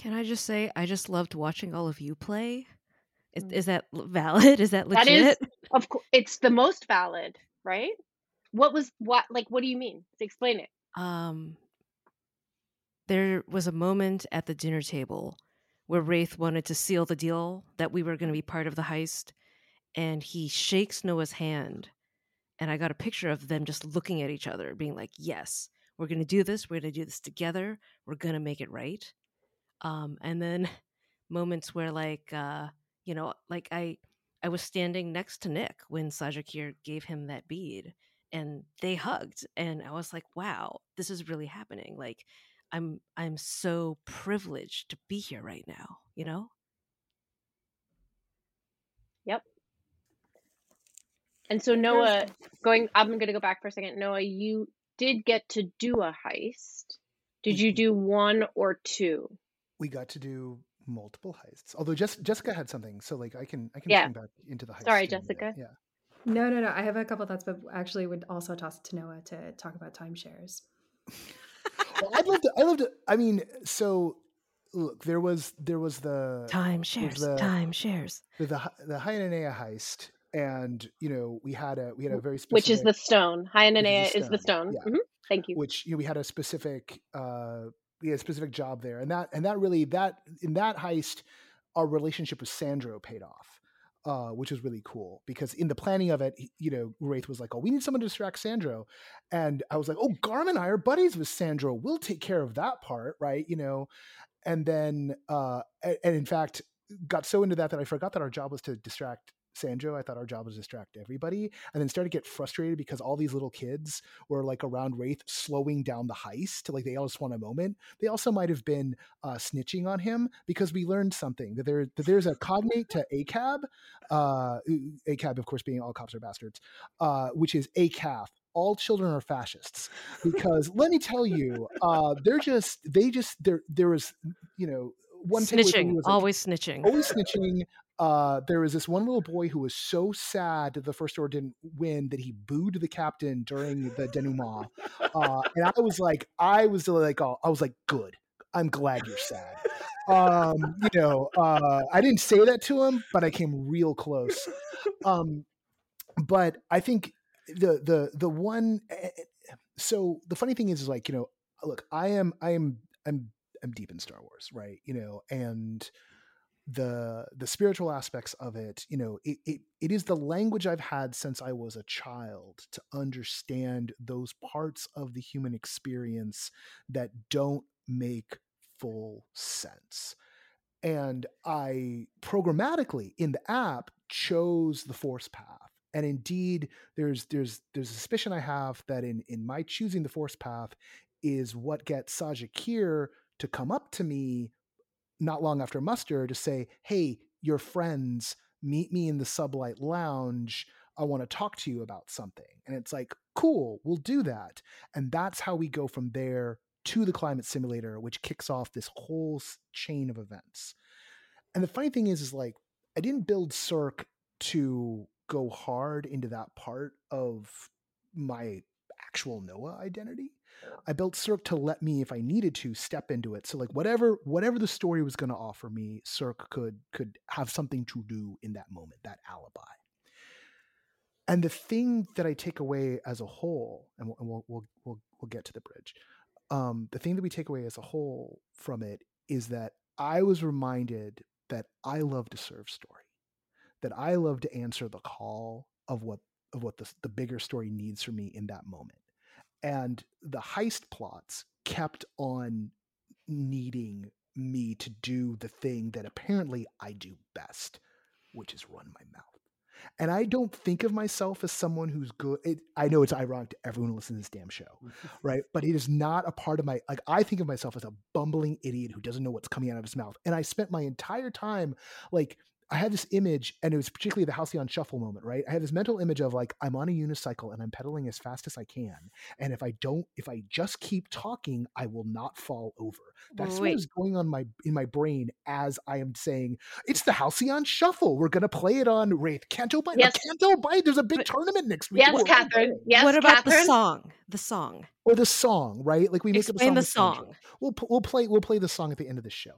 can i just say i just loved watching all of you play is, mm. is that valid (laughs) is that legit that is of course it's the most valid right what was what like what do you mean explain it um there was a moment at the dinner table where Raithe wanted to seal the deal that we were going to be part of the heist. And he shakes Noah's hand. And I got a picture of them just looking at each other, being like, yes, we're going to do this. We're going to do this together. We're going to make it right. Um, and then (laughs) moments where, like, uh, you know, like I, I was standing next to Nick when Sajakir gave him that bead and they hugged. And I was like, wow, this is really happening. Like, I'm I'm so privileged to be here right now, you know? Yep. And so Noah, going I'm going to go back for a second. Noah, you did get to do a heist. Did you do one or two? We got to do multiple heists. Although Jess, Jessica had something, so like I can I can yeah. come back into the heist. Sorry, Jessica. Yeah. No, no, no. I have a couple thoughts, but actually would also toss it to Noah to talk about timeshares well, I'd love to. I love to. I mean, so look, there was there was the time shares, the, time shares, the the, the Hyananea heist, and you know we had a we had a very specific, which is the stone. Hyananea is the stone. Yeah. Mm-hmm. Thank you. Which you know we had a specific uh a specific job there, and that and that really that in that heist, our relationship with Sandro paid off uh, which was really cool because in the planning of it, you know, Raithe was like, "Oh, we need someone to distract Sandro," and I was like, "Oh, Garm and I are buddies with Sandro. We'll take care of that part, right?" You know, and then uh, and, and in fact, got so into that that I forgot that our job was to distract Sandro. I thought our job was to distract everybody, and then started to get frustrated because all these little kids were like around Raithe, slowing down the heist. Like they all just want a moment. They also might have been uh, snitching on him because we learned something that there that there's a cognate to ACAB, uh, ACAB of course being all cops are bastards, uh, which is ACAF, all children are fascists because let me tell you uh, they're just they just there there was you know one snitching was like, always snitching always snitching uh, there was this one little boy who was so sad that the first order didn't win that he booed the captain during the denouement. Uh, and i was like i was like oh, i was like good. I'm glad you're sad. Um, you know uh, i didn't say that to him but i came real close. Um, but i think the the the one eh, eh, so the funny thing is is like you know look i am i am i'm i'm deep in star wars right? You know and the the spiritual aspects of it you know it, it it is the language i've had since i was a child to understand those parts of the human experience that don't make full sense. And i programmatically in the app chose the force path. And indeed there's there's there's a suspicion i have that in in my choosing the force path is what gets saja Kier to come up to me not long after muster to say hey your friends meet me in the sublight lounge. I want to talk to you about something. And it's like cool we'll do that. And that's how we go from there to the climate simulator which kicks off this whole chain of events. And the funny thing is is like i didn't build cirque to go hard into that part of my actual Noah identity. I built Cirque to let me, if I needed to, step into it. So like whatever whatever the story was going to offer me, Cirque could could have something to do in that moment, that alibi. And the thing that I take away as a whole, and we'll we'll we'll we'll, we'll get to the bridge. Um, the thing that we take away as a whole from it is that I was reminded that I love to serve story that I love to answer the call of what of what the, the bigger story needs from me in that moment. And the heist plots kept on needing me to do the thing that apparently I do best, which is run my mouth. And I don't think of myself as someone who's good. It, I know it's ironic to everyone who listens to this damn show, (laughs) right? But it is not a part of my, like, I think of myself as a bumbling idiot who doesn't know what's coming out of his mouth. And I spent my entire time, like, I had this image, and it was particularly the Halcyon Shuffle moment, right? I had this mental image of like I'm on a unicycle and I'm pedaling as fast as I can, and if I don't, if I just keep talking, I will not fall over. That's Wait. what is going on my in my brain as I am saying it's the Halcyon Shuffle. We're gonna play it on Raithe Canto Bight. Yes. Canto Bight. There's a big but, tournament next week. Yes, Kathryn. Yes, what about Kathryn? the song? The song or the song, right? Like we make Explain up a song. the song. We'll we'll play we'll play the song at the end of the show.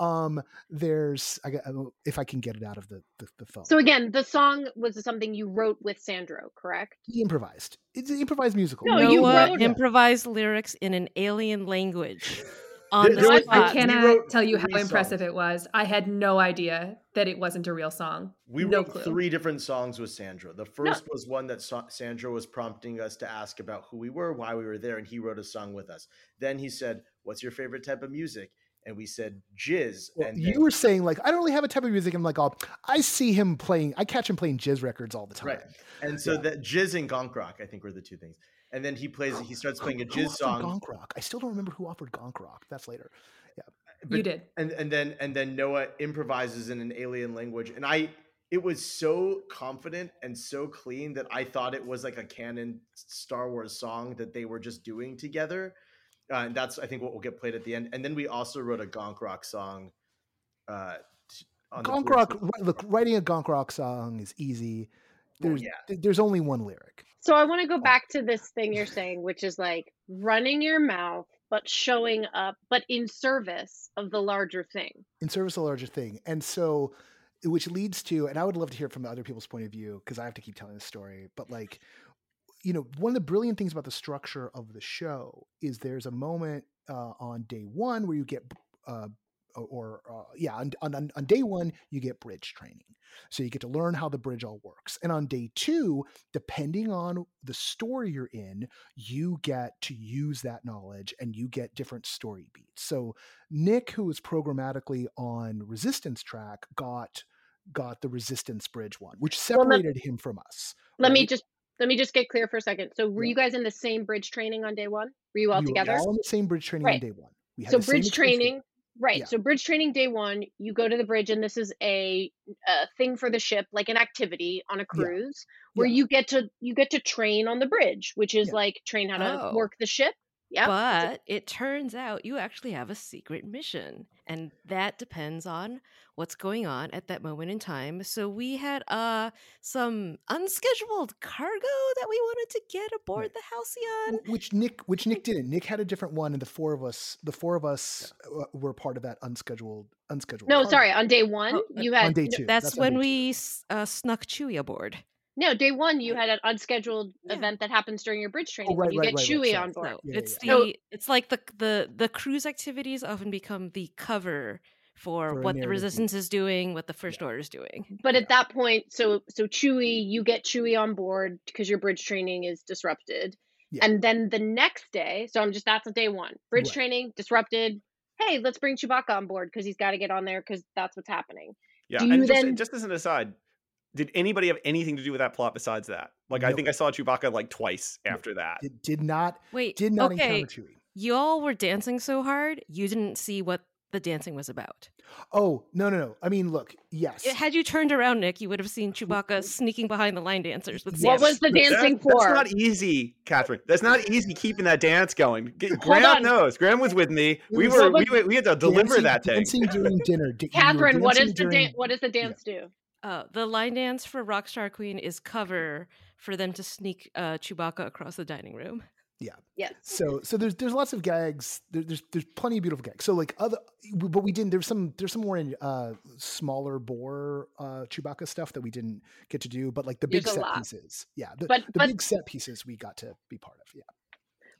Um, there's I got if I can get it out of the, the the phone. So again, the song was something you wrote with Sandro, correct? He improvised. It's an improvised musical. No, you wrote improvised lyrics in an alien language (laughs) on the spot. I cannot tell you how impressive songs. it was. I had no idea that it wasn't a real song. We no wrote clue. three different songs with Sandra. The first no. was one that Sandra was prompting us to ask about who we were, why we were there, and he wrote a song with us. Then he said, "What's your favorite type of music?" and we said jizz. Well, and you were saying like I don't really have a type of music. I'm like, oh, I see him playing. I catch him playing jizz records all the time. Right. And so yeah. that jizz and gonk rock, I think, were the two things and then he plays. He starts (gasps) playing a jizz song. Gonk rock. I still don't remember who offered gonk rock. That's later. Yeah, but, you did. And and then and then Noah improvises in an alien language, and I. It was so confident and so clean that I thought it was like a canon Star Wars song that they were just doing together. Uh, and that's I think what will get played at the end. And then we also wrote a gonk rock song. Uh, gonk rock. Look, writing a gonk rock song is easy. There's yeah. there's only one lyric. So I want to go back to this thing you're saying, which is like running your mouth, but showing up, but in service of the larger thing. In service of the larger thing. And so, which leads to, and I would love to hear it from other people's point of view, because I have to keep telling the story, but like, you know, one of the brilliant things about the structure of the show is there's a moment uh, on day one where you get uh, or uh, yeah, on, on, on day one, you get bridge training. So you get to learn how the bridge all works. And on day two, depending on the story you're in, you get to use that knowledge and you get different story beats. So Nick, who was programmatically on resistance track, got got the resistance bridge one, which Well, separated him from us. Let me just let me just get clear for a second. So were Yeah. you guys in the same bridge training on day one? Were you all we together? were all in the same bridge training on day one. We had so bridge training right Yeah. so bridge training day one you go to the bridge and this is a, a thing for the ship like an activity on a cruise where Yeah. you get to you get to train on the bridge which is Yeah. like train how to Oh. work the ship yeah But it turns out you actually have a secret mission, and that depends on what's going on at that moment in time. So we had uh some unscheduled cargo that we wanted to get aboard Right. the Halcyon. Which Nick, which Nick didn't. Nick had a different one, and the four of us, the four of us, uh, were part of that unscheduled, unscheduled. no cargo. sorry on day one Oh, you had on had day no- two. That's, on when we uh, snuck Chewie aboard. No day one you had an unscheduled Yeah. event that happens during your bridge training oh, when right, you right, get right, right, Chewie sorry. on board So Yeah, it's yeah, the yeah. it's like the the the cruise activities often become the cover for, For what the resistance is doing, what the first order is doing. but at that point so so Chewie you get Chewie on board because your bridge training is disrupted Yeah. and then the next day so i'm just that's a day one bridge Right. training disrupted hey let's bring chewbacca on board because he's got to get on there because that's what's happening Yeah, Do you and just, then- just as an aside, did anybody have anything to do with that plot besides that? Like, I think I saw Chewbacca like twice after that. Did, did not, Wait, did not okay, encounter Chewie. y'all were dancing so hard you didn't see what the dancing was about. Oh no, no, no. I mean, look, yes. Had you turned around, Nick, you would have seen Chewbacca sneaking behind the line dancers with what was the dancing That- for That's not easy, Kathryn. That's not easy keeping that dance going. G- Hold Graham on. knows. Graham was with me. We were we, we had to deliver dancing, that thing. Dancing during dinner. Di- you were kathryn what is the during- dan- what does the dance do Uh, the line dance for Rockstar Queen is cover for them to sneak uh, Chewbacca across the dining room. Yeah. Yes So, so there's there's lots of gags. There, there's there's plenty of beautiful gags. So like other, but we didn't. There's some there's some more in uh, smaller bore uh, Chewbacca stuff that we didn't get to do. But like the big set lot. pieces, yeah. The, But- the but- big set pieces we got to be part of. Yeah.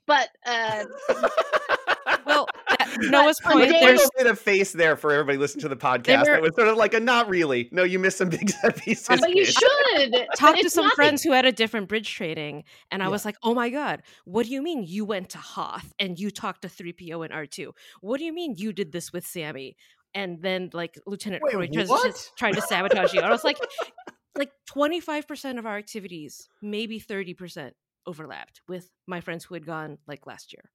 but uh (laughs) Well, at Noah's on point, day- There's there's a bit of face there for everybody listening to the podcast. were- That was sort of like a not really. No, you missed some big (laughs) set pieces. but you kid. should (laughs) talked But to some not friends who had a different bridge training, and I Yeah. was like, "Oh my god, what do you mean you went to Hoth and you talked to three PO and R two? What do you mean you did this with Sammie?" And then like Lieutenant Wait, Croy just tried to sabotage you. I was like, like twenty five percent of our activities, maybe thirty percent overlapped with my friends who had gone like last year.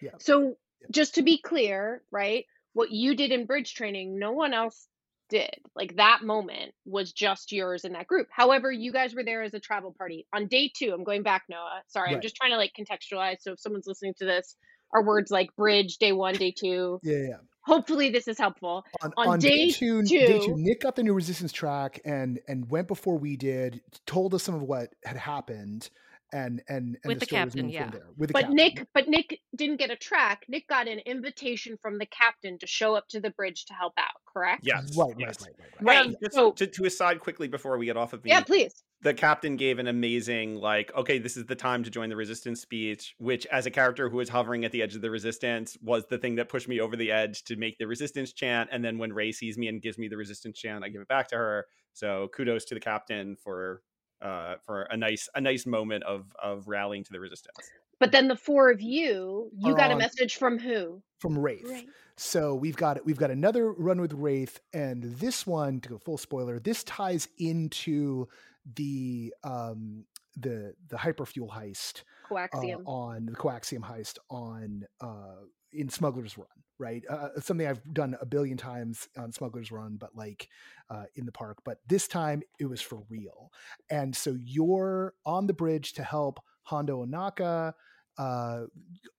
Yeah. So just to be clear, right? What you did in bridge training, no one else did. Like that moment was just yours in that group. However, you guys were there as a travel party. On day two, I'm going back, Noah. Sorry, I'm just trying to like contextualize. So if someone's listening to this, our words like bridge, day one, day two. Yeah, yeah. Hopefully this is helpful. On, On day, day two, day two, two- Nick got the new resistance track and and went before we did. Told us some of what had happened, and and, and With the story was captain, yeah. there. With the But captain. Nick, but Nick didn't get a track. Nick got an invitation from the captain to show up to the bridge to help out, correct? Yes. right, right, yes. right, right, right. Right. And just So- to, to aside quickly before we get off of me, Yeah, please. the captain gave an amazing like okay this is the time to join the resistance speech which as a character who was hovering at the edge of the resistance was the thing that pushed me over the edge to make the resistance chant and then when rey sees me and gives me the resistance chant i give it back to her so kudos to the captain for uh for a nice a nice moment of of rallying to the resistance But then the four of you, you Are got a message from who? From Raithe. So we've got we've got another run with Raithe, and this one to go full spoiler. This ties into the um the the hyperfuel heist uh, Coaxium. on the coaxium heist on uh in Smuggler's Run, right? Uh, something I've done a billion times on Smuggler's Run, but like uh, in the park. But this time it was for real, and so you're on the bridge to help Hondo Ohnaka, uh,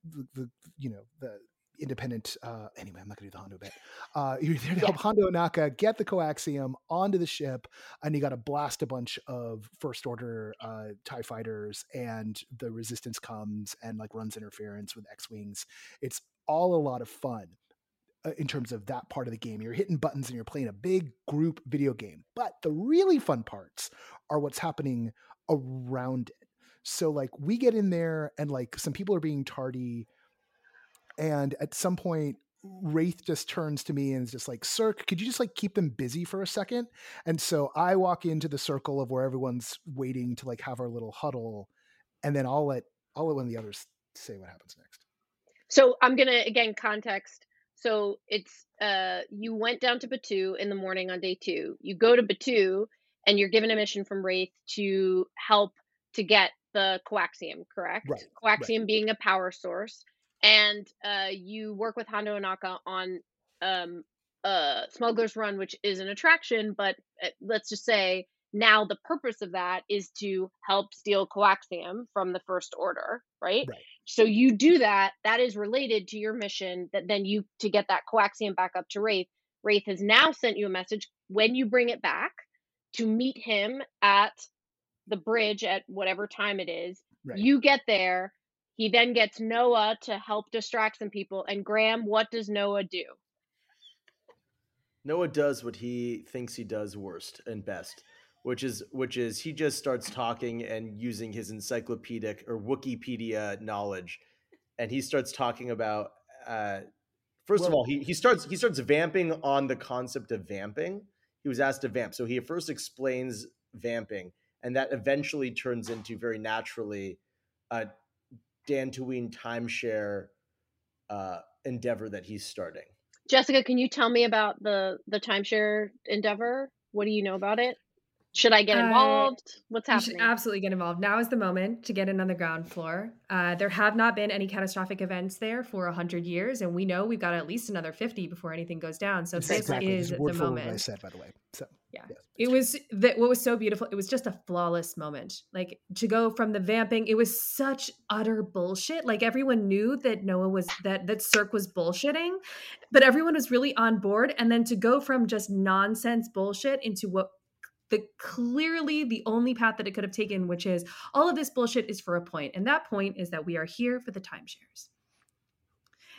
the, the you know the independent. Uh, anyway, I'm not going to do the Hondo bit. Uh, you're there to help Hondo Ohnaka get the coaxium onto the ship, and you got to blast a bunch of first order uh, Tie fighters, and the resistance comes and like runs interference with X wings. It's all a lot of fun uh, in terms of that part of the game. You're hitting buttons and you're playing a big group video game. But the really fun parts are what's happening around it. So like we get in there and like some people are being tardy and at some point Raithe just turns to me and is just like, Cirque, could you just like keep them busy for a second? And so I walk into the circle of where everyone's waiting to like have our little huddle, and then I'll let I'll let one of the others say what happens next. So I'm gonna again context. So it's uh you went down to Batuu in the morning on day two. You go to Batuu and you're given a mission from Raithe to help to get the coaxium, correct? Right, Coaxium being a power source. And uh you work with Hondo Ohnaka on um uh Smuggler's Run, which is an attraction, but uh, let's just say now the purpose of that is to help steal coaxium from the first order, right? Right. So you do that. That is related to your mission. That then you to get that coaxium back up to Raithe. Raithe has now sent you a message when you bring it back to meet him at the bridge at whatever time it is. Right. You get there. He then gets Noah to help distract some people. And Graham, what does Noah do? Noah does what he thinks he does worst and best, which is which is he just starts talking and using his encyclopedic or Wikipedia knowledge, and he starts talking about. Uh, first of all, he he starts he starts vamping on the concept of vamping. He was asked to vamp, so he first explains vamping, and that eventually turns into very naturally a Dantooine timeshare uh, endeavor that he's starting. Jessica, can you tell me about the the timeshare endeavor? What do you know about it? Should I get Uh, involved? What's You should happening? absolutely get involved. Now is the moment to get in on the ground floor. Uh, there have not been any catastrophic events there for 100 years, and we know we've got at least another 50 before anything goes down. So this exactly. is Just the word for word I moment. said, by the way. So Yeah. yes, It was that what was so beautiful. It was just a flawless moment. Like to go from the vamping, it was such utter bullshit. Like everyone knew that Noah was that that Cirque was bullshitting, but everyone was really on board. And then to go from just nonsense bullshit into what the clearly the only path that it could have taken, which is all of this bullshit is for a point, and that point is that we are here for the timeshares.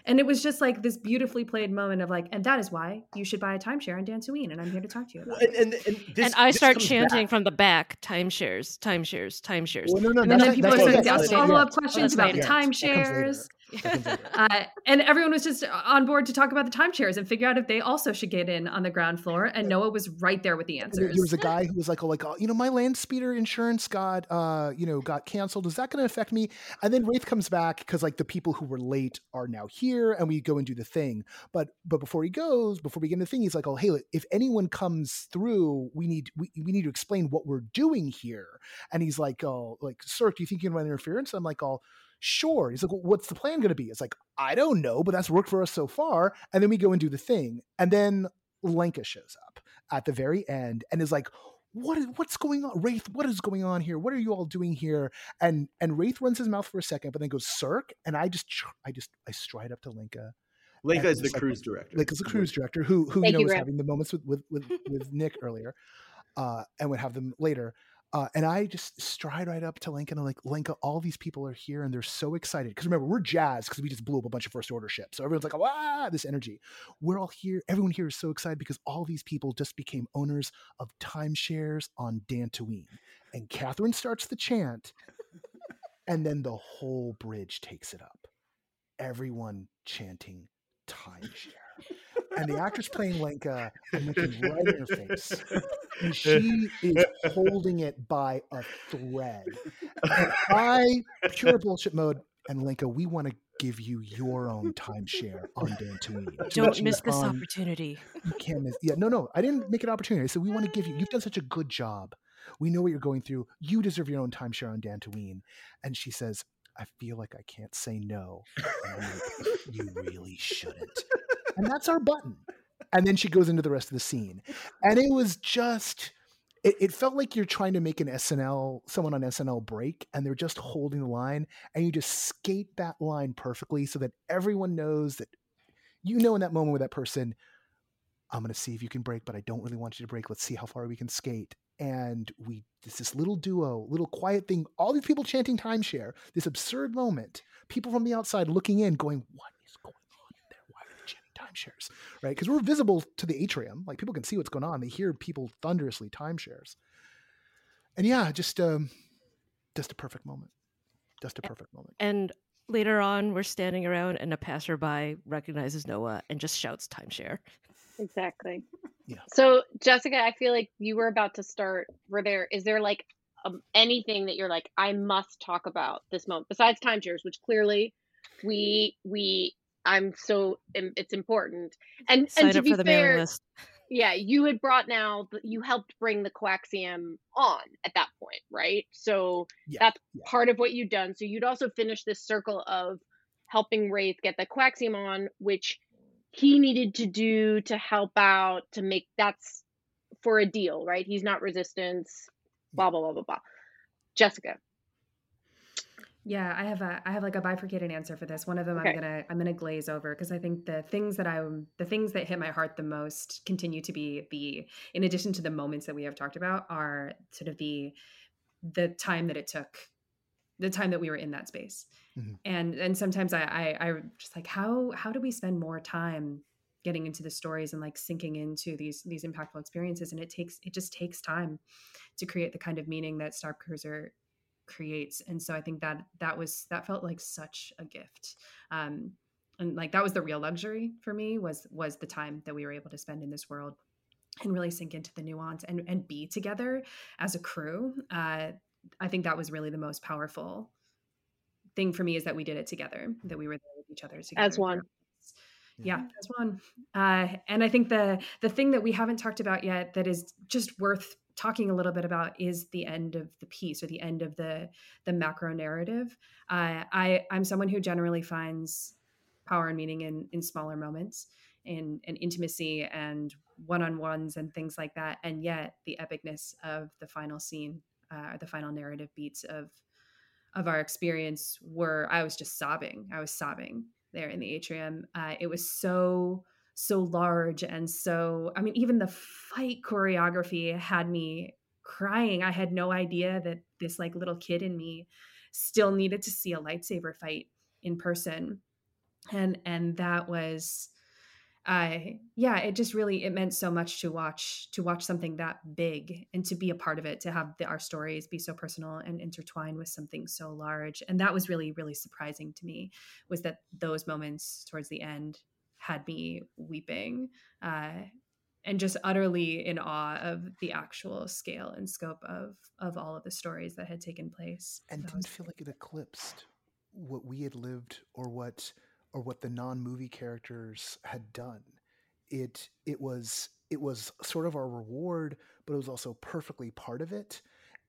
And it was just like this beautifully played moment of like, and that is why you should buy a timeshare on Dantooine, and I'm here to talk to you about it. And, and, and, this, and I this start chanting back. from the back timeshares, timeshares, timeshares. well, no, no, And then, then people that's are not- starting to that's ask follow up questions That's about not yet. That later. timeshares. That comes later. Uh, and everyone was just on board to talk about the timeshares and figure out if they also should get in on the ground floor. And Noah was right there with the And there, answers. there was a guy who was like, "Oh, like, oh, you know, my land speeder insurance got, uh, you know, got canceled. Is that going to affect me?" And then Raithe comes back because like the people who were late are now here, and we go and do the thing. But but before he goes, before we get into the thing, he's like, "Oh, hey, if anyone comes through, we need we, we need to explain what we're doing here." And he's like, "Oh, like, sir, do you think you can run interference?" I'm like, "Oh." Sure. He's like, well, what's the plan going to be? It's like, I don't know, but that's worked for us so far. And then we go and do the thing. And then Lenka shows up at the very end and is like, what is what's going on? Raithe, what is going on here? What are you all doing here? And and Raithe runs his mouth for a second, but then goes Cirque, and I just I just I stride up to Lenka. Lenka is the it's like- cruise director. Like as a cruise director who who Thank you know you, was Graham. having the moments with with with, with Nick earlier, uh, and would have them later. Uh, and I just stride right up to Lenka and I'm like, Lenka, all these people are here and they're so excited. Because remember, we're jazzed because we just blew up a bunch of first order ships. So everyone's like, wow, this energy. We're all here. Everyone here is so excited because all these people just became owners of timeshares on Dantooine. And Kathryn starts the chant, and then the whole bridge takes it up. Everyone chanting timeshare. And the actress playing Lenka, I'm looking right in her face. And (laughs) she is holding it by a thread. And I, pure bullshit mode, and Lenka, we want to give you your own timeshare on Dantooine. To Don't miss this respond- opportunity. you can't miss. Yeah, no, no, I didn't make an opportunity. I said we want to give you. You've done such a good job. We know what you're going through. You deserve your own timeshare on Dantooine. And she says, "I feel like I can't say no." And I'm like, "You really shouldn't." And that's our button. And then she goes into the rest of the scene, and it was just. It, it felt like you're trying to make an SNL, someone on SNL break, and they're just holding the line, and you just skate that line perfectly so that everyone knows that you know in that moment with that person, I'm going to see if you can break, but I don't really want you to break. Let's see how far we can skate. And we, it's this little duo, little quiet thing, all these people chanting timeshare, this absurd moment, people from the outside looking in, going, What is going on in there? Why are they chanting timeshares? Right? Because we're visible to the atrium. Like people can see what's going on. They hear people thunderously timeshares. And yeah, just, um, just a perfect moment. Just a perfect moment. And later on, we're standing around, and a passerby recognizes Noah and just shouts timeshare. Exactly. Yeah. So, Jessica, I feel like you were about to start. Were there? Is there like um, anything that you're like, I must talk about this moment besides timeshares, which clearly we we I'm so it's important. And Sign and to up be for the mailing fair, list. yeah, you had brought now you helped bring the coaxium on at that point, right? So Yeah, that's yeah. part of what you'd done. So you'd also finished this circle of helping Raithe get the coaxium on, which he needed to do to help out to make that's for a deal, right? He's not resistance, blah blah blah blah blah. Jessica. Yeah, I have a I have like a bifurcated answer for this. One of them I'm gonna I'm gonna glaze over because I think the things that I'm the things that hit my heart the most continue to be the in addition to the moments that we have talked about are sort of the the time that it took the time that we were in that space Mhm. and and sometimes I, I i just like how how do we spend more time getting into the stories and like sinking into these these impactful experiences and it takes it just takes time to create the kind of meaning that star cruiser creates and so i think that that was that felt like such a gift. Um and like that was the real luxury for me was was the time that we were able to spend in this world and really sink into the nuance and and be together as a crew. Uh i think that was really the most powerful thing for me is that we did it together that we were there with each other together. As one. yeah as one. Uh, and i think the the thing that we haven't talked about yet that is just worth talking a little bit about is the end of the piece or the end of the the macro narrative. Uh, i i'm someone who generally finds power and meaning in in smaller moments in and intimacy and one-on-ones and things like that. And yet the epicness of the final scene uh, the final narrative beats of of our experience were i was just sobbing. I was sobbing there in the atrium. Uh, it was so so large and so i mean even the fight choreography had me crying. I had no idea that this like little kid in me still needed to see a lightsaber fight in person and and that was uh yeah it just really it meant so much to watch to watch something that big and to be a part of it to have the, our stories be so personal and intertwined with something so large and that was really really surprising to me was that those moments towards the end had me weeping uh and just utterly in awe of the actual scale and scope of of all of the stories that had taken place. And That didn't was feel like it eclipsed what we had lived or what or what the non-movie characters had done. It it was it was sort of our reward but it was also perfectly part of it.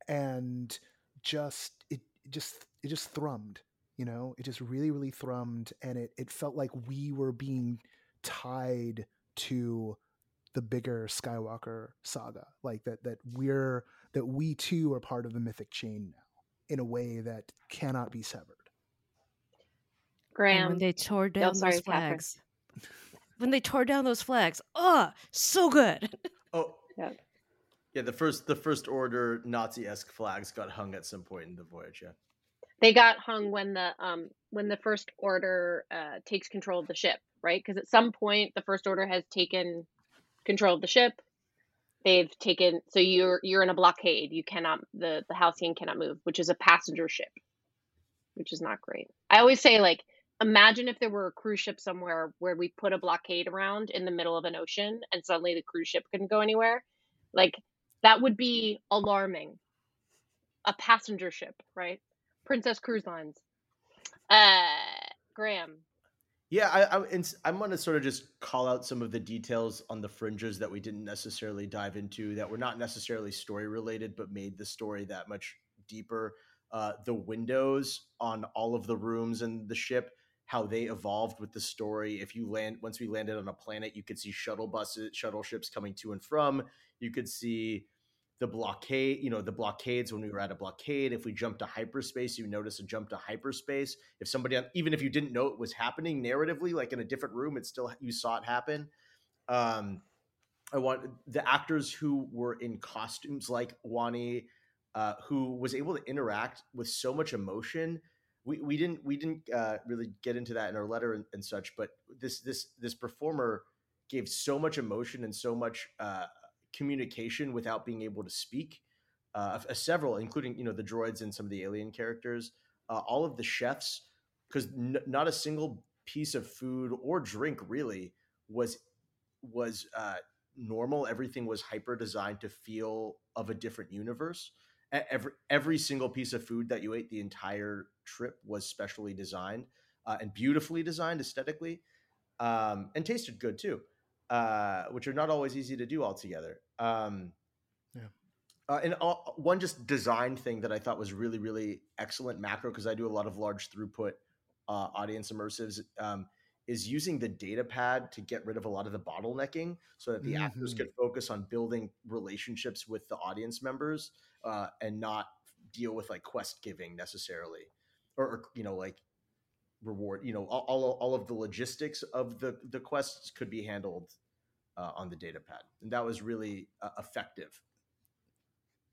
And just it just it just thrummed you know it just really really thrummed and it it felt like we were being tied to the bigger skywalker saga like that that we're that we too are part of the mythic chain now in a way that cannot be severed And Graham. when they tore down sorry, those Kathryn. flags. When they tore down those flags. Oh, so good. Oh, Yeah. yeah. The first the first order Nazi esque flags got hung at some point in the voyage. Yeah. They got hung when the um when the first order uh takes control of the ship right? Because at some point the first order has taken control of the ship. They've taken so you're you're in a blockade. You cannot the the halcyon cannot move which is a passenger ship which is not great. I always say like imagine if there were a cruise ship somewhere where we put a blockade around in the middle of an ocean and suddenly the cruise ship couldn't go anywhere. Like that would be alarming. A passenger ship right princess cruise lines uh graham Yeah, I, I, I'm going to sort of just call out some of the details on the fringes that we didn't necessarily dive into that were not necessarily story related, but made the story that much deeper. Uh, the windows on all of the rooms in the ship, how they evolved with the story. If you land, once we landed on a planet, you could see shuttle buses, shuttle ships coming to and from. You could see the blockade, you know, the blockades when we were at a blockade. If we jumped to hyperspace, you notice a jump to hyperspace. If somebody, even if you didn't know it was happening narratively, like in a different room, it still you saw it happen. Um, I want the actors who were in costumes like Wani, uh, who was able to interact with so much emotion. We, we didn't we didn't uh, really get into that in our letter and, and such, but this this this performer gave so much emotion and so much uh, communication without being able to speak. Uh, uh, several, including you know the droids and some of the alien characters, uh, all of the chefs, because n- not a single piece of food or drink really was was uh, normal. Everything was hyper designed to feel of a different universe. Every every single piece of food that you ate the entire trip was specially designed. uh, and beautifully designed aesthetically, um, and tasted good too, uh, which are not always easy to do altogether. Um, Yeah. uh, and all, one just design thing that I thought was really, really excellent macro because I do a lot of large throughput uh, audience immersives um, is using the data pad to get rid of a lot of the bottlenecking so that the actors Mhm. can focus on building relationships with the audience members uh, and not deal with like quest giving necessarily or, or you know like reward you know all, all, all of the logistics of the the quests could be handled uh, on the data pad and that was really uh, effective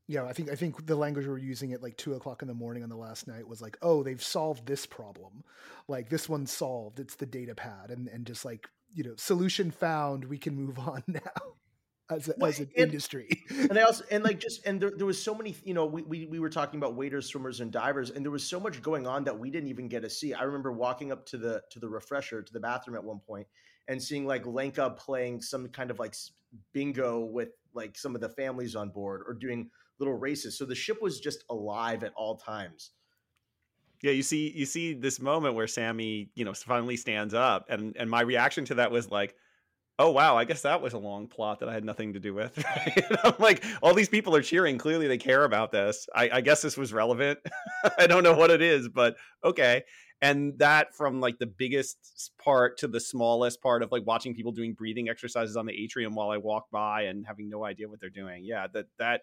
Yeah, I think I think the language we were using at like two o'clock in the morning on the last night was like, oh, they've solved this problem. Like this one's solved. It's the data pad, and and just like you know, solution found. We can move (laughs) on now as a, Well, as an and- industry. and I also and like just and there, there was so many you know we, we we were talking about waders swimmers and divers and there was so much going on that we didn't even get to see i remember walking up to the to the refresher to the bathroom at one point and seeing like lenka playing some kind of like bingo with like some of the families on board or doing little races so the ship was just alive at all times Yeah, you see you see this moment where Sammie, you know, finally stands up and and my reaction to that was like, "Oh wow, I guess that was a long plot that I had nothing to do with." (laughs) I'm like, all these people are cheering. Clearly, they care about this. I, I guess this was relevant. (laughs) I don't know what it is, but okay. And that from like the biggest part to the smallest part of like watching people doing breathing exercises on the atrium while I walk by and having no idea what they're doing. Yeah, that that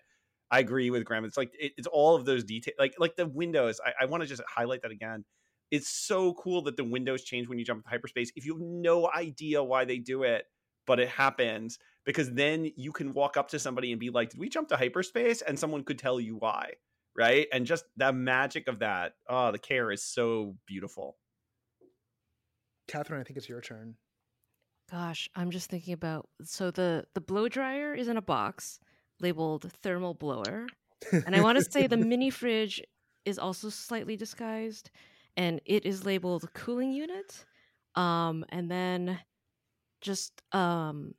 I agree with Graham. It's like it, it's all of those details, like like the windows. I, I want to just highlight that again. It's so cool that the windows change when you jump into hyperspace. If you have no idea why they do it, but it happens because then you can walk up to somebody and be like, "Did we jump to hyperspace?" And someone could tell you why, right? And just the magic of that. Oh, the care is so beautiful. Kathryn, I think it's your turn. Gosh, I'm just thinking about so the the blow dryer is in a box labeled thermal blower, and I want to say the mini (laughs) fridge is also slightly disguised, and it is labeled cooling unit. Um, and then just um,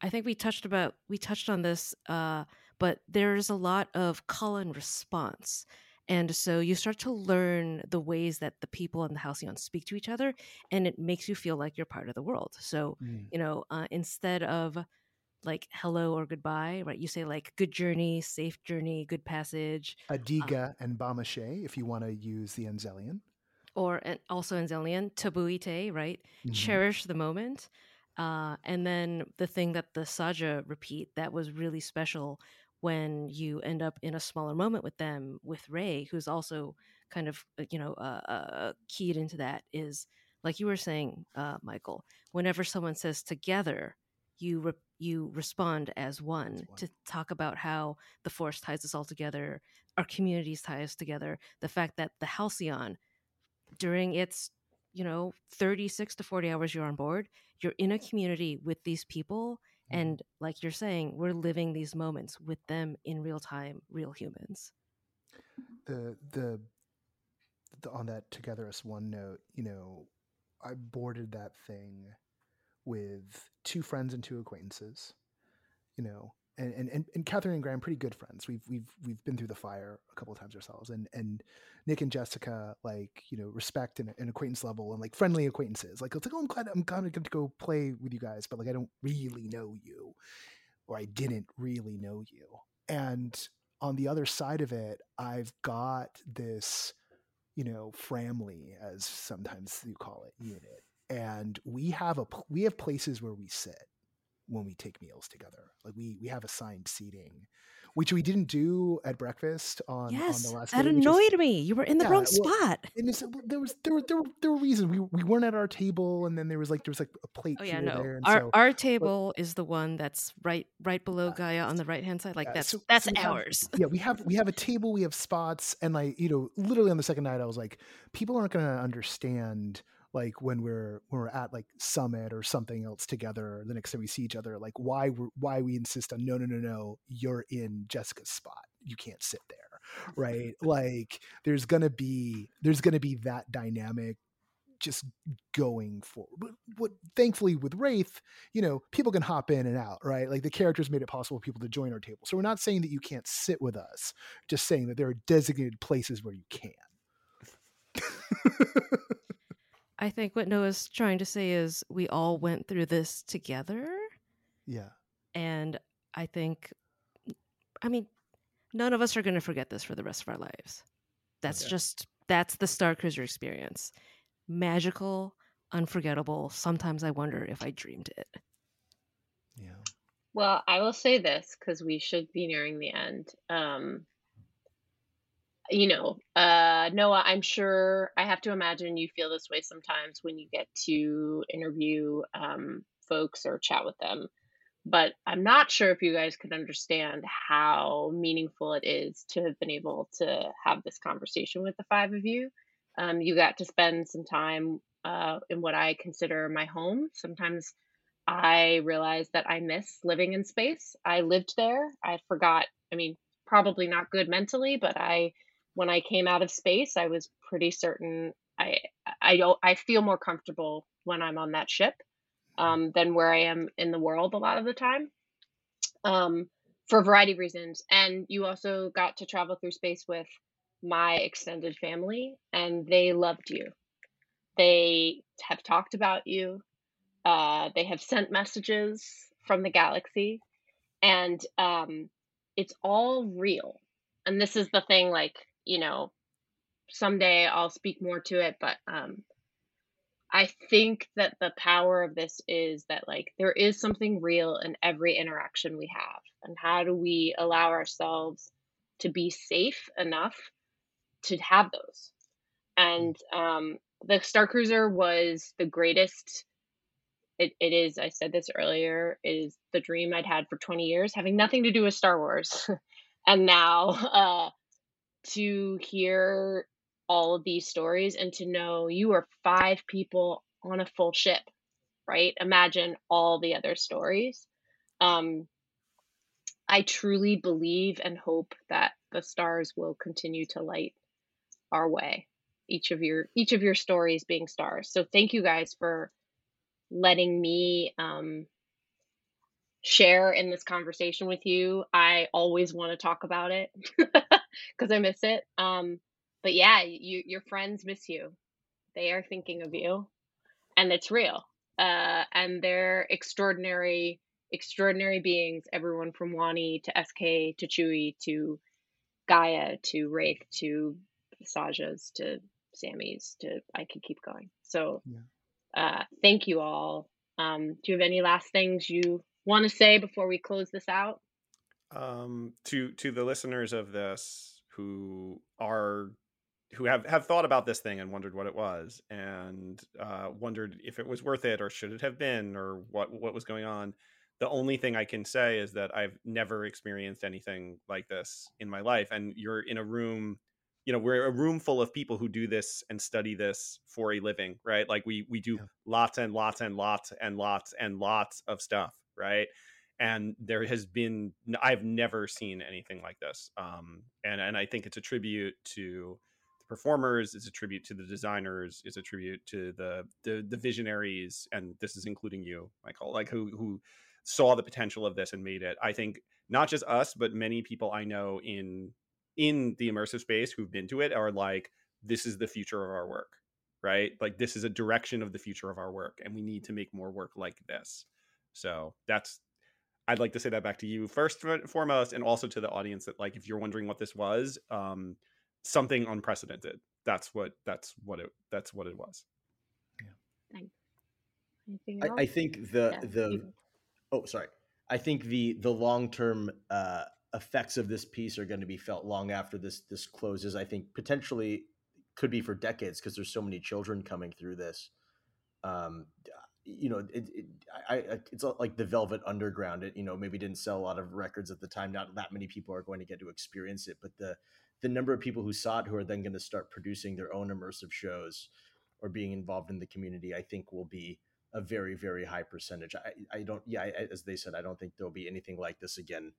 I think we touched about we touched on this, uh, but there's a lot of call and response. And so you start to learn the ways that the people in the Halcyon speak to each other, and it makes you feel like you're part of the world. So Mm. you know, uh, instead of like hello or goodbye, right? You say like good journey, safe journey, good passage, Adiga and Bamashe, if you want to use the Enzelian. or and also in Zelian, tabuite, right? Mhm. Cherish the moment. Uh, and then the thing that the Saja repeat that was really special when you end up in a smaller moment with them, with Rey, who's also kind of, uh, you know, uh, uh, keyed into that is like you were saying, uh, Mikhael, whenever someone says together, you re- you respond as one, one. to talk about how the force ties us all together, our communities tie us together, the fact that the Halcyon during its you know 36 to 40 hours you're on board you're in a community with these people. And like you're saying we're living these moments with them in real time real humans. The the the on that together as one note, you know, I boarded that thing with two friends and two acquaintances, you know, and and and, Kathryn and Graham pretty good friends. We've we've we've been through the fire a couple of times ourselves, and and Nick and Jessica like you know respect and, and acquaintance level and like friendly acquaintances. Like it's like oh I'm glad I'm kind of going to go play with you guys, but like I don't really know you, or I didn't really know you, and on the other side of it, I've got this, you know, family, as sometimes you call it, unit, and we have a we have places where we sit when we take meals together. Like we we have assigned seating, which we didn't do at breakfast on yes on the last that day. is- annoyed me. You were in the Yeah, wrong well, spot. and it's, there was there were there were there were reasons. We we weren't at our table, and then there was like there was like a plate oh yeah no. there, our so our table is the one that's right right below uh, gaya on the right hand side. Like Yeah, that's so- that's so we have- ours. yeah, we have we have a table, we have spots, and like you know, literally on the second night, I was like, people aren't going to understand like when we're when we're at like summit or something else together the next time we see each other like why we're why we insist on no no no no you're in jessica's spot. You can't sit there. Right? (laughs) Like there's gonna be there's gonna be that dynamic just going forward but what thankfully with raithe you know people can hop in and out right? Like the characters made it possible for people to join our table. So we're not saying that you can't sit with us just saying that there are designated places where you can (laughs) I think what Noah's trying to say is we all went through this together. Yeah. And I think, I mean, none of us are going to forget this for the rest of our lives. That's Okay. just, that's the Star Cruiser experience. Magical, unforgettable. Sometimes I wonder if I dreamed it. Yeah. Well, I will say this because we should be nearing the end. Um, you know, uh, Noah, I'm sure I have to imagine you feel this way sometimes when you get to interview um, folks or chat with them. But I'm not sure if you guys could understand how meaningful it is to have been able to have this conversation with the five of you. Um, you got to spend some time uh, in what I consider my home. Sometimes I realize that I miss living in space. I lived there. I forgot, I mean, probably not good mentally, but I when I came out of space, I was pretty certain I I I feel more comfortable when I'm on that ship um, than where I am in the world a lot of the time. Um, for a variety of reasons. And you also got to travel through space with my extended family, and they loved you. They have talked about you. Uh, they have sent messages from the galaxy, and um, it's all real. And this is the thing, like you know, someday I'll speak more to it, but um, I think that the power of this is that like there is something real in every interaction we have, and how do we allow ourselves to be safe enough to have those? And um, the Star Cruiser was the greatest. It, it is. I said this earlier. Is the dream I'd had for 20 years, having nothing to do with Star Wars, (laughs) and now (laughs) uh, to hear all of these stories and to know you are five people on a full ship, right? Imagine all the other stories. Um, I truly believe and hope that the stars will continue to light our way. Each of your each of your stories being stars. So thank you guys for letting me um, share in this conversation with you. I always want to talk about it (laughs) because I miss it. Um, but yeah, you, your friends miss you. They are thinking of you, and it's real. Uh, and they're extraordinary, extraordinary beings. Everyone from Wani to SK to Chewie to Gaya to Raithe to Sajas to Sammie's to I could keep going. So, uh, thank you all. Um, do you have any last things you want to say before we close this out? Um, to to the listeners of this who are who have have thought about this thing and wondered what it was and uh, wondered if it was worth it or should it have been or what what was going on the only thing i can say is that i've never experienced anything like this in my life and you're in a room you know we're a room full of people who do this and study this for a living right like we we do Yeah. lots and lots and lots and lots and lots of stuff right and there has been I've never seen anything like this um and and i think it's a tribute to the performers it's a tribute to the designers it's a tribute to the the, the visionaries and this is including you mikhael like who who saw the potential of this and made it. I think not just us but many people i know in in the immersive space who've been to it are like this is the future of our work right? Like this is a direction of the future of our work and we need to make more work like this. So that's I'd like to say that back to you first and foremost, and also to the audience that like if you're wondering what this was, um, something unprecedented. That's what that's what it that's what it was. Anything I, else? I think the Yeah, the you- oh sorry i think the the long term uh effects of this piece are going to be felt long after this this closes i think potentially could be for decades because there's so many children coming through this um you know it, it I, it's like the velvet underground it you know maybe didn't sell a lot of records at the time not that many people are going to get to experience it but the the number of people who saw it who are then going to start producing their own immersive shows or being involved in the community i think will be a very very high percentage. I, I don't yeah I, as they said i don't think there'll be anything like this again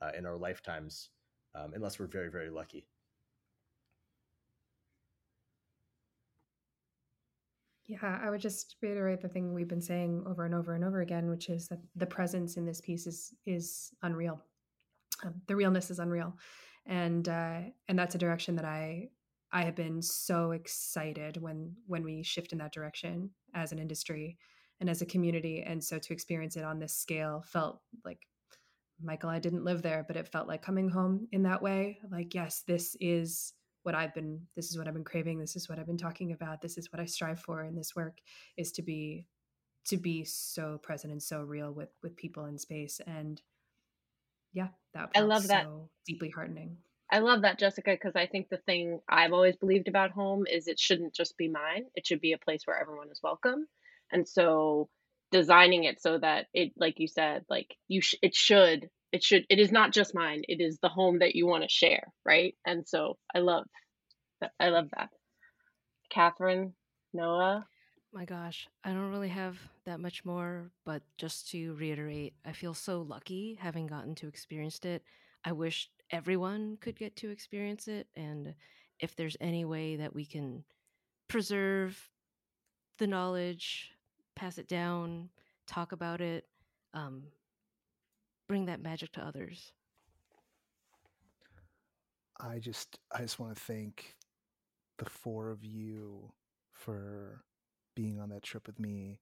uh, in our lifetimes um, unless we're very very lucky Yeah, I would just reiterate the thing we've been saying over and over and over again, which is that the presence in this piece is is unreal. Um, the realness is unreal, and uh, and that's a direction that I I have been so excited when when we shift in that direction as an industry and as a community. And so to experience it on this scale felt like Mikhael, I didn't live there, but it felt like coming home in that way. Like, yes, this is what I've been, this is what I've been craving. This is what I've been talking about. This is what I strive for in this work is to be, to be so present and so real with, with people in space. And yeah, that I love that. so deeply heartening. I love that, Jessica, because I think the thing I've always believed about home is it shouldn't just be mine. It should be a place where everyone is welcome. And so designing it so that it like you said like you sh- it should it should it is not just mine it is the home that you want to share right? And so i love that i love that. Kathryn noah? My gosh, I don't really have that much more, but just to reiterate, I feel so lucky having gotten to experience it. I wish everyone could get to experience it, and if there's any way that we can preserve the knowledge, pass it down, talk about it, um, bring that magic to others. I just I just want to thank the four of you for being on that trip with me.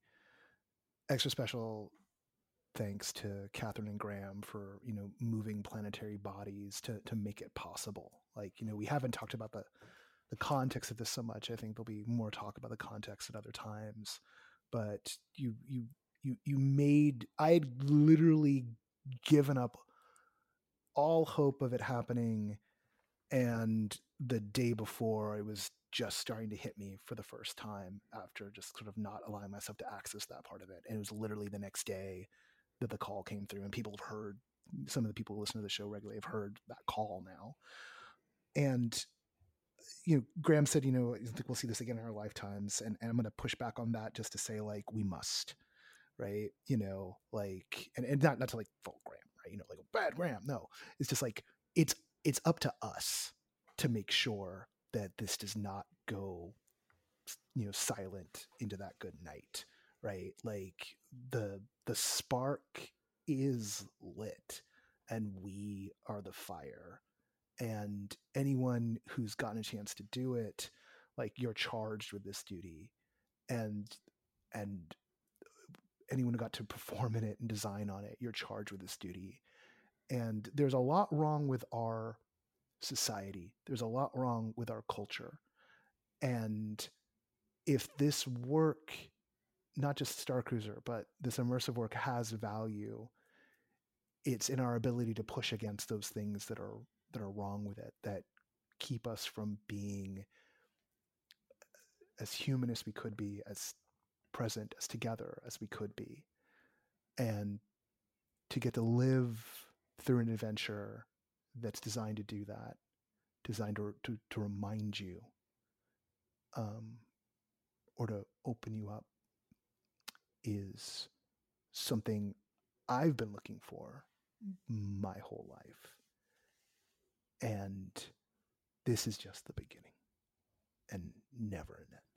Extra special thanks to Kathryn and Graham for you know moving planetary bodies to to make it possible. Like you know we haven't talked about the the context of this so much. I think there'll be more talk about the context at other times. But you you you you made I had literally given up all hope of it happening and the day before it was just starting to hit me for the first time after just sort of not allowing myself to access that part of it and it was literally the next day that the call came through and people have heard some of the people who listen to the show regularly have heard that call now. And you know graham said you know i think we'll see this again in our lifetimes and, and i'm going to push back on that just to say like we must right? You know like and, and not not to like fault graham right? You know like a bad graham. No it's just like it's it's up to us to make sure that this does not go you know silent into that good night right? Like the the spark is lit and we are the fire and anyone who's gotten a chance to do it like you're charged with this duty and and anyone who got to perform in it and design on it you're charged with this duty. And there's a lot wrong with our society. There's a lot wrong with our culture. And if this work not just star cruiser but this immersive work has value it's in our ability to push against those things that are that are wrong with it that keep us from being as human as we could be as present as together as we could be and to get to live through an adventure that's designed to do that designed to, to, to remind you um, or to open you up is something I've been looking for my whole life. And this is just the beginning and never an end.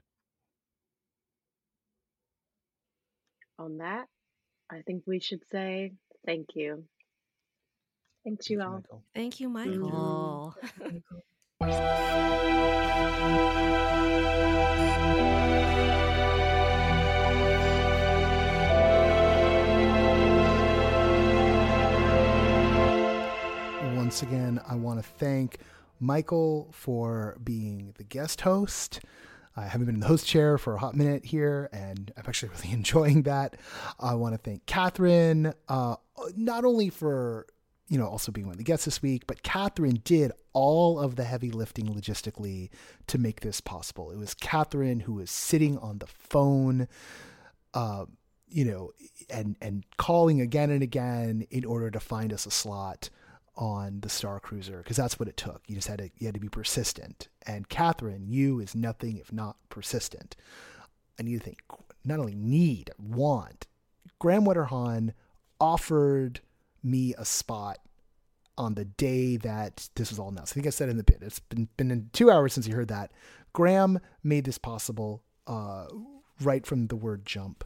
On that i think we should say thank you thanks you Thank you, all Mikhael. Thank you. Mikhael. (laughs) Once again, I want to thank Mikhael for being the guest host. I haven't been in the host chair for a hot minute here, and I'm actually really (laughs) enjoying that. I want to thank Kathryn, uh, not only for you know also being one of the guests this week, but Kathryn did all of the heavy lifting logistically to make this possible. It was Kathryn who was sitting on the phone. Uh, you know, and and calling again and again in order to find us a slot on the Star Cruiser because that's what it took. You just had to you had to be persistent. And Kathryn, you is nothing if not persistent. Need to think not only need, want. Graham Wetterhahn offered me a spot on the day that this was all announced. I think I said in the pit. It's been been two hours since you heard that. Graham made this possible uh, right from the word jump.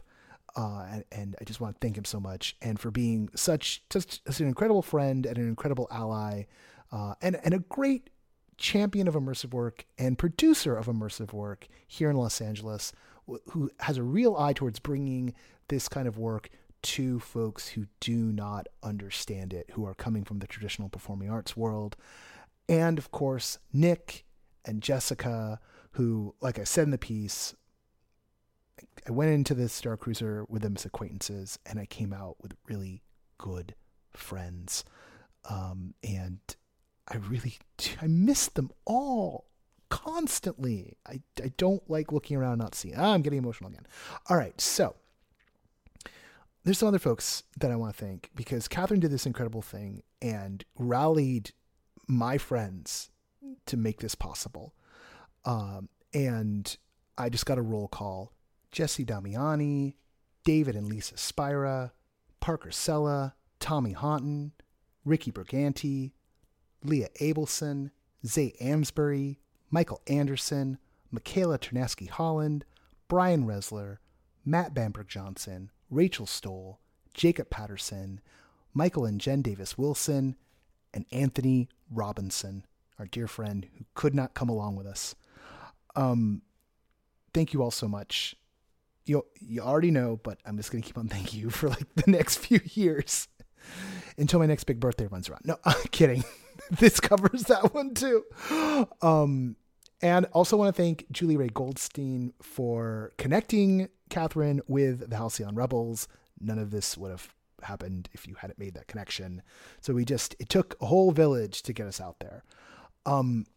Uh, and, and I just want to thank him so much and for being such such an incredible friend and an incredible ally uh, and and a great champion of immersive work and producer of immersive work here in Los Angeles, who has a real eye towards bringing this kind of work to folks who do not understand it, who are coming from the traditional performing arts world. And of course, Nick and Jessica, who, like I said in the piece, I went into the Star Cruiser with them as acquaintances, and I came out with really good friends. Um, and I really, (laughs) I miss them all constantly. I, I don't like looking around and not seeing. Ah, I'm getting emotional again. All right, so there's some other folks that I want to thank because Kathryn did this incredible thing and rallied my friends to make this possible. Um, and I just got a roll call. Jesse Damiani, David and Lisa Spira, Parker Sella, Tommy Honton, Ricky Briganti, Leah Abelson, Zay Amsbury, Michael Anderson, Michaela Ternasky Holland, Brian Resler, Matt Bamberg Johnson, Rachel Stoll, Jacob Patterson, Michael and Jen Davis Wilson, and Anthony Robinson, our dear friend who could not come along with us. Um, thank you all so much. You you already know, but I'm just gonna keep on thanking you for like the next (laughs) few years until my next big birthday runs around. No, (laughs) I'm kidding. (laughs) this covers that one too. Um, and also want to thank Julie Ray Goldstein for connecting Kathryn with the Halcyon Rebels. None of this would have happened if you hadn't made that connection. So we just it took a whole village to get us out there. Um,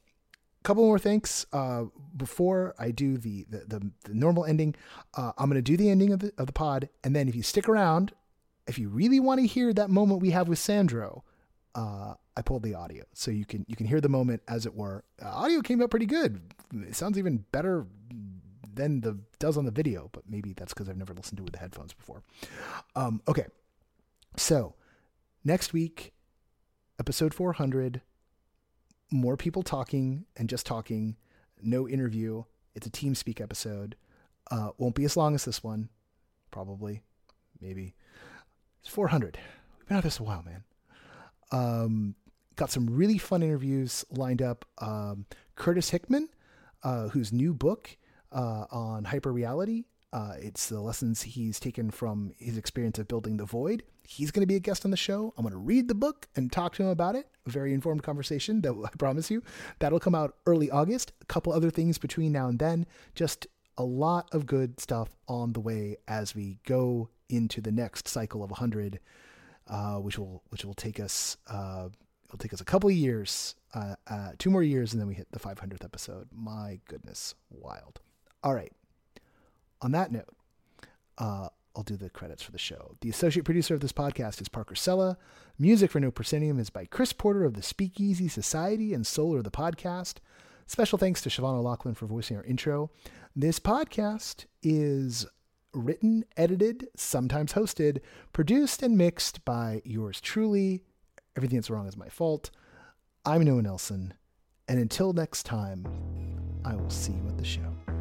couple more thanks uh, before I do the the, the, the normal ending. Uh, I'm going to do the ending of the of the pod, and then if you stick around, if you really want to hear that moment we have with Sandro, uh, I pulled the audio so you can you can hear the moment as it were. Uh, audio came out pretty good. It sounds even better than the does on the video, but maybe that's because I've never listened to it with the headphones before. Um, okay, so next week, episode 400 more people talking and just talking, no interview. It's a team speak episode. Uh, won't be as long as this one, probably, maybe. It's 400. We've been at this a while, man. Um, got some really fun interviews lined up. Um, Curtis Hickman, uh, whose new book uh, on hyper reality uh, it's the lessons he's taken from his experience of building the void. He's going to be a guest on the show. I'm going to read the book and talk to him about it. A very informed conversation that I promise you. That'll come out early August. A couple other things between now and then. Just a lot of good stuff on the way as we go into the next cycle of 100, uh, which will which will take us uh, it'll take us a couple of years, uh, uh two more years, and then we hit the 500th episode. My goodness, wild. All right on that note, uh, I'll do the credits for the show. The associate producer of this podcast is Parker Sella. Music for No Proscenium is by Chris Porter of the Speakeasy Society and Solar the Podcast. Special thanks to Siobhan Lachlan for voicing our intro. This podcast is written, edited, sometimes hosted, produced, and mixed by yours truly. Everything that's wrong is my fault. I'm Noah Nelson, and until next time, I will see you at the show.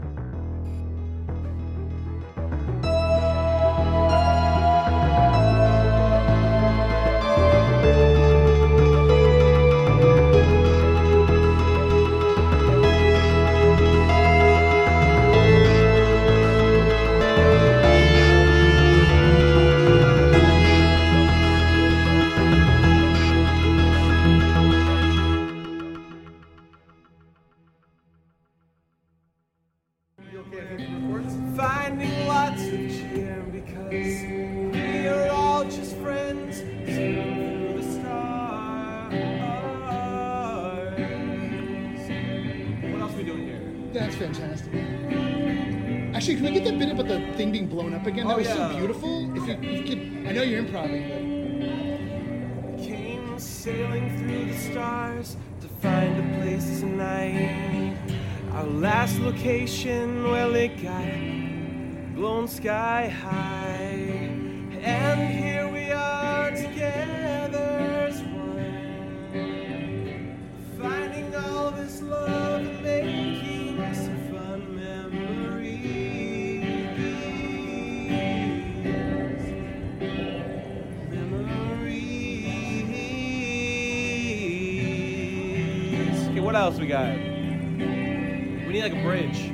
Up again. That oh, was yeah. so beautiful. If you, if you could, I know you're improvising, but. Came sailing through the stars to find a place tonight. Our last location, well, it got blown sky high. And here else we got? We need like a bridge.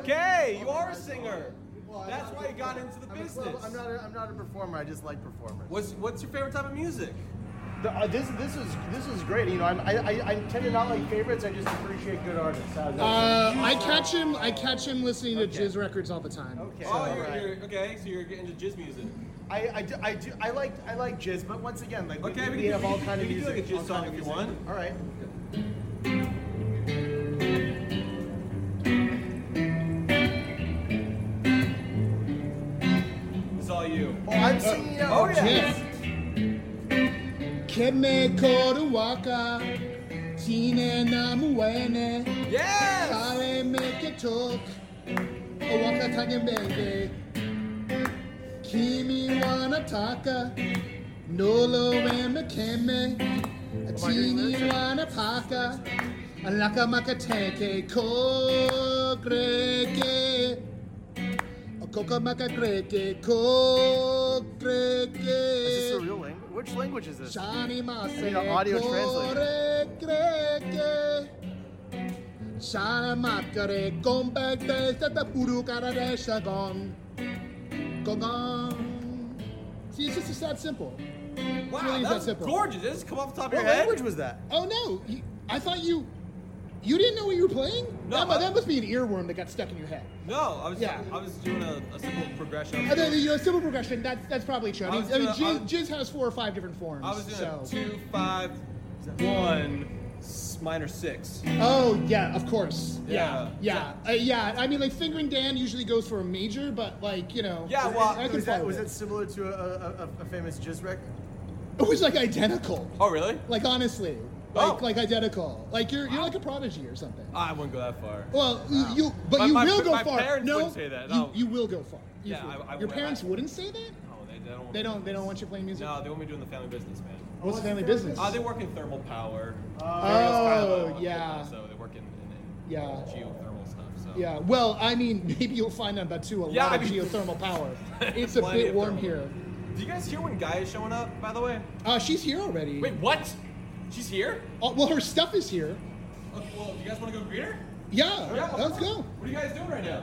Okay. You are a singer. That's why you got into the I'm, a business. club- I'm not. A, I'm not a performer. I just like performers. What's What's your favorite type of music? The, uh, this this is this is great. You know, I'm, I, I I tend to not like favorites. I just appreciate good artists. Uh, I catch him. I catch him listening to jizz records all the time. Okay. Oh, you're, Alright. you're okay. So you're getting into jizz music. I, I, do, I do I like I like jizz, but once again, like we- Okay, we, we can- have all we kind of can do, music. like, a jizz song if you want. All right. It's Oh yeah. Keme koruwaka, tine namuene, Yes. kare meke tok, owaka tage bebe. Kimi wanataka, nolo eme keme, oh, tini wanapaka, alaka makateke kogreke. Koka makagreke kogreke. Is this a real language? Which language is this? Shani Mase need an audio translator. Shana Makare Gombek Desta the Puru Karadesha Gong Gong See, it's just that simple. Wow, really that that's simple. gorgeous. Did this come off the top of What your head? What language was that? Oh no, I thought you. You didn't know what you were playing? No, that, I- that must be an earworm that got stuck in your head. No, I was Yeah. I was doing a, a simple progression. I mean, you know, simple progression. That's that's probably true. I I mean, was I mean, doing- I jizz, was- jizz has four or five different forms. I was doing so. a two five one minor six. Oh yeah, of course. Yeah, Yeah. yeah, uh, yeah. I mean, like fingering Dan usually goes for a major, but like you know, Yeah, well, I can was that was it. it similar to a, a, a, a famous jizz record? It was like identical. Oh really? Like honestly, like Oh. like identical. Like you're you're like a prodigy or something. I wouldn't go that far. Well, you, you but My- you my- will go my far. parents no, wouldn't say that, You, no. you will go far. You Yeah. I- I Your would- parents I- wouldn't say that. No, they, they don't. They don't. They don't want you playing music. No, they want me doing the family business, man. What's the family business? Uh, they work in thermal power. Oh, yeah. So they work in, in, in Yeah. geothermal stuff. So. Yeah. Well, I mean, (laughs) maybe you'll find out about too a Yeah, lot I of geothermal power. (laughs) It's a bit warm here. Do you guys hear when Gaya is showing up? By the way. Uh, she's here already. Wait, what? She's here? Oh, well, her stuff is here. Okay, well, do you guys want to go greet her? Yeah. Yeah, let's go. What are you guys doing right now?